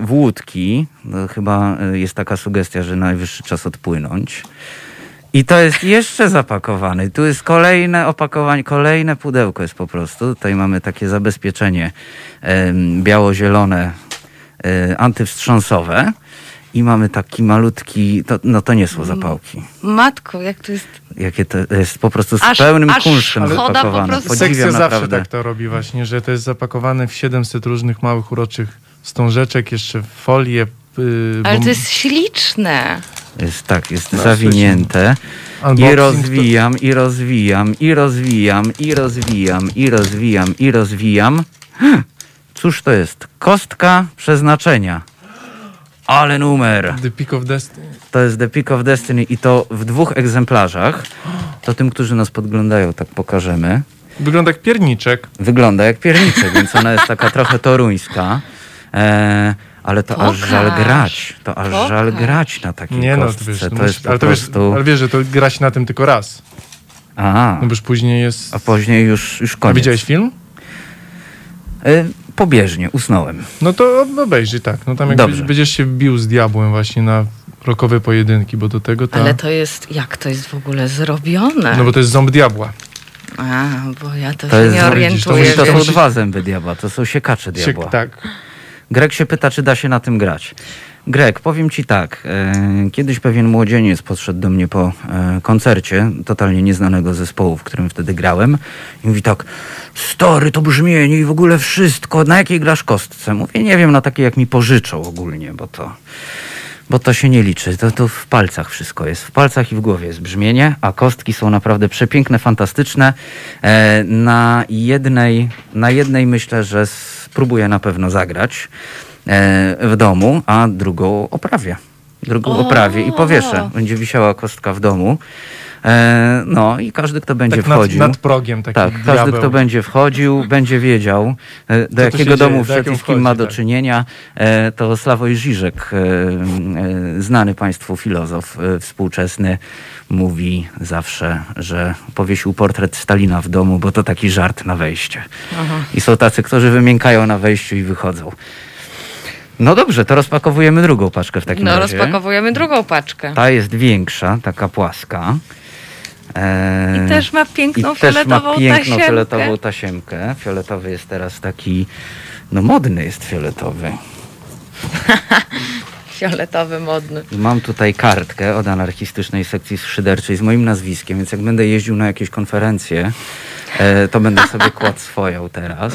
w łódki. No, chyba e, jest taka sugestia, że najwyższy czas odpłynąć. I to jest jeszcze zapakowane. Tu jest kolejne opakowanie, kolejne pudełko jest po prostu. Tutaj mamy takie zabezpieczenie biało-zielone, e, antywstrząsowe. I mamy taki malutki, to, no to nie są zapałki. Matko, jak to jest... Jakie to jest po prostu z Aż- pełnym aż kunsztem choda po zapakowane. prostu. Sekcja Podziwiam zawsze naprawdę. tak to robi właśnie, że to jest zapakowane w 700 różnych małych uroczych wstążeczek, jeszcze w folię. Yy, Ale to jest śliczne. Jest tak, jest No, zawinięte. I rozwijam, i rozwijam, i rozwijam, i rozwijam, i rozwijam, i rozwijam. Hm, Cóż to jest? Kostka przeznaczenia. Ale numer. To, The Peak of Destiny. To jest The Peak of Destiny i to w dwóch egzemplarzach. To tym, którzy nas podglądają, tak pokażemy. Wygląda jak pierniczek. Wygląda jak pierniczek, więc ona jest taka trochę toruńska. E, ale to aż żal Pokaż. grać. To aż żal Pokaż. grać na takiej Nie no, to wiesz, to to musisz- jest po ale, to wiesz, prostu... ale wiesz, że to gra się na tym tylko raz. A, No bo już później jest... a później już, już A koniec. widziałeś film? E, pobieżnie, usnąłem. No to obejrzyj tak. No tam jak Dobrze. będziesz- się bił z diabłem właśnie na rokowe pojedynki, bo do tego to... Ale to jest, jak to jest w ogóle zrobione? No bo to jest ząb diabła. A, bo ja to, To się jest- nie to orientuję. musisz- To są wiesz. dwa zęby diabła, to są siekacze diabła. tak. Greg się pyta, czy da się na tym grać. Greg, powiem ci tak. E, kiedyś pewien młodzieniec podszedł do mnie po e, koncercie totalnie nieznanego zespołu, w którym wtedy grałem i mówi tak, stary, to brzmienie i w ogóle wszystko, na jakiej grasz kostce? Mówię, nie wiem, na takiej jak mi pożyczą ogólnie, bo to, bo to się nie liczy. To, to w palcach wszystko jest. W palcach i w głowie jest brzmienie, a kostki są naprawdę przepiękne, fantastyczne. E, na jednej, na jednej myślę, że spróbuję na pewno zagrać w domu, a drugą oprawię. Drugą O! oprawię i powieszę. Będzie wisiała kostka w domu. E, no i każdy, kto będzie Tak nad, wchodził. nad progiem taki Tak, każdy, diabeł. kto będzie wchodził, będzie wiedział, e, do jakiego domu wszedł i z kim ma do tak. czynienia. E, To Sławoj Żyżek, e, e, znany Państwu filozof e, współczesny, mówi zawsze, że powiesił portret Stalina w domu, bo to taki żart na wejście. I są tacy, którzy wymiękają na wejściu i wychodzą. No dobrze, to rozpakowujemy drugą paczkę w takim No, razie. rozpakowujemy drugą paczkę. Ta jest większa, taka płaska. E, I też ma piękną i też ma fioletową piękną tasiemkę. fioletową tasiemkę. Fioletowy jest teraz taki, no modny jest fioletowy. Fioletowy, modny. I mam tutaj kartkę od anarchistycznej sekcji szyderczej z moim nazwiskiem, więc jak będę jeździł na jakieś konferencje, e, to będę sobie kładł swoją teraz.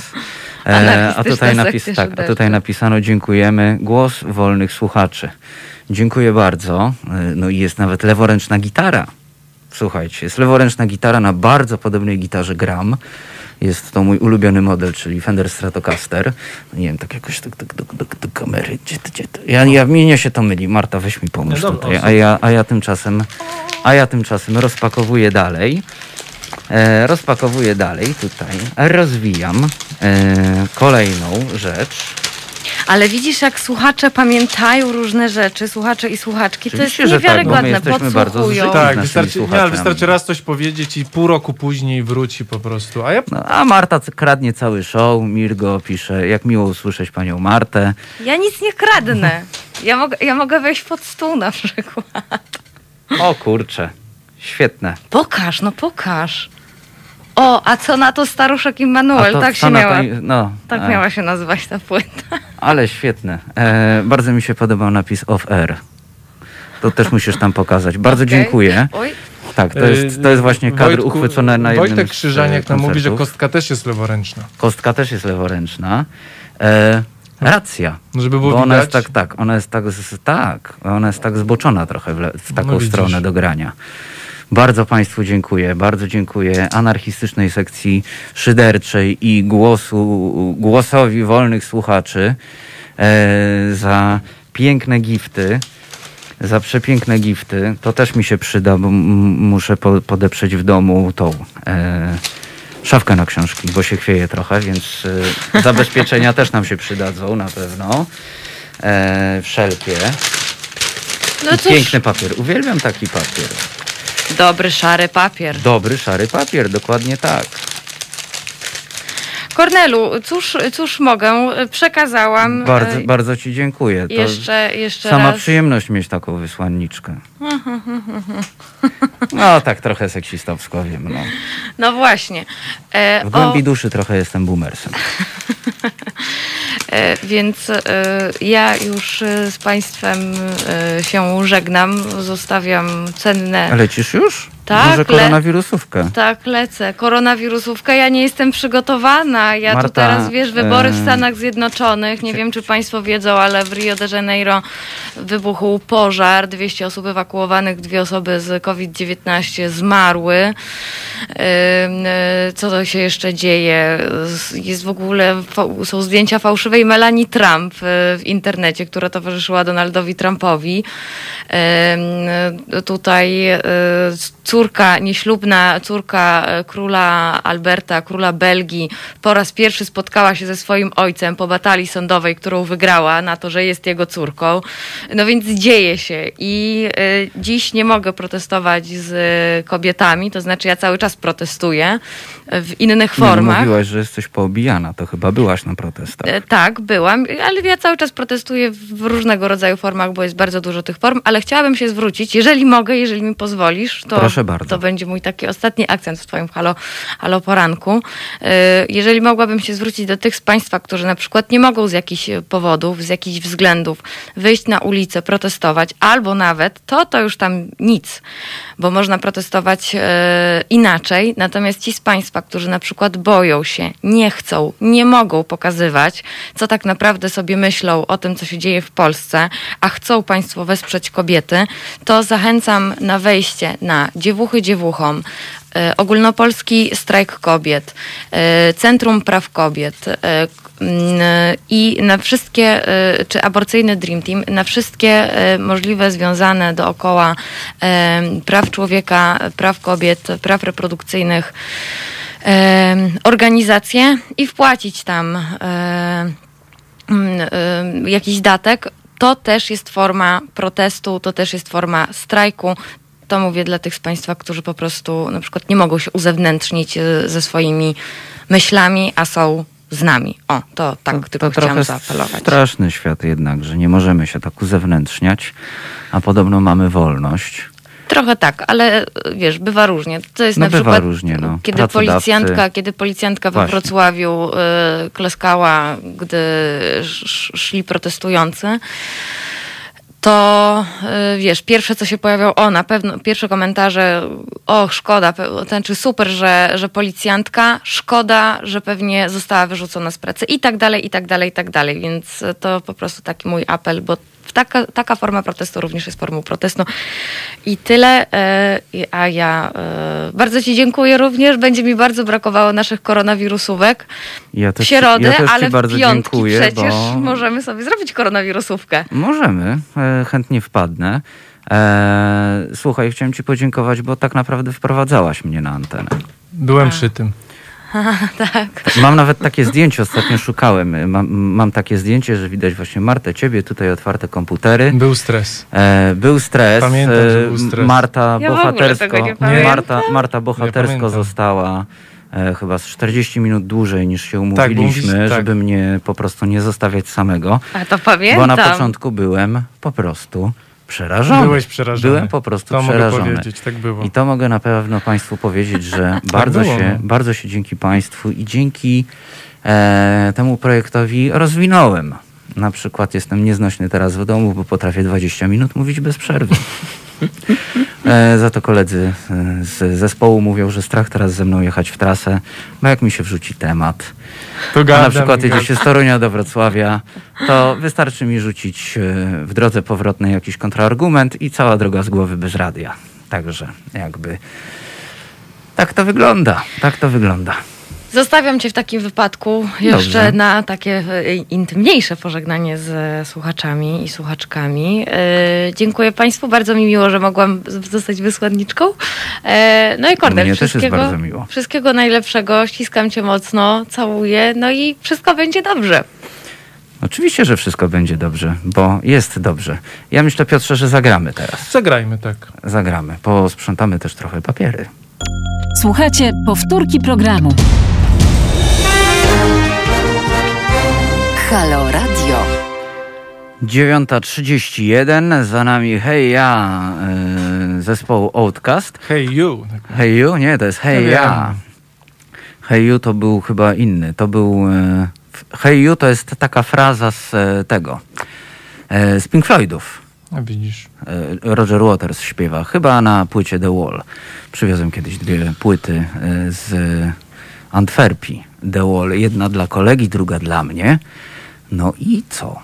E, a, Anarchistyczna tutaj napis, tak, a tutaj napisano dziękujemy. Głos wolnych słuchaczy. Dziękuję bardzo. E, No i jest nawet leworęczna gitara. Słuchajcie, jest leworęczna gitara na bardzo podobnej gitarze gram. Jest to mój ulubiony model, czyli Fender Stratocaster. Nie wiem, tak jakoś tak, tak, tak, tak do kamery. Gdzie, to- gdzie to? Ja, ja, mnie się to myli. Marta, weź mi pomóż No tutaj. A ja, a ja tymczasem, a ja tymczasem rozpakowuję dalej. E, rozpakowuję dalej tutaj. Rozwijam e, kolejną rzecz. Ale widzisz, jak słuchacze pamiętają różne rzeczy, słuchacze i słuchaczki, to jest Oczywiście, tak, bo my niewiarygodne, jesteśmy bardzo Tak, wystarczy, nie, ale wystarczy raz coś powiedzieć i pół roku później wróci po prostu. A ja No, a Marta kradnie cały show. Mirgo pisze, jak miło usłyszeć panią Martę. Ja nic nie kradnę. Ja mogę, ja mogę wejść pod stół na przykład. O kurcze, świetne. Pokaż, no pokaż. O, a co na to staruszek Immanuel? to Tak się miała, tej- no, tak e, miała się nazywać ta płyta. Ale świetne. E, bardzo mi się podobał napis off air. To też musisz tam pokazać. Bardzo Okej. dziękuję. Oj, Tak, to jest, to jest właśnie kadr Wojtku- uchwycony na jednym Wojtek z, Krzyżaniak e, nam mówi, że kostka też jest leworęczna. Kostka też jest leworęczna. E, racja. No, Żeby było Bo ona jest widać. tak, tak, ona jest tak, z, tak, ona jest tak zboczona trochę w, le, w taką No widzisz. stronę do grania. Bardzo Państwu dziękuję, bardzo dziękuję anarchistycznej sekcji szyderczej i głosu, głosowi wolnych słuchaczy e, za piękne gifty, za przepiękne gifty. To też mi się przyda, bo muszę po, podeprzeć w domu tą e, szafkę na książki, bo się chwieje trochę, więc e, zabezpieczenia też nam się przydadzą na pewno. E, wszelkie. no I cóż, piękny papier. Uwielbiam taki papier. Dobry szary papier. Dobry, szary papier, dokładnie tak. Kornelu, cóż, cóż mogę? Przekazałam. Bardzo, e, bardzo Ci dziękuję. To Jeszcze, jeszcze sama raz. przyjemność mieć taką wysłanniczkę. No tak trochę seksistowsko wiem. No. No właśnie. E, W o, głębi duszy trochę jestem boomersem. e, więc e, ja już e, z Państwem e, się żegnam. Zostawiam cenne. Lecisz już? Tak, Może le- koronawirusówkę. Tak, lecę. Koronawirusówka, ja nie jestem przygotowana. Ja tu Marta, teraz, wiesz, wybory w e, Stanach Zjednoczonych. Nie wiem, czy Państwo wiedzą, ale w Rio de Janeiro wybuchł pożar. 200 osób ewakuowanych, dwie osoby z COVID-19 zmarły. E, Co to się jeszcze dzieje? Jest w ogóle, są zdjęcia fałszywej Melanie Trump e, w internecie, która towarzyszyła Donaldowi Trumpowi. Ym, Tutaj e, córka, nieślubna córka e, króla Alberta, króla Belgii, po raz pierwszy spotkała się ze swoim ojcem po batalii sądowej, którą wygrała na to, że jest jego córką. No więc dzieje się i e, dziś nie mogę protestować z e, kobietami, to znaczy ja cały czas protestuję w innych no, formach. mówiłaś, że jesteś poobijana, to chyba byłaś na protestach. E, Tak, byłam, ale ja cały czas protestuję w różnego rodzaju formach, bo jest bardzo dużo tych form, ale chciałabym się zwrócić, jeżeli mogę, jeżeli mi pozwolisz, to, Proszę bardzo. to będzie mój taki ostatni akcent w Twoim halo, halo poranku. E, Jeżeli mogłabym się zwrócić do tych z Państwa, którzy na przykład nie mogą z jakichś powodów, z jakichś względów wyjść na ulicę, protestować, albo nawet, to to już tam nic, bo można protestować e, inaczej, natomiast ci z Państwa, którzy na przykład boją się, nie chcą, nie mogą pokazywać, co tak naprawdę sobie myślą o tym, co się dzieje w Polsce, a chcą Państwo wesprzeć kobiety, to zachęcam na wejście na dziewuchy dziewuchom, e, ogólnopolski strajk kobiet, e, Centrum Praw Kobiet e, i na wszystkie, czy aborcyjny Dream Team, na wszystkie możliwe związane dookoła praw człowieka, praw kobiet, praw reprodukcyjnych organizacje i wpłacić tam jakiś datek, to też jest forma protestu, to też jest forma strajku. To mówię dla tych z Państwa, którzy po prostu na przykład nie mogą się uzewnętrznić e, ze swoimi myślami, a są z nami. O, to tak to, tylko to chciałam zaapelować. straszny świat jednak, że nie możemy się tak uzewnętrzniać, a podobno mamy wolność. Trochę tak, ale e, wiesz, bywa różnie. To jest No na bywa przykład, różnie, no. kiedy policjantka, kiedy policjantka we. Wrocławiu y, klaskała, gdy sz, szli protestujący, to y, wiesz, pierwsze co się pojawiało, o na pewno, pierwsze komentarze, o szkoda, ten czy super, że, że policjantka, szkoda, że pewnie została wyrzucona z pracy i tak dalej, i tak dalej, i tak dalej, więc to po prostu taki mój apel, bo taka, taka forma protestu również jest formą protestu. I tyle. e, A ja e, bardzo Ci dziękuję również. Będzie mi bardzo brakowało naszych koronawirusówek Ja w też, środę, ja też ale w piątki dziękuję, przecież bo możemy sobie zrobić koronawirusówkę. możemy, e, chętnie wpadnę. Słuchaj, chciałem ci podziękować, bo tak naprawdę wprowadzałaś mnie na antenę. Byłem przy tym. tak. Mam nawet takie zdjęcie, ostatnio szukałem. Mam, mam takie zdjęcie, że widać właśnie Martę, ciebie, tutaj otwarte komputery. Był stres. E, był stres. Pamiętam, że e, był stres. Marta Ja bohatersko, nie. Marta, Marta bohatersko została e, chyba z 40 minut dłużej niż się Tak, umówiliśmy, tak. żeby mnie po prostu nie zostawiać samego. A to pamiętam. Bo na początku byłem po prostu przerażony. Byłeś przerażony. Byłem po prostu To mogę przerażony. powiedzieć, tak było. I to mogę na pewno Państwu powiedzieć, że bardzo, było, się, no. bardzo się dzięki Państwu i dzięki e, temu projektowi rozwinąłem. Na przykład jestem nieznośny teraz w domu, bo potrafię 20 minut mówić bez przerwy. E, za to koledzy e, z zespołu mówią, że strach teraz ze mną jechać w trasę, bo jak mi się wrzuci temat, To a gadam, na przykład jedzie się z Torunia do Wrocławia, to wystarczy mi rzucić e, w drodze powrotnej jakiś kontrargument i cała droga z głowy bez radia. Także jakby tak to wygląda. Tak to wygląda. Zostawiam Cię w takim wypadku jeszcze Dobrze. na takie e, intymniejsze pożegnanie z słuchaczami i słuchaczkami. E, dziękuję Państwu, bardzo mi miło, że mogłam zostać wysłanniczką. E, no i Kordel, Mnie też jest wszystkiego, bardzo miło. wszystkiego najlepszego, ściskam Cię mocno, całuję, no i wszystko będzie dobrze. Oczywiście, że wszystko będzie dobrze, bo jest dobrze. Ja myślę, Piotrze, że zagramy teraz. Zagrajmy tak. Zagramy. Posprzątamy też trochę papiery. Słuchajcie powtórki programu. Halo Radio. 9.31, za nami Hej Ja, y, zespołu Outcast. Hey you. Tak. Hey You? Nie, to jest Hey Ja. Hey You to był chyba inny. To był... e, f- Hey You to jest taka fraza z e, tego, e, z Pink Floydów. A widzisz. E, Roger Waters śpiewa, chyba na płycie The Wall. Przywiozłem kiedyś dwie płyty e, z Antwerpii. The Wall, jedna dla kolegi, druga dla mnie. No i co?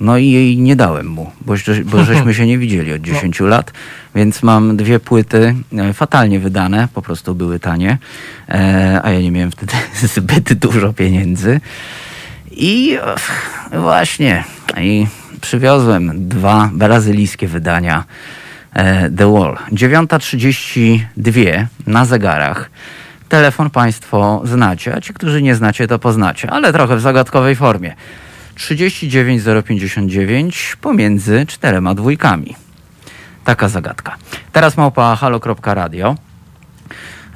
No i jej nie dałem mu, bo, bo żeśmy się nie widzieli od 10 lat, więc mam dwie płyty e, fatalnie wydane, po prostu były tanie, e, a ja nie miałem wtedy zbyt dużo pieniędzy. I właśnie, i przywiozłem dwa brazylijskie wydania e, The Wall. 9.32 na zegarach. Telefon Państwo znacie, a ci, którzy nie znacie, to poznacie, ale trochę w zagadkowej formie. 39059 pomiędzy czterema dwójkami. Taka zagadka. Teraz małpa halo.radio.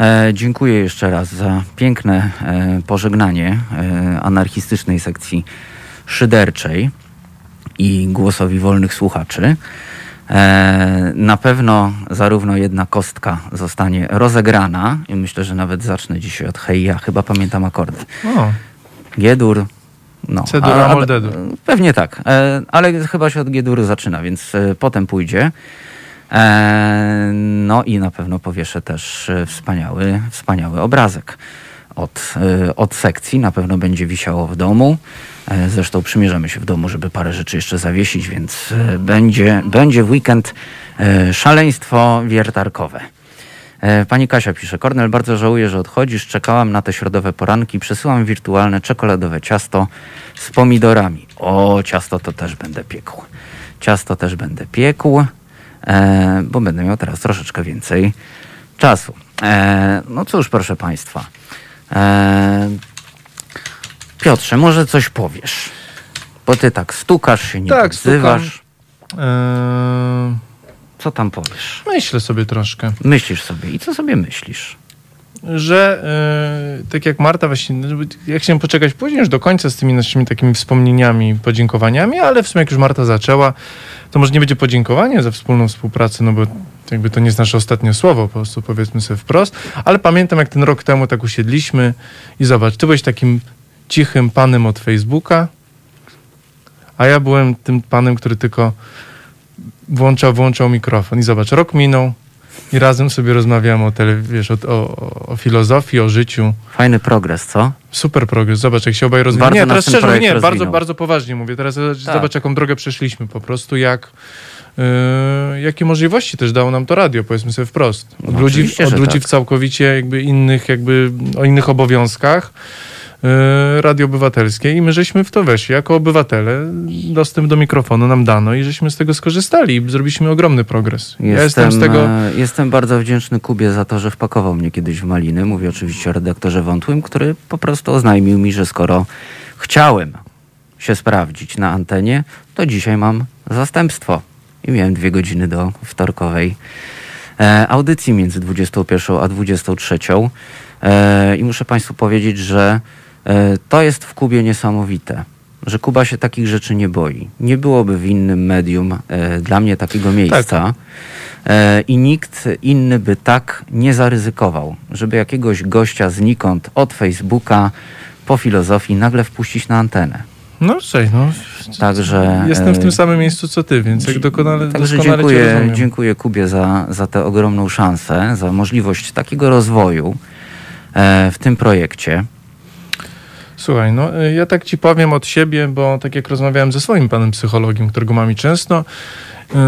E, dziękuję jeszcze raz za piękne e, pożegnanie e, anarchistycznej sekcji szyderczej i głosowi wolnych słuchaczy. E, na pewno zarówno jedna kostka zostanie rozegrana i myślę, że nawet zacznę dzisiaj od hej, ja chyba pamiętam akordy. O, G-dur, no. C-dur, a- a-. Pewnie tak, e, ale chyba się od G-duru zaczyna, więc e, potem pójdzie. No i na pewno powieszę też wspaniały, wspaniały obrazek od, e, od sekcji. Na pewno będzie wisiało w domu. E, Zresztą przymierzamy się w domu, żeby parę rzeczy jeszcze zawiesić, więc e, będzie, będzie w weekend e, szaleństwo wiertarkowe. Pani Kasia pisze, Kornel, bardzo żałuję, że odchodzisz. Czekałam na te środowe poranki. Przesyłam wirtualne czekoladowe ciasto z pomidorami. O, ciasto to też będę piekł. Ciasto też będę piekł, bo będę miał teraz troszeczkę więcej czasu. No cóż, proszę Państwa. E, Piotrze, może coś powiesz? Bo ty tak stukasz się, nie Tak, odzywasz. Eee, Co tam powiesz? myślę sobie troszkę, Myślisz sobie. I co sobie myślisz? że e, tak jak Marta właśnie, ja chciałem poczekać później już do końca z tymi naszymi takimi wspomnieniami, podziękowaniami, ale w sumie jak już Marta zaczęła, to może nie będzie podziękowanie za wspólną współpracę, no bo jakby to nie jest nasze ostatnie słowo, po prostu powiedzmy sobie wprost, ale pamiętam jak ten rok temu tak usiedliśmy i zobacz, ty byłeś takim cichym panem od Facebooka, a ja byłem tym panem, który tylko włączał, włączał mikrofon i zobacz, rok minął i razem sobie rozmawiamy o, tele, wiesz, o, o, o filozofii, o życiu. Fajny progres, co? Super progres. Zobacz, jak się obaj rozwijają. Bardzo Nie, teraz szczerze, nie, bardzo, rozwinął. bardzo poważnie mówię. Teraz Tak. zobacz, jaką drogę przeszliśmy po prostu, jak jakie możliwości też dało nam to radio, powiedzmy sobie wprost. Od No, ludzi, od ludzi tak. w całkowicie jakby innych, jakby o innych obowiązkach. yy, Radio Obywatelskie i my żeśmy w to weszli. Jako obywatele dostęp do mikrofonu nam dano i żeśmy z tego skorzystali i zrobiliśmy ogromny progres. ja jestem z tego... e, jestem bardzo wdzięczny Kubie za to, że wpakował mnie kiedyś w maliny. Mówię oczywiście o redaktorze Wątłym, który po prostu oznajmił mi, że skoro chciałem się sprawdzić na antenie, to dzisiaj mam zastępstwo. I miałem dwie godziny do wtorkowej e, audycji między 21 a 23. E, I muszę Państwu powiedzieć, że e, to jest w Kubie niesamowite, że Kuba się takich rzeczy nie boi. Nie byłoby w innym medium e, dla mnie takiego miejsca e, i nikt inny by tak nie zaryzykował, żeby jakiegoś gościa znikąd od Facebooka po filozofii nagle wpuścić na antenę. No cześć, no. Także Jestem w e, tym samym miejscu co ty, więc jak dokonale, Także doskonale dziękuję, dziękuję Kubie za, za tę ogromną szansę, za możliwość takiego rozwoju e, w tym projekcie. Słuchaj, no y, ja tak ci powiem od siebie, bo tak jak rozmawiałem ze swoim panem psychologiem, którego mam i często, yy,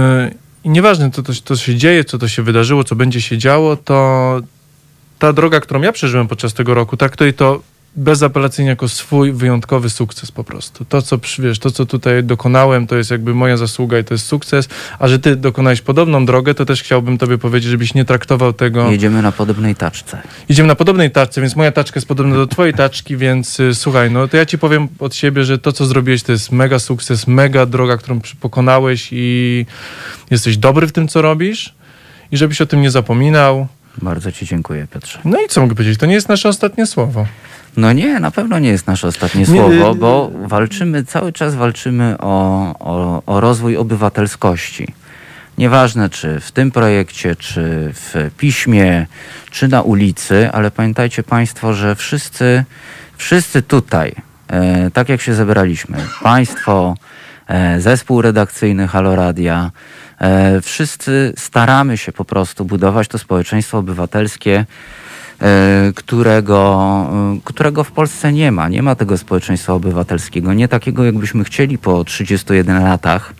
i nieważne to, to, to się dzieje, co to się wydarzyło, co będzie się działo, to ta droga, którą ja przeżyłem podczas tego roku, traktuję to bezapelacyjnie jako swój wyjątkowy sukces po prostu. To, co, wiesz, to, co tutaj dokonałem, to jest jakby moja zasługa i to jest sukces, a że ty dokonałeś podobną drogę, to też chciałbym tobie powiedzieć, żebyś nie traktował tego... Jedziemy na podobnej taczce. Idziemy na podobnej taczce, więc moja taczka jest podobna do twojej taczki, więc y, słuchaj, no to ja ci powiem od siebie, że to, co zrobiłeś, to jest mega sukces, mega droga, którą pokonałeś i jesteś dobry w tym, co robisz i żebyś o tym nie zapominał. Bardzo Ci dziękuję, Piotrze. No i co mogę powiedzieć? To nie jest nasze ostatnie słowo. No nie, na pewno nie jest nasze ostatnie Nie, słowo, y- bo walczymy, cały czas walczymy o, o, o rozwój obywatelskości. Nieważne, czy w tym projekcie, czy w piśmie, czy na ulicy, ale pamiętajcie Państwo, że wszyscy, wszyscy tutaj, e, tak jak się zebraliśmy, Państwo, e, zespół redakcyjny Haloradia, e, wszyscy staramy się po prostu budować to społeczeństwo obywatelskie, którego, e, którego w Polsce nie ma. Nie ma tego społeczeństwa obywatelskiego. Nie takiego, jakbyśmy chcieli po 31 latach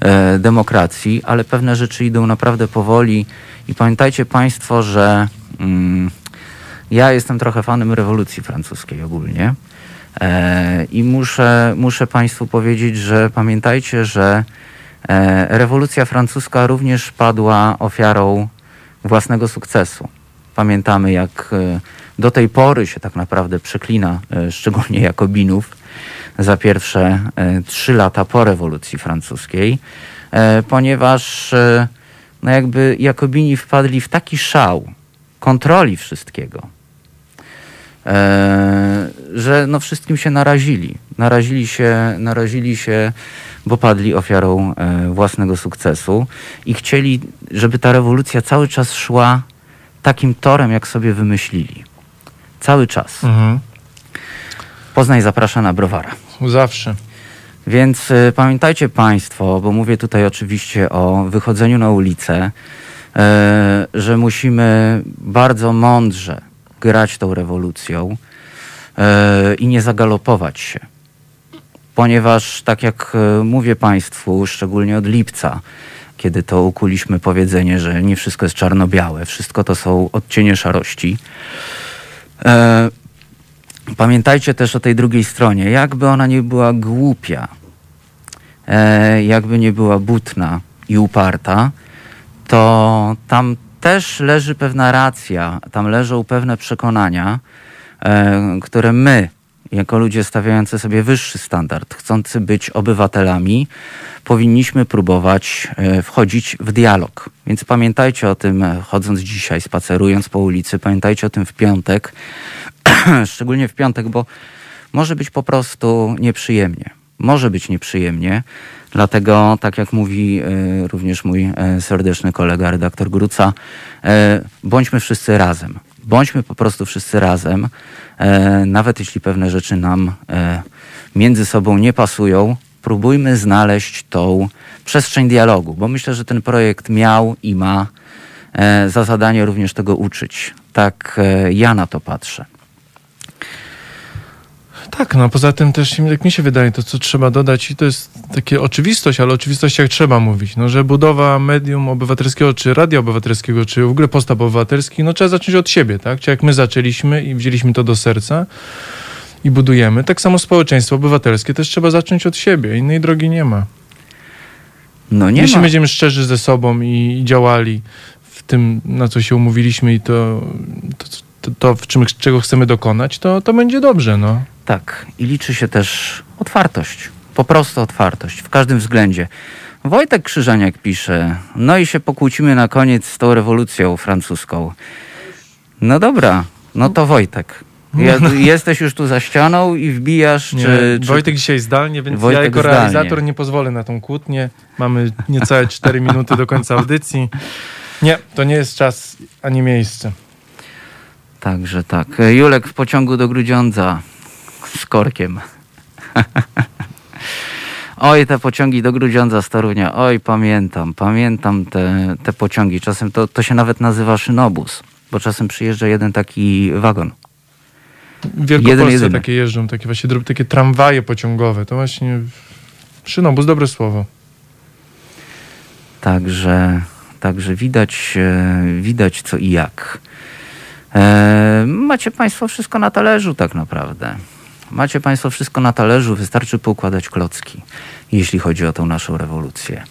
e, demokracji, ale pewne rzeczy idą naprawdę powoli. I pamiętajcie Państwo, że mm, ja jestem trochę fanem rewolucji francuskiej ogólnie. E, I muszę, muszę Państwu powiedzieć, że pamiętajcie, że e, rewolucja francuska również padła ofiarą własnego sukcesu. Pamiętamy, jak e, do tej pory się tak naprawdę przeklina, e, szczególnie Jakobinów, za pierwsze e, trzy lata po rewolucji francuskiej, ponieważ no jakby Jakobini wpadli w taki szał kontroli wszystkiego, że no wszystkim się narazili. Narazili się, narazili się, bo padli ofiarą własnego sukcesu i chcieli, żeby ta rewolucja cały czas szła takim torem, jak sobie wymyślili. Cały czas. Mhm. Poznań zaprasza na browara. Zawsze. Więc y, pamiętajcie Państwo, bo mówię tutaj oczywiście o wychodzeniu na ulicę, y, że musimy bardzo mądrze grać tą rewolucją y, i nie zagalopować się. Ponieważ, tak jak y, mówię Państwu, szczególnie od lipca, kiedy to ukuliśmy powiedzenie, że nie wszystko jest czarno-białe, wszystko to są odcienie szarości. E, pamiętajcie też o tej drugiej stronie, jakby ona nie była głupia, e, jakby nie była butna i uparta, to tam też leży pewna racja, tam leżą pewne przekonania, e, które my, jako ludzie stawiający sobie wyższy standard, chcący być obywatelami, powinniśmy próbować e, wchodzić w dialog. Więc pamiętajcie o tym, e, chodząc dzisiaj, spacerując po ulicy, pamiętajcie o tym w piątek, szczególnie w piątek, bo może być po prostu nieprzyjemnie. Może być nieprzyjemnie, dlatego, tak jak mówi e, również mój serdeczny kolega, redaktor Gruca, bądźmy wszyscy razem. Bądźmy po prostu wszyscy razem, e, nawet jeśli pewne rzeczy nam e, między sobą nie pasują, próbujmy znaleźć tą przestrzeń dialogu, bo myślę, że ten projekt miał i ma e, za zadanie również tego uczyć. Tak ja na to patrzę. Tak, no poza tym też, jak mi się wydaje, to co trzeba dodać, i to jest takie oczywistość, ale o oczywistościach trzeba mówić, no, że budowa medium obywatelskiego, czy radia obywatelskiego, czy w ogóle postaw obywatelskich, no trzeba zacząć od siebie, tak? Czy jak my zaczęliśmy i wzięliśmy to do serca i budujemy, tak samo społeczeństwo obywatelskie też trzeba zacząć od siebie, innej drogi nie ma. No nie Jeśli ma. będziemy szczerzy ze sobą i, i działali w tym, na co się umówiliśmy i to, to, to, to w czym, czego chcemy dokonać, to, to będzie dobrze, no. Tak, i liczy się też otwartość. Po prostu otwartość w każdym względzie. Wojtek Krzyżaniak pisze, no i się pokłócimy na koniec z tą rewolucją francuską. No dobra, no to Wojtek. Ja, jesteś już tu za ścianą i wbijasz, Nie, czy, czy... Wojtek dzisiaj zdalnie, więc Wojtek ja jako zdalnie. realizator nie pozwolę na tą kłótnię. Mamy niecałe 4 minuty do końca audycji. Nie, to nie jest czas ani miejsce. Także tak. Julek w pociągu do Grudziądza z korkiem. Oj, te pociągi do Grudziądza z Torunia. Oj, pamiętam, pamiętam te, te pociągi. Czasem to, to się nawet nazywa szynobus, bo czasem przyjeżdża jeden taki wagon. W Wielkopolsce jedyny. takie jeżdżą, takie właśnie takie tramwaje pociągowe. To właśnie szynobus, dobre słowo. Także, także widać, e, widać co i jak. E, macie Państwo wszystko na talerzu tak naprawdę. Macie Państwo wszystko na talerzu, wystarczy poukładać klocki, jeśli chodzi o tą naszą rewolucję.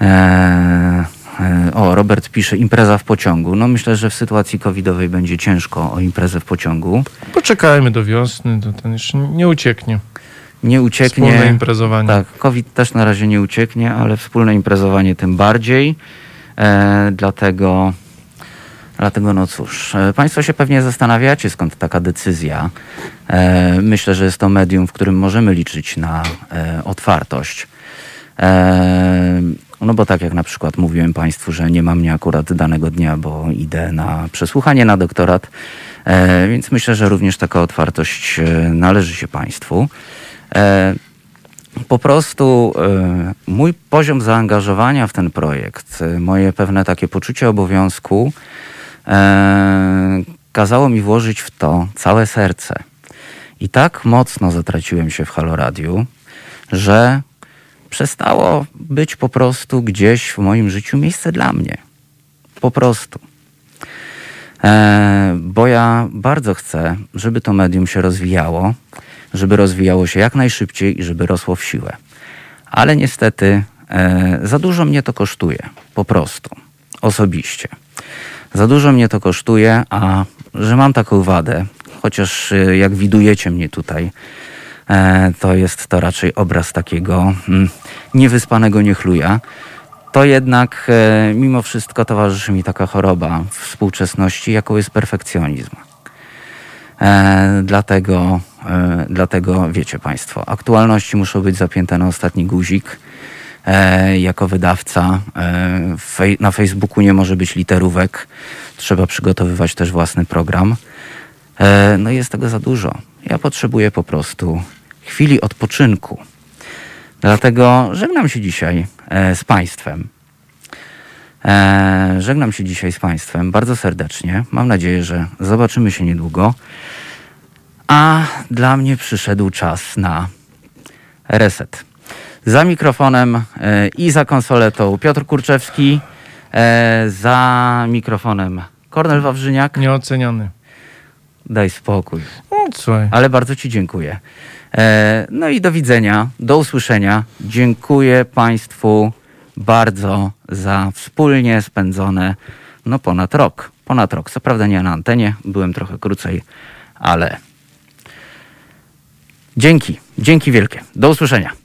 E, e, o, Robert pisze, impreza w pociągu. No myślę, że w sytuacji covidowej będzie ciężko o imprezę w pociągu. Poczekajmy do wiosny, to ten jeszcze nie ucieknie. Nie ucieknie. Wspólne imprezowanie. Tak, COVID też na razie nie ucieknie, ale wspólne imprezowanie tym bardziej. Dlatego, dlatego, no cóż, e, Państwo się pewnie zastanawiacie, skąd taka decyzja. E, myślę, że jest to medium, w którym możemy liczyć na e, otwartość. No bo tak jak na przykład mówiłem Państwu, że nie ma mnie akurat danego dnia, bo idę na przesłuchanie na doktorat, więc myślę, że również taka otwartość należy się Państwu. Po prostu mój poziom zaangażowania w ten projekt, moje pewne takie poczucie obowiązku kazało mi włożyć w to całe serce. I tak mocno zatraciłem się w Haloradiu, że przestało być po prostu gdzieś w moim życiu miejsce dla mnie. Po prostu. E, bo ja bardzo chcę, żeby to medium się rozwijało, żeby rozwijało się jak najszybciej i żeby rosło w siłę. Ale niestety e, za dużo mnie to kosztuje, po prostu, osobiście. Za dużo mnie to kosztuje, a że mam taką wadę, chociaż e, jak widujecie mnie tutaj, e, to jest to raczej obraz takiego mm, niewyspanego niechluja, to jednak e, mimo wszystko towarzyszy mi taka choroba współczesności, jaką jest perfekcjonizm. E, dlatego, dlatego wiecie Państwo, aktualności muszą być zapięte na ostatni guzik. E, jako wydawca e, na Facebooku nie może być literówek. Trzeba przygotowywać też własny program. E, no jest tego za dużo. Ja potrzebuję po prostu chwili odpoczynku. Dlatego żegnam się dzisiaj z Państwem. Żegnam się dzisiaj z Państwem bardzo serdecznie. Mam nadzieję, że zobaczymy się niedługo. A dla mnie przyszedł czas na reset. Za mikrofonem e, i za konsoletą Piotr Kurczewski, e, za mikrofonem Kornel Wawrzyniak. Nieoceniony. Daj spokój. No, słuchaj. Ale bardzo Ci dziękuję. E, No i do widzenia, do usłyszenia. Dziękuję Państwu bardzo za wspólnie spędzone no ponad rok. Ponad rok. Co prawda nie na antenie, byłem trochę krócej, ale dzięki. Dzięki wielkie. Do usłyszenia.